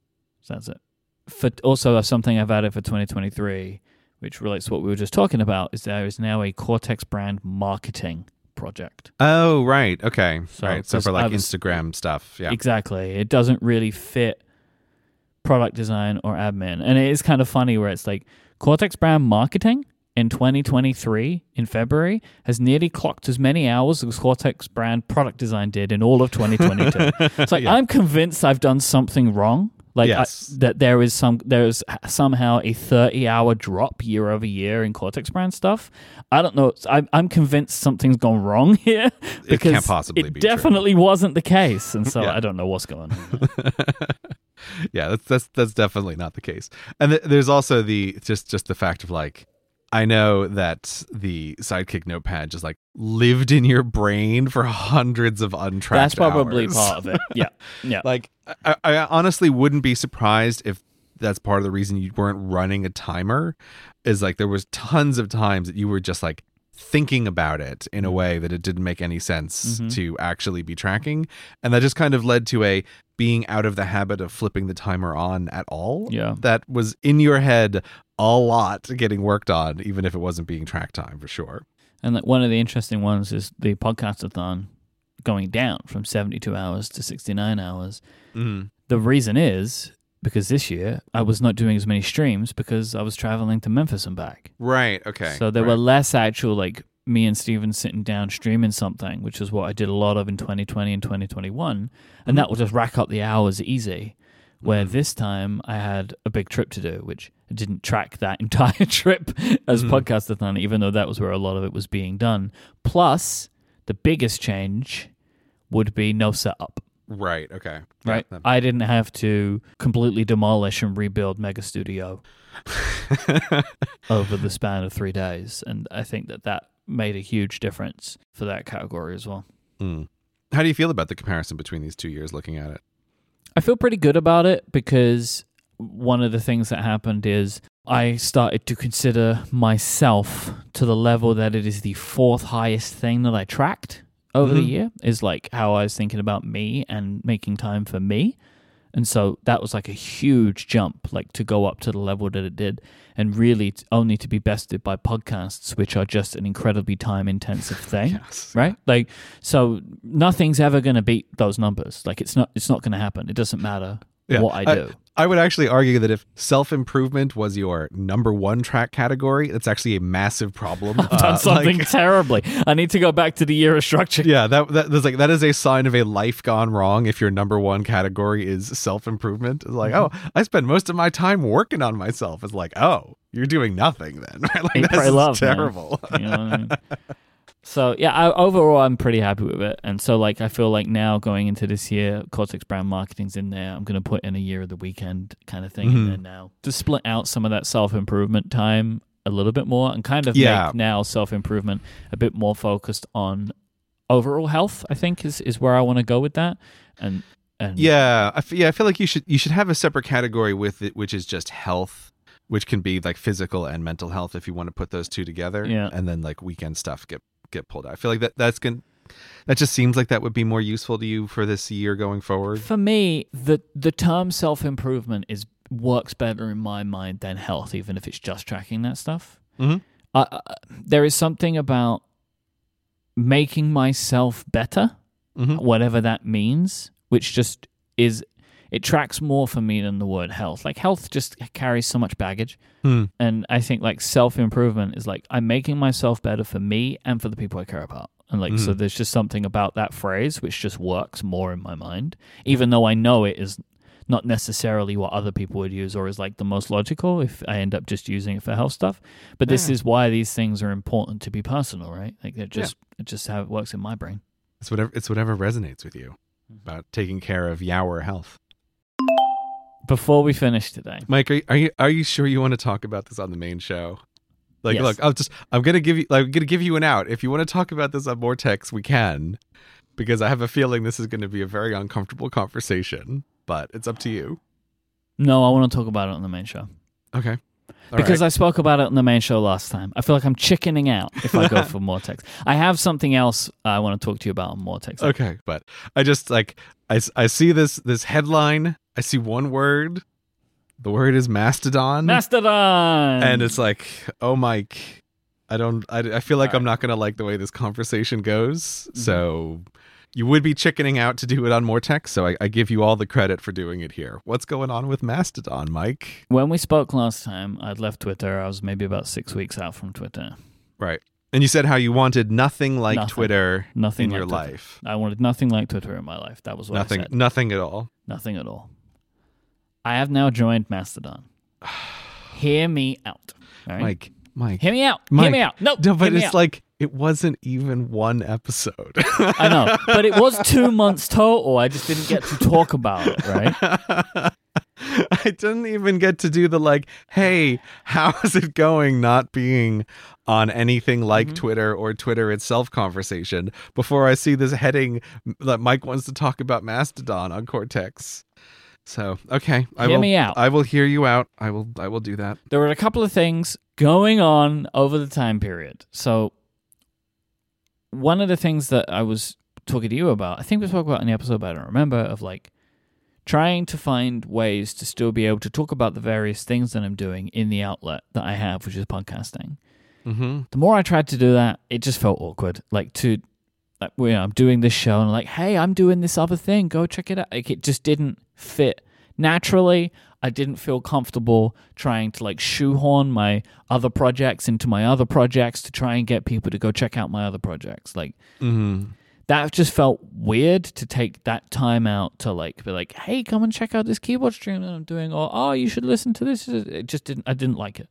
So that's it. For also something I've added for 2023, which relates to what we were just talking about, is there is now a Cortex brand marketing project. Oh, right. Okay. So, right. So for like I was- Instagram stuff. Yeah. Exactly. It doesn't really fit product design or admin. And it is kind of funny where it's like Cortex brand marketing in 2023 in February has nearly clocked as many hours as Cortex brand product design did in all of 2022. it's like Yeah. I'm convinced I've done something wrong. Like I- that there is some there is somehow a 30 hour drop year over year in Cortex brand stuff. I don't know. I'm, I'm convinced something's gone wrong here because it can't possibly it be true. definitely wasn't the case, and so Yeah. I don't know what's going on. yeah, that's that's that's definitely not the case. And th- there's also the just just the fact of like I know that the sidekick notepad just like lived in your brain for hundreds of untracked That's probably hours. part of it. Yeah, yeah. like I, I honestly wouldn't be surprised if that's part of the reason you weren't running a timer is like there was tons of times that you were just like thinking about it in a way that it didn't make any sense Mhm. to actually be tracking and that just kind of led to a being out of the habit of flipping the timer on at all Yeah. that was in your head a lot getting worked on even if it wasn't being track time for sure And like one of the interesting ones is the podcastathon going down from 72 hours to 69 hours. mm-hmm. The reason is because this year I was not doing as many streams because I was traveling to Memphis and back. right okay So there right. were less actual like me and Stephen sitting down streaming something, which is what I did a lot of in 2020 and 2021, and that will just rack up the hours easy. Where Mhm. this time I had a big trip to do, which I didn't track that entire trip as Mhm. podcastathon, even though that was where a lot of it was being done. Plus, the biggest change would be no setup. right okay Yeah, Right, that- I didn't have to completely demolish and rebuild Mega Studio over the span of three days. And I think that that made a huge difference for that category as well. Mm. How do you feel about the comparison between these two years looking at it? I feel pretty good about it because one of the things that happened is I started to consider myself to the level that it is the fourth highest thing that I tracked over the Mhm. year, is like how I was thinking about me and making time for me. And so that was like a huge jump, like to go up to the level that it did, and really t- only to be bested by podcasts, which are just an incredibly time intensive thing Yes. right like so nothing's ever going to beat those numbers like it's not it's not going to happen it doesn't matter Yeah. what i uh, do I would actually argue that if self improvement was your number one track category, that's actually a massive problem. i've done Uh, something like- terribly i need to go back to the year of structure yeah, that, that that's like that is a sign of a life gone wrong. If your number one category is self improvement, it's like, Mm-hmm. oh, I spend most of my time working on myself. It's like, oh, you're doing nothing then. Right? Like that's pray, love, man. terrible. you know what I mean? So yeah, I, overall I'm pretty happy with it, and so like I feel like now going into this year, Cortex brand marketing's in there. I'm gonna put in a year of the weekend kind of thing in Mhm. there now to split out some of that self improvement time a little bit more, and kind of Yeah. make now self improvement a bit more focused on overall health. I think is is where I want to go with that, and and Yeah, I f- yeah, I feel like you should you should have a separate category with it, which is just health, which can be like physical and mental health if you want to put those two together. Yeah. and then like weekend stuff get get pulled out. I feel like that that's going that just seems like that would be more useful to you for this year going forward. For me, the the term self improvement is works better in my mind than health, even if it's just tracking that stuff. Mhm. Uh, uh, there is something about making myself better, hmm whatever that means, which just is it tracks more for me than the word health. Like health just carries so much baggage, Hmm. and I think like self improvement is like I'm making myself better for me and for the people I care about. And like so Mhm. there's just something about that phrase which just works more in my mind, even though I know it is not necessarily what other people would use or is like the most logical if I end up just using it for health stuff. But this Yeah. is why these things are important to be personal, right? Like it just it just how it works in my brain. It's whatever it's whatever resonates with you Mm-hmm. about taking care of your health. Before we finish today, Myke, are you, are you are you sure you want to talk about this on the main show? Like, Yes. look, I'm just I'm gonna give you like, I'm gonna give you an out. If you want to talk about this on Vortex, we can, because I have a feeling this is going to be a very uncomfortable conversation. But it's up to you. no, I want to talk about it on the main show. Okay. All because right. I spoke about it on the main show last time. I feel like I'm chickening out if I go for Moretex. I have something else I want to talk to you about on Moretex. okay, but I just like I, I see this this headline. I see one word. The word is mastodon, Mastodon! and it's like, oh, Myke. I don't. I, I feel like All I'm not gonna like the way this conversation goes. Mm-hmm. So you would be chickening out to do it on more Moretex. So I, I give you all the credit for doing it here. What's going on with Mastodon, Myke? when we spoke last time, I'd left Twitter. I was maybe about six weeks out from Twitter. Right. And you said how you wanted nothing like Nothing. Twitter Nothing in like your Twitter. life. I wanted nothing like Twitter in my life. That was what I Nothing. said. Nothing at all. Nothing at all. I have now joined Mastodon. Hear me out. Right? Myke. Myke. Hear me out. Hear Myke. me out. No, No, but it's out. like it wasn't even one episode. I know, but it was two months total. I just didn't get to talk about it, right? I didn't even get to do the like, hey, how's it going not being on anything like Mhm. Twitter or Twitter itself conversation before I see this heading that Myke wants to talk about Mastodon on Cortex. So, okay, I Hear will me out. I will hear you out. I will I will do that. there were a couple of things going on over the time period. So, one of the things that I was talking to you about, I think we spoke about in the episode, but I don't remember, of like trying to find ways to still be able to talk about the various things that I'm doing in the outlet that I have, which is podcasting. Mhm. The more I tried to do that, it just felt awkward. Like to, like, you know, I'm doing this show and like, hey, I'm doing this other thing. Go check it out. Like, it just didn't fit naturally. I didn't feel comfortable trying to like shoehorn my other projects into my other projects to try and get people to go check out my other projects. Like Mhm. that just felt weird to take that time out to like be like, hey, come and check out this keyboard stream that I'm doing, or oh, you should listen to this. It just didn't. I didn't like it.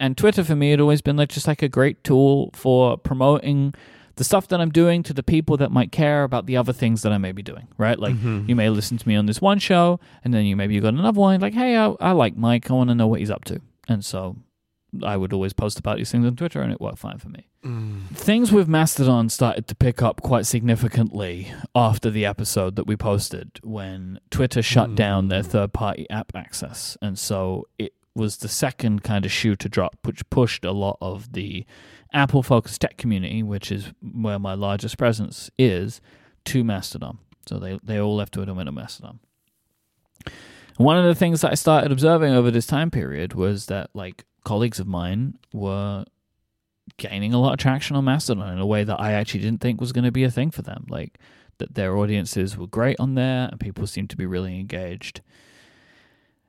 And Twitter for me had always been like just like a great tool for promoting the stuff that I'm doing to the people that might care about the other things that I may be doing. Right? Like Mhm. you may listen to me on this one show, and then you maybe you got another one. Like, hey, I, I like Myke. I want to know what he's up to. And so I would always post about these things on Twitter, and it worked fine for me Mm. things with Mastodon started to pick up quite significantly after the episode that we posted when Twitter shut down their Mm. third party app access. And so it was the second kind of shoe to drop, which pushed a lot of the Apple focused tech community, which is where my largest presence is, to Mastodon. So they, they all left Twitter and went to Mastodon. One of the things that I started observing over this time period was that like colleagues of mine were gaining a lot of traction on Mastodon in a way that I actually didn't think was going to be a thing for them. Like that their audiences were great on there and people seemed to be really engaged.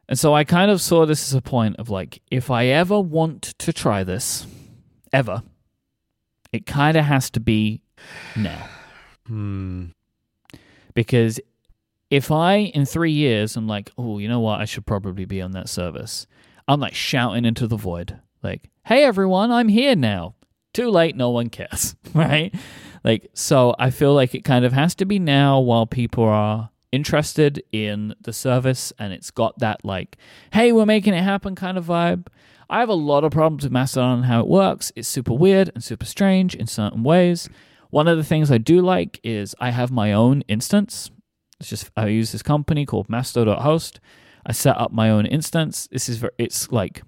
And so I kind of saw this as a point of like, if I ever want to try this, ever, it kind of has to be now. Hmm. Because if I, in three years, I'm like, oh, you know what, I should probably be on that service, I'm like shouting into the void, like, hey, everyone, I'm here now. Too late, no one cares, right? Like, so I feel like it kind of has to be now while people are interested in the service and it's got that, like, hey, we're making it happen kind of vibe. I have a lot of problems with Mastodon and how it works. It's super weird and super strange in certain ways. One of the things I do like is I have my own instance. It's just I use this company called Masto.host. I set up my own instance. This is very, it's like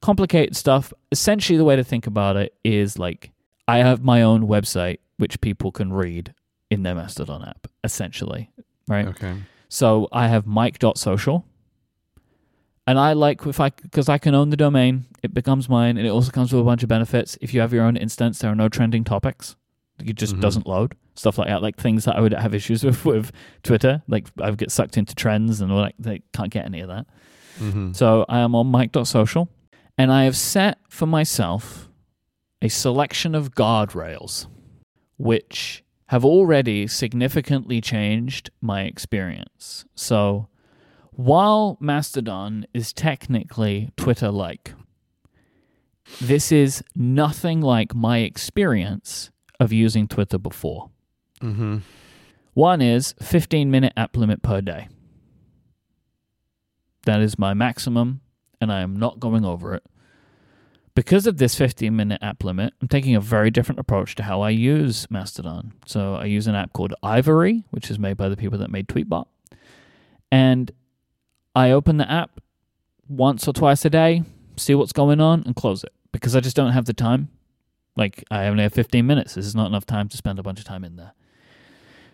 complicated stuff. Essentially, the way to think about it is like I have my own website which people can read in their Mastodon app. Essentially, right? Okay. So I have Myke.social. And I like if I because I can own the domain, it becomes mine, and it also comes with a bunch of benefits. If you have your own instance, there are no trending topics. It just Mhm. doesn't load stuff like that, like things that I would have issues with with Twitter. Like I would get sucked into trends and like they can't get any of that. Mm-hmm. So I am on Myke.social, and I have set for myself a selection of guardrails, which have already significantly changed my experience. So while Mastodon is technically Twitter like, this is nothing like my experience of using Twitter before. Mm-hmm. One is 15 minute app limit per day. That is my maximum, and I am not going over it. Because of this 15 minute app limit, I'm taking a very different approach to how I use Mastodon. So I use an app called Ivory, which is made by the people that made Tweetbot. And I open the app once or twice a day, see what's going on, and close it because I just don't have the time. Like, I only have 15 minutes. This is not enough time to spend a bunch of time in there.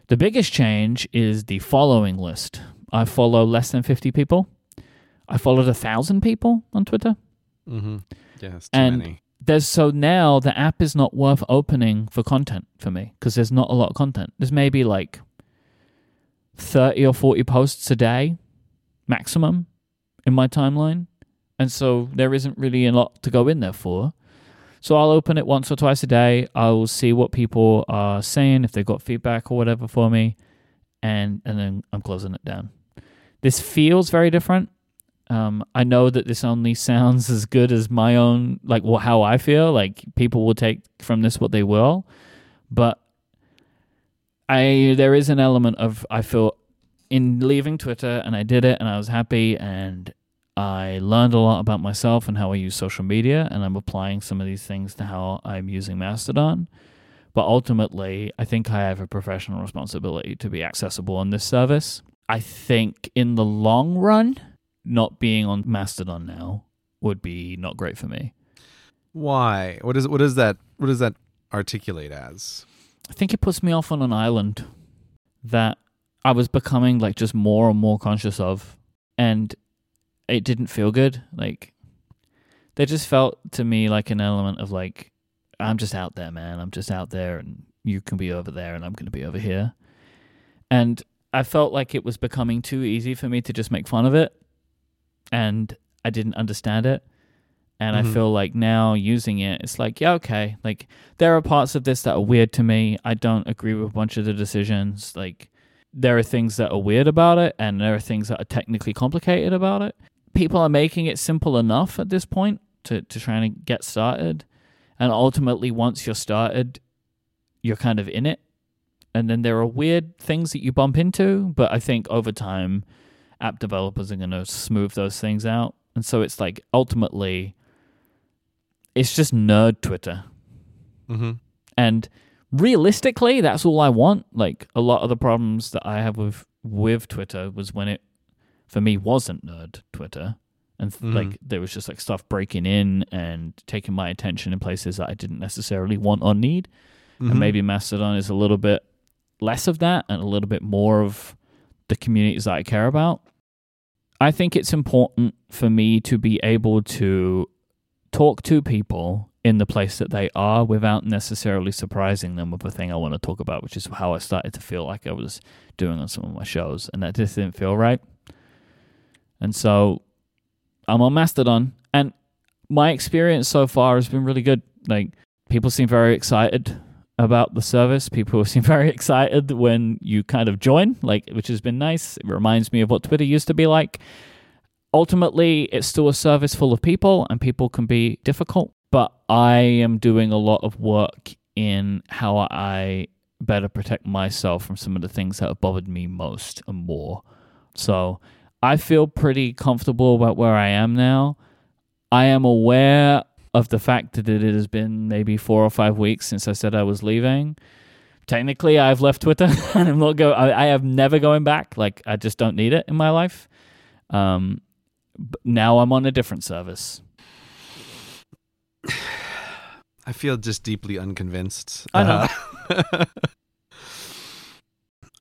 The biggest change is the following list. I follow less than 50 people. I followed a thousand people on Twitter. Mm-hmm. Yes, too And- many. There's so now the app is not worth opening for content for me because there's not a lot of content. There's maybe like 30 or 40 posts a day maximum in my timeline. And so there isn't really a lot to go in there for. So I'll open it once or twice a day. I'll see what people are saying, if they've got feedback or whatever for me, and and then I'm closing it down. This feels very different. Um, I know that this only sounds as good as my own, like wh- how I feel. Like people will take from this what they will, but I there is an element of I feel in leaving Twitter, and I did it, and I was happy, and I learned a lot about myself and how I use social media, and I'm applying some of these things to how I'm using Mastodon. But ultimately, I think I have a professional responsibility to be accessible on this service. I think in the long run, not being on Mastodon now would be not great for me. Why? What is what does that what does that articulate as? I think it puts me off on an island that I was becoming like just more and more conscious of, and it didn't feel good. Like they just felt to me like an element of like I'm just out there, man. I'm just out there, and you can be over there, and I'm going to be over here. And I felt like it was becoming too easy for me to just make fun of it, and I didn't understand it. And I Mhm. feel like now using it, it's like, yeah, okay. Like, there are parts of this that are weird to me. I don't agree with a bunch of the decisions. Like, there are things that are weird about it, and there are things that are technically complicated about it. People are making it simple enough at this point to, to try and get started. And ultimately, once you're started, you're kind of in it. And then there are weird things that you bump into, but I think over time, app developers are going to smooth those things out. And so it's like ultimately, it's just nerd Twitter. Mm-hmm. And realistically, that's all I want. Like a lot of the problems that I have with with Twitter was when it for me wasn't nerd Twitter. And Mhm. like there was just like stuff breaking in and taking my attention in places that I didn't necessarily want or need. Mm-hmm. And maybe Mastodon is a little bit less of that and a little bit more of the communities that I care about. I think it's important for me to be able to talk to people in the place that they are without necessarily surprising them with a thing I want to talk about, which is how I started to feel like I was doing on some of my shows. And that just didn't feel right. And so I'm on Mastodon. And my experience so far has been really good. Like, people seem very excited about the service. People seem very excited when you kind of join, like which has been nice. It reminds me of what Twitter used to be like. Ultimately, it's still a service full of people, and people can be difficult. but I am doing a lot of work in how I better protect myself from some of the things that have bothered me most and more. So I feel pretty comfortable about where I am now. I am aware of the fact that it has been maybe four or five weeks since I said I was leaving. Technically, I've left Twitter and I'm not go. I, I have never going back. Like I just don't need it in my life. Um, but now I'm on a different service. I feel just deeply unconvinced. I know. Uh,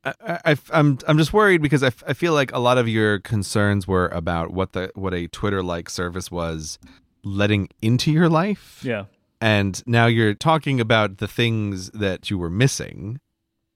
I, I, I'm I'm just worried because I, f- I feel like a lot of your concerns were about what the what a Twitter like service was letting into your life, Yeah. and now you're talking about the things that you were missing.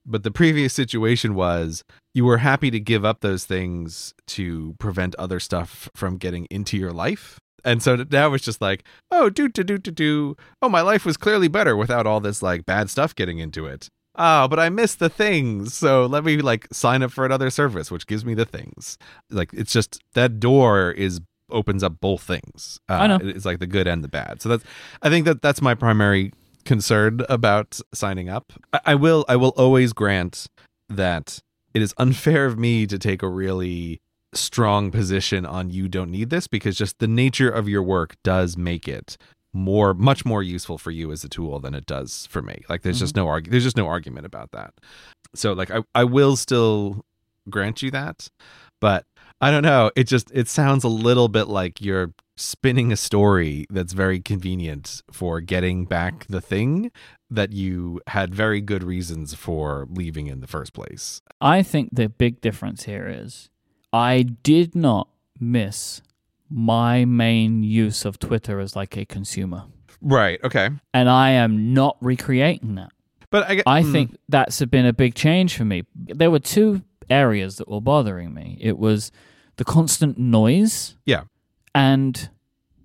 But the previous situation was you were happy to give up those things to prevent other stuff from getting into your life. And so now it's just like, oh, do do do do do. Oh, my life was clearly better without all this like bad stuff getting into it. Oh, but I missed the things. So let me like sign up for another service, which gives me the things. Like it's just that door is opens up both things. Uh, I know. It's like the good and the bad. So that's I think that that's my primary concern about signing up. I, I will I will always grant that it is unfair of me to take a really strong position on you don't need this because just the nature of your work does make it more much more useful for you as a tool than it does for me like there's just no argu- there's just no argument about that so like I, I will still grant you that but i don't know it just it sounds a little bit like you're spinning a story that's very convenient for getting back the thing that you had very good reasons for leaving in the first place I think the big difference here is I did not miss my main use of Twitter as like a consumer. right okay And I am not recreating that. but i, I mm, think that's been a big change for me. There were two areas that were bothering me. It was the constant noise yeah and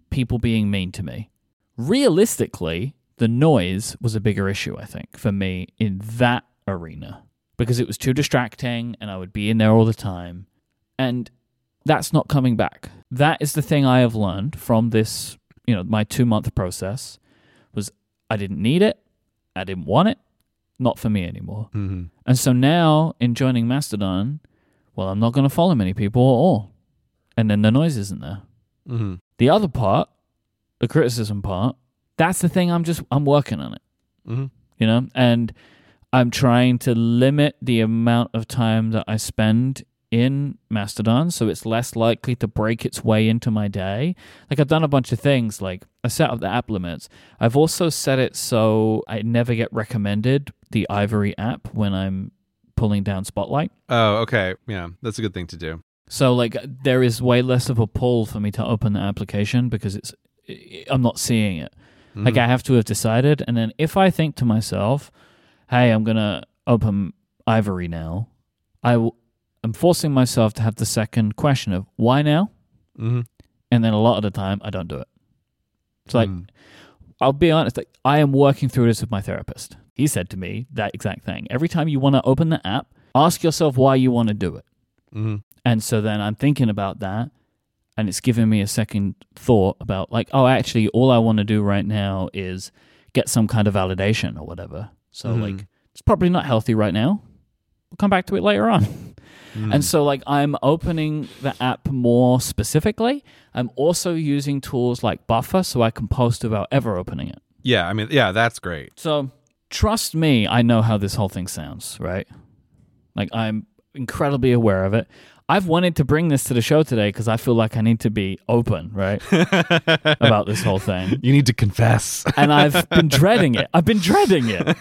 people being mean to me. Realistically, the noise was a bigger issue, I think, for me in that arena because it was too distracting and I would be in there all the time. And that's not coming back. That is the thing I have learned from this, you know, my 2 month process was I didn't need it. I didn't want it. Not for me anymore. hmm And so now in joining Mastodon, well, I'm not going to follow many people at all. And then the noise isn't there. hmm The other part, the criticism part, that's the thing I'm just I'm working on it, hmm you know? And I'm trying to limit the amount of time that I spend in Mastodon so it's less likely to break its way into my day. Like I've done a bunch of things like I set up the app limits. I've also set it so I never get recommended the Ivory app when I'm pulling down Spotlight. Oh, okay. Yeah, that's a good thing to do. So like there is way less of a pull for me to open the application because it's I'm not seeing it. Like Mhm. I have to have decided and then if I think to myself, "Hey, I'm going to open Ivory now." I w- I'm forcing myself to have the second question of why now? Mhm. And then a lot of the time I don't do it. It's like Mm. I'll be honest, like, I am working through this with my therapist. He said to me that exact thing. Every time you want to open the app, ask yourself why you want to do it. Mhm. And so then I'm thinking about that and it's giving me a second thought about like, oh, actually, all I want to do right now is get some kind of validation or whatever. So Mhm. like, it's probably not healthy right now. We'll come back to it later on. Mm. And so like I'm opening the app more specifically. I'm also using tools like Buffer so I can post without ever opening it. yeah, I mean, yeah, that's great. So trust me, I know how this whole thing sounds, right? Like I'm incredibly aware of it. I've wanted to bring this to the show today because I feel like I need to be open, right, about this whole thing. You need to confess. And I've been dreading it. I've been dreading it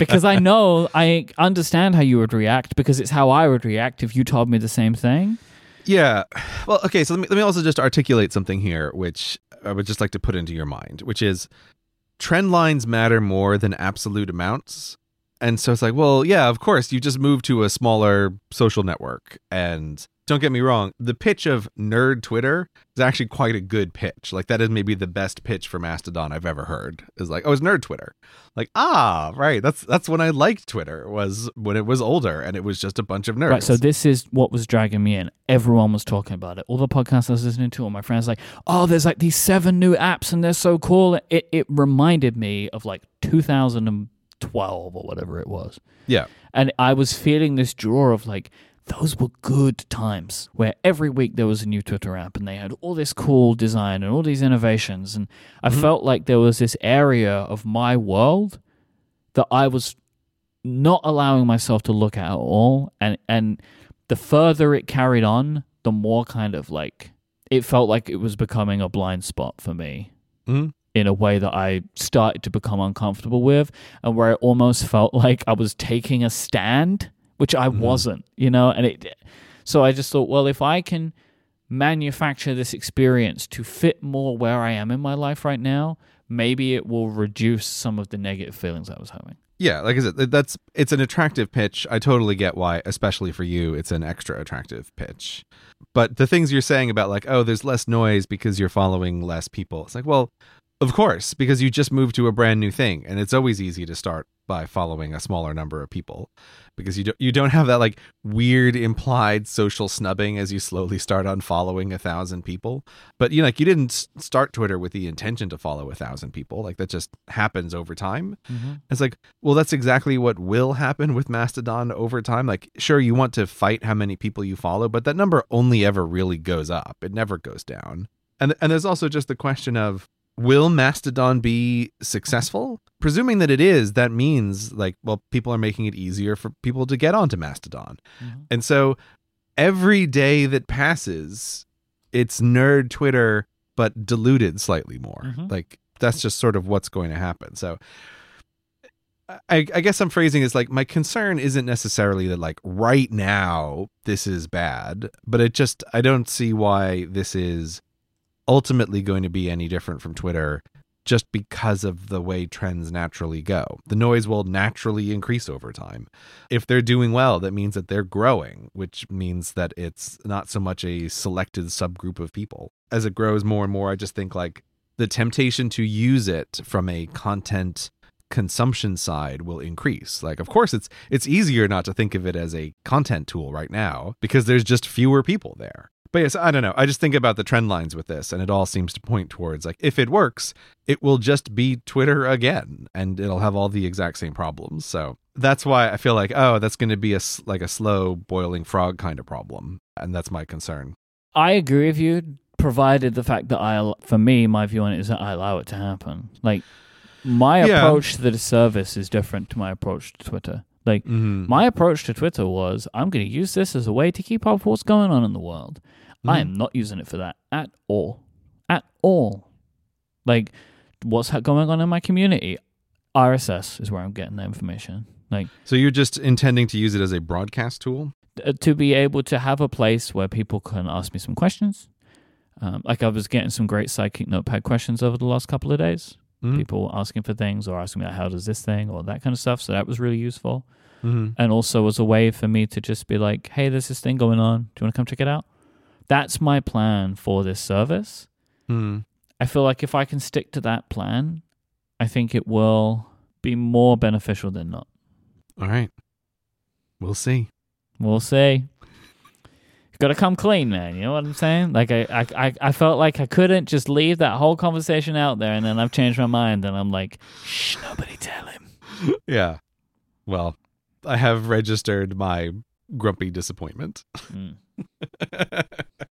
because I know I understand how you would react because it's how I would react if you told me the same thing. Yeah. Well, okay, so let me let me also just articulate something here which I would just like to put into your mind, which is trend lines matter more than absolute amounts. And so it's like, well, yeah, of course, you just move to a smaller social network and don't get me wrong, the pitch of nerd Twitter is actually quite a good pitch. Like that is maybe the best pitch for Mastodon I've ever heard. Is like, oh, it's nerd Twitter. Like, ah, right. That's that's when I liked Twitter was when it was older and it was just a bunch of nerds. Right. So this is what was dragging me in. Everyone was talking about it. All the podcasts I was listening to, all my friends like, oh, there's like these seven new apps and they're so cool. It it reminded me of like 2012 or whatever it was. yeah. And I was feeling this draw of like, those were good times where every week there was a new Twitter app and they had all this cool design and all these innovations. And I Mhm. felt like there was this area of my world that I was not allowing myself to look at at all. And, and the further it carried on, the more kind of like it felt like it was becoming a blind spot for me Mhm. in a way that I started to become uncomfortable with, and where it almost felt like I was taking a stand, which I Mhm. wasn't, you know. And it, so I just thought, well, if I can manufacture this experience to fit more where I am in my life right now, maybe it will reduce some of the negative feelings I was having. Yeah, like I said, that's it's an attractive pitch. I totally get why, especially for you, it's an extra attractive pitch. But the things you're saying about like, oh, there's less noise because you're following less people. It's like, well, of course, because you just moved to a brand new thing, and it's always easy to start by following a smaller number of people because you don't you don't have that like weird implied social snubbing as you slowly start unfollowing a thousand people. But you know, like you didn't start Twitter with the intention to follow a thousand people. Like that just happens over time. Mm-hmm. It's like, well, that's exactly what will happen with Mastodon over time. Like, sure, you want to fight how many people you follow, but that number only ever really goes up. It never goes down. And and there's also just the question of will Mastodon be successful? Presuming that it is, that means like, well, people are making it easier for people to get onto Mastodon. Mhm. And so every day that passes, it's nerd Twitter, but diluted slightly more. Mhm. Like that's just sort of what's going to happen. So I, I guess I'm phrasing is like my concern isn't necessarily that like right now this is bad, but it just I don't see why this is ultimately going to be any different from Twitter just because of the way trends naturally go. The noise will naturally increase over time. If they're doing well, that means that they're growing, which means that it's not so much a selected subgroup of people. As it grows more and more, I just think like the temptation to use it from a content consumption side will increase. Like of course it's it's easier not to think of it as a content tool right now because there's just fewer people there. But yes, I don't know. I just think about the trend lines with this and it all seems to point towards like if it works, it will just be Twitter again and it'll have all the exact same problems. So that's why I feel like oh, that's going to be a like a slow boiling frog kind of problem and that's my concern. I agree with you, provided the fact that I, for me, my view on it is that I allow it to happen. Like, my Yeah. approach to the service is different to my approach to Twitter. Like, Mhm. my approach to Twitter was I'm going to use this as a way to keep up with what's going on in the world. I Mhm. am not using it for that at all. At all. Like, what's going on in my community? RSS is where I'm getting the information. Like, So you're just intending to use it as a broadcast tool? uh, to be able to have a place where people can ask me some questions. Um, like I was getting some great Sidekick Notepad questions over the last couple of days. Mhm. People asking for things or asking me like, how does this thing or that kind of stuff. So that was really useful. Mhm. And also was a way for me to just be like, hey, there's this thing going on. Do you want to come check it out? That's my plan for this service. Mhm. I feel like if I can stick to that plan, I think it will be more beneficial than not. All right. We'll see. We'll see. Got to come clean, man. You know what I'm saying? Like I, I, I felt like I couldn't just leave that whole conversation out there, and then I've changed my mind, and I'm like, shh, nobody tell him. Yeah. Well, I have registered my grumpy disappointment. Mm.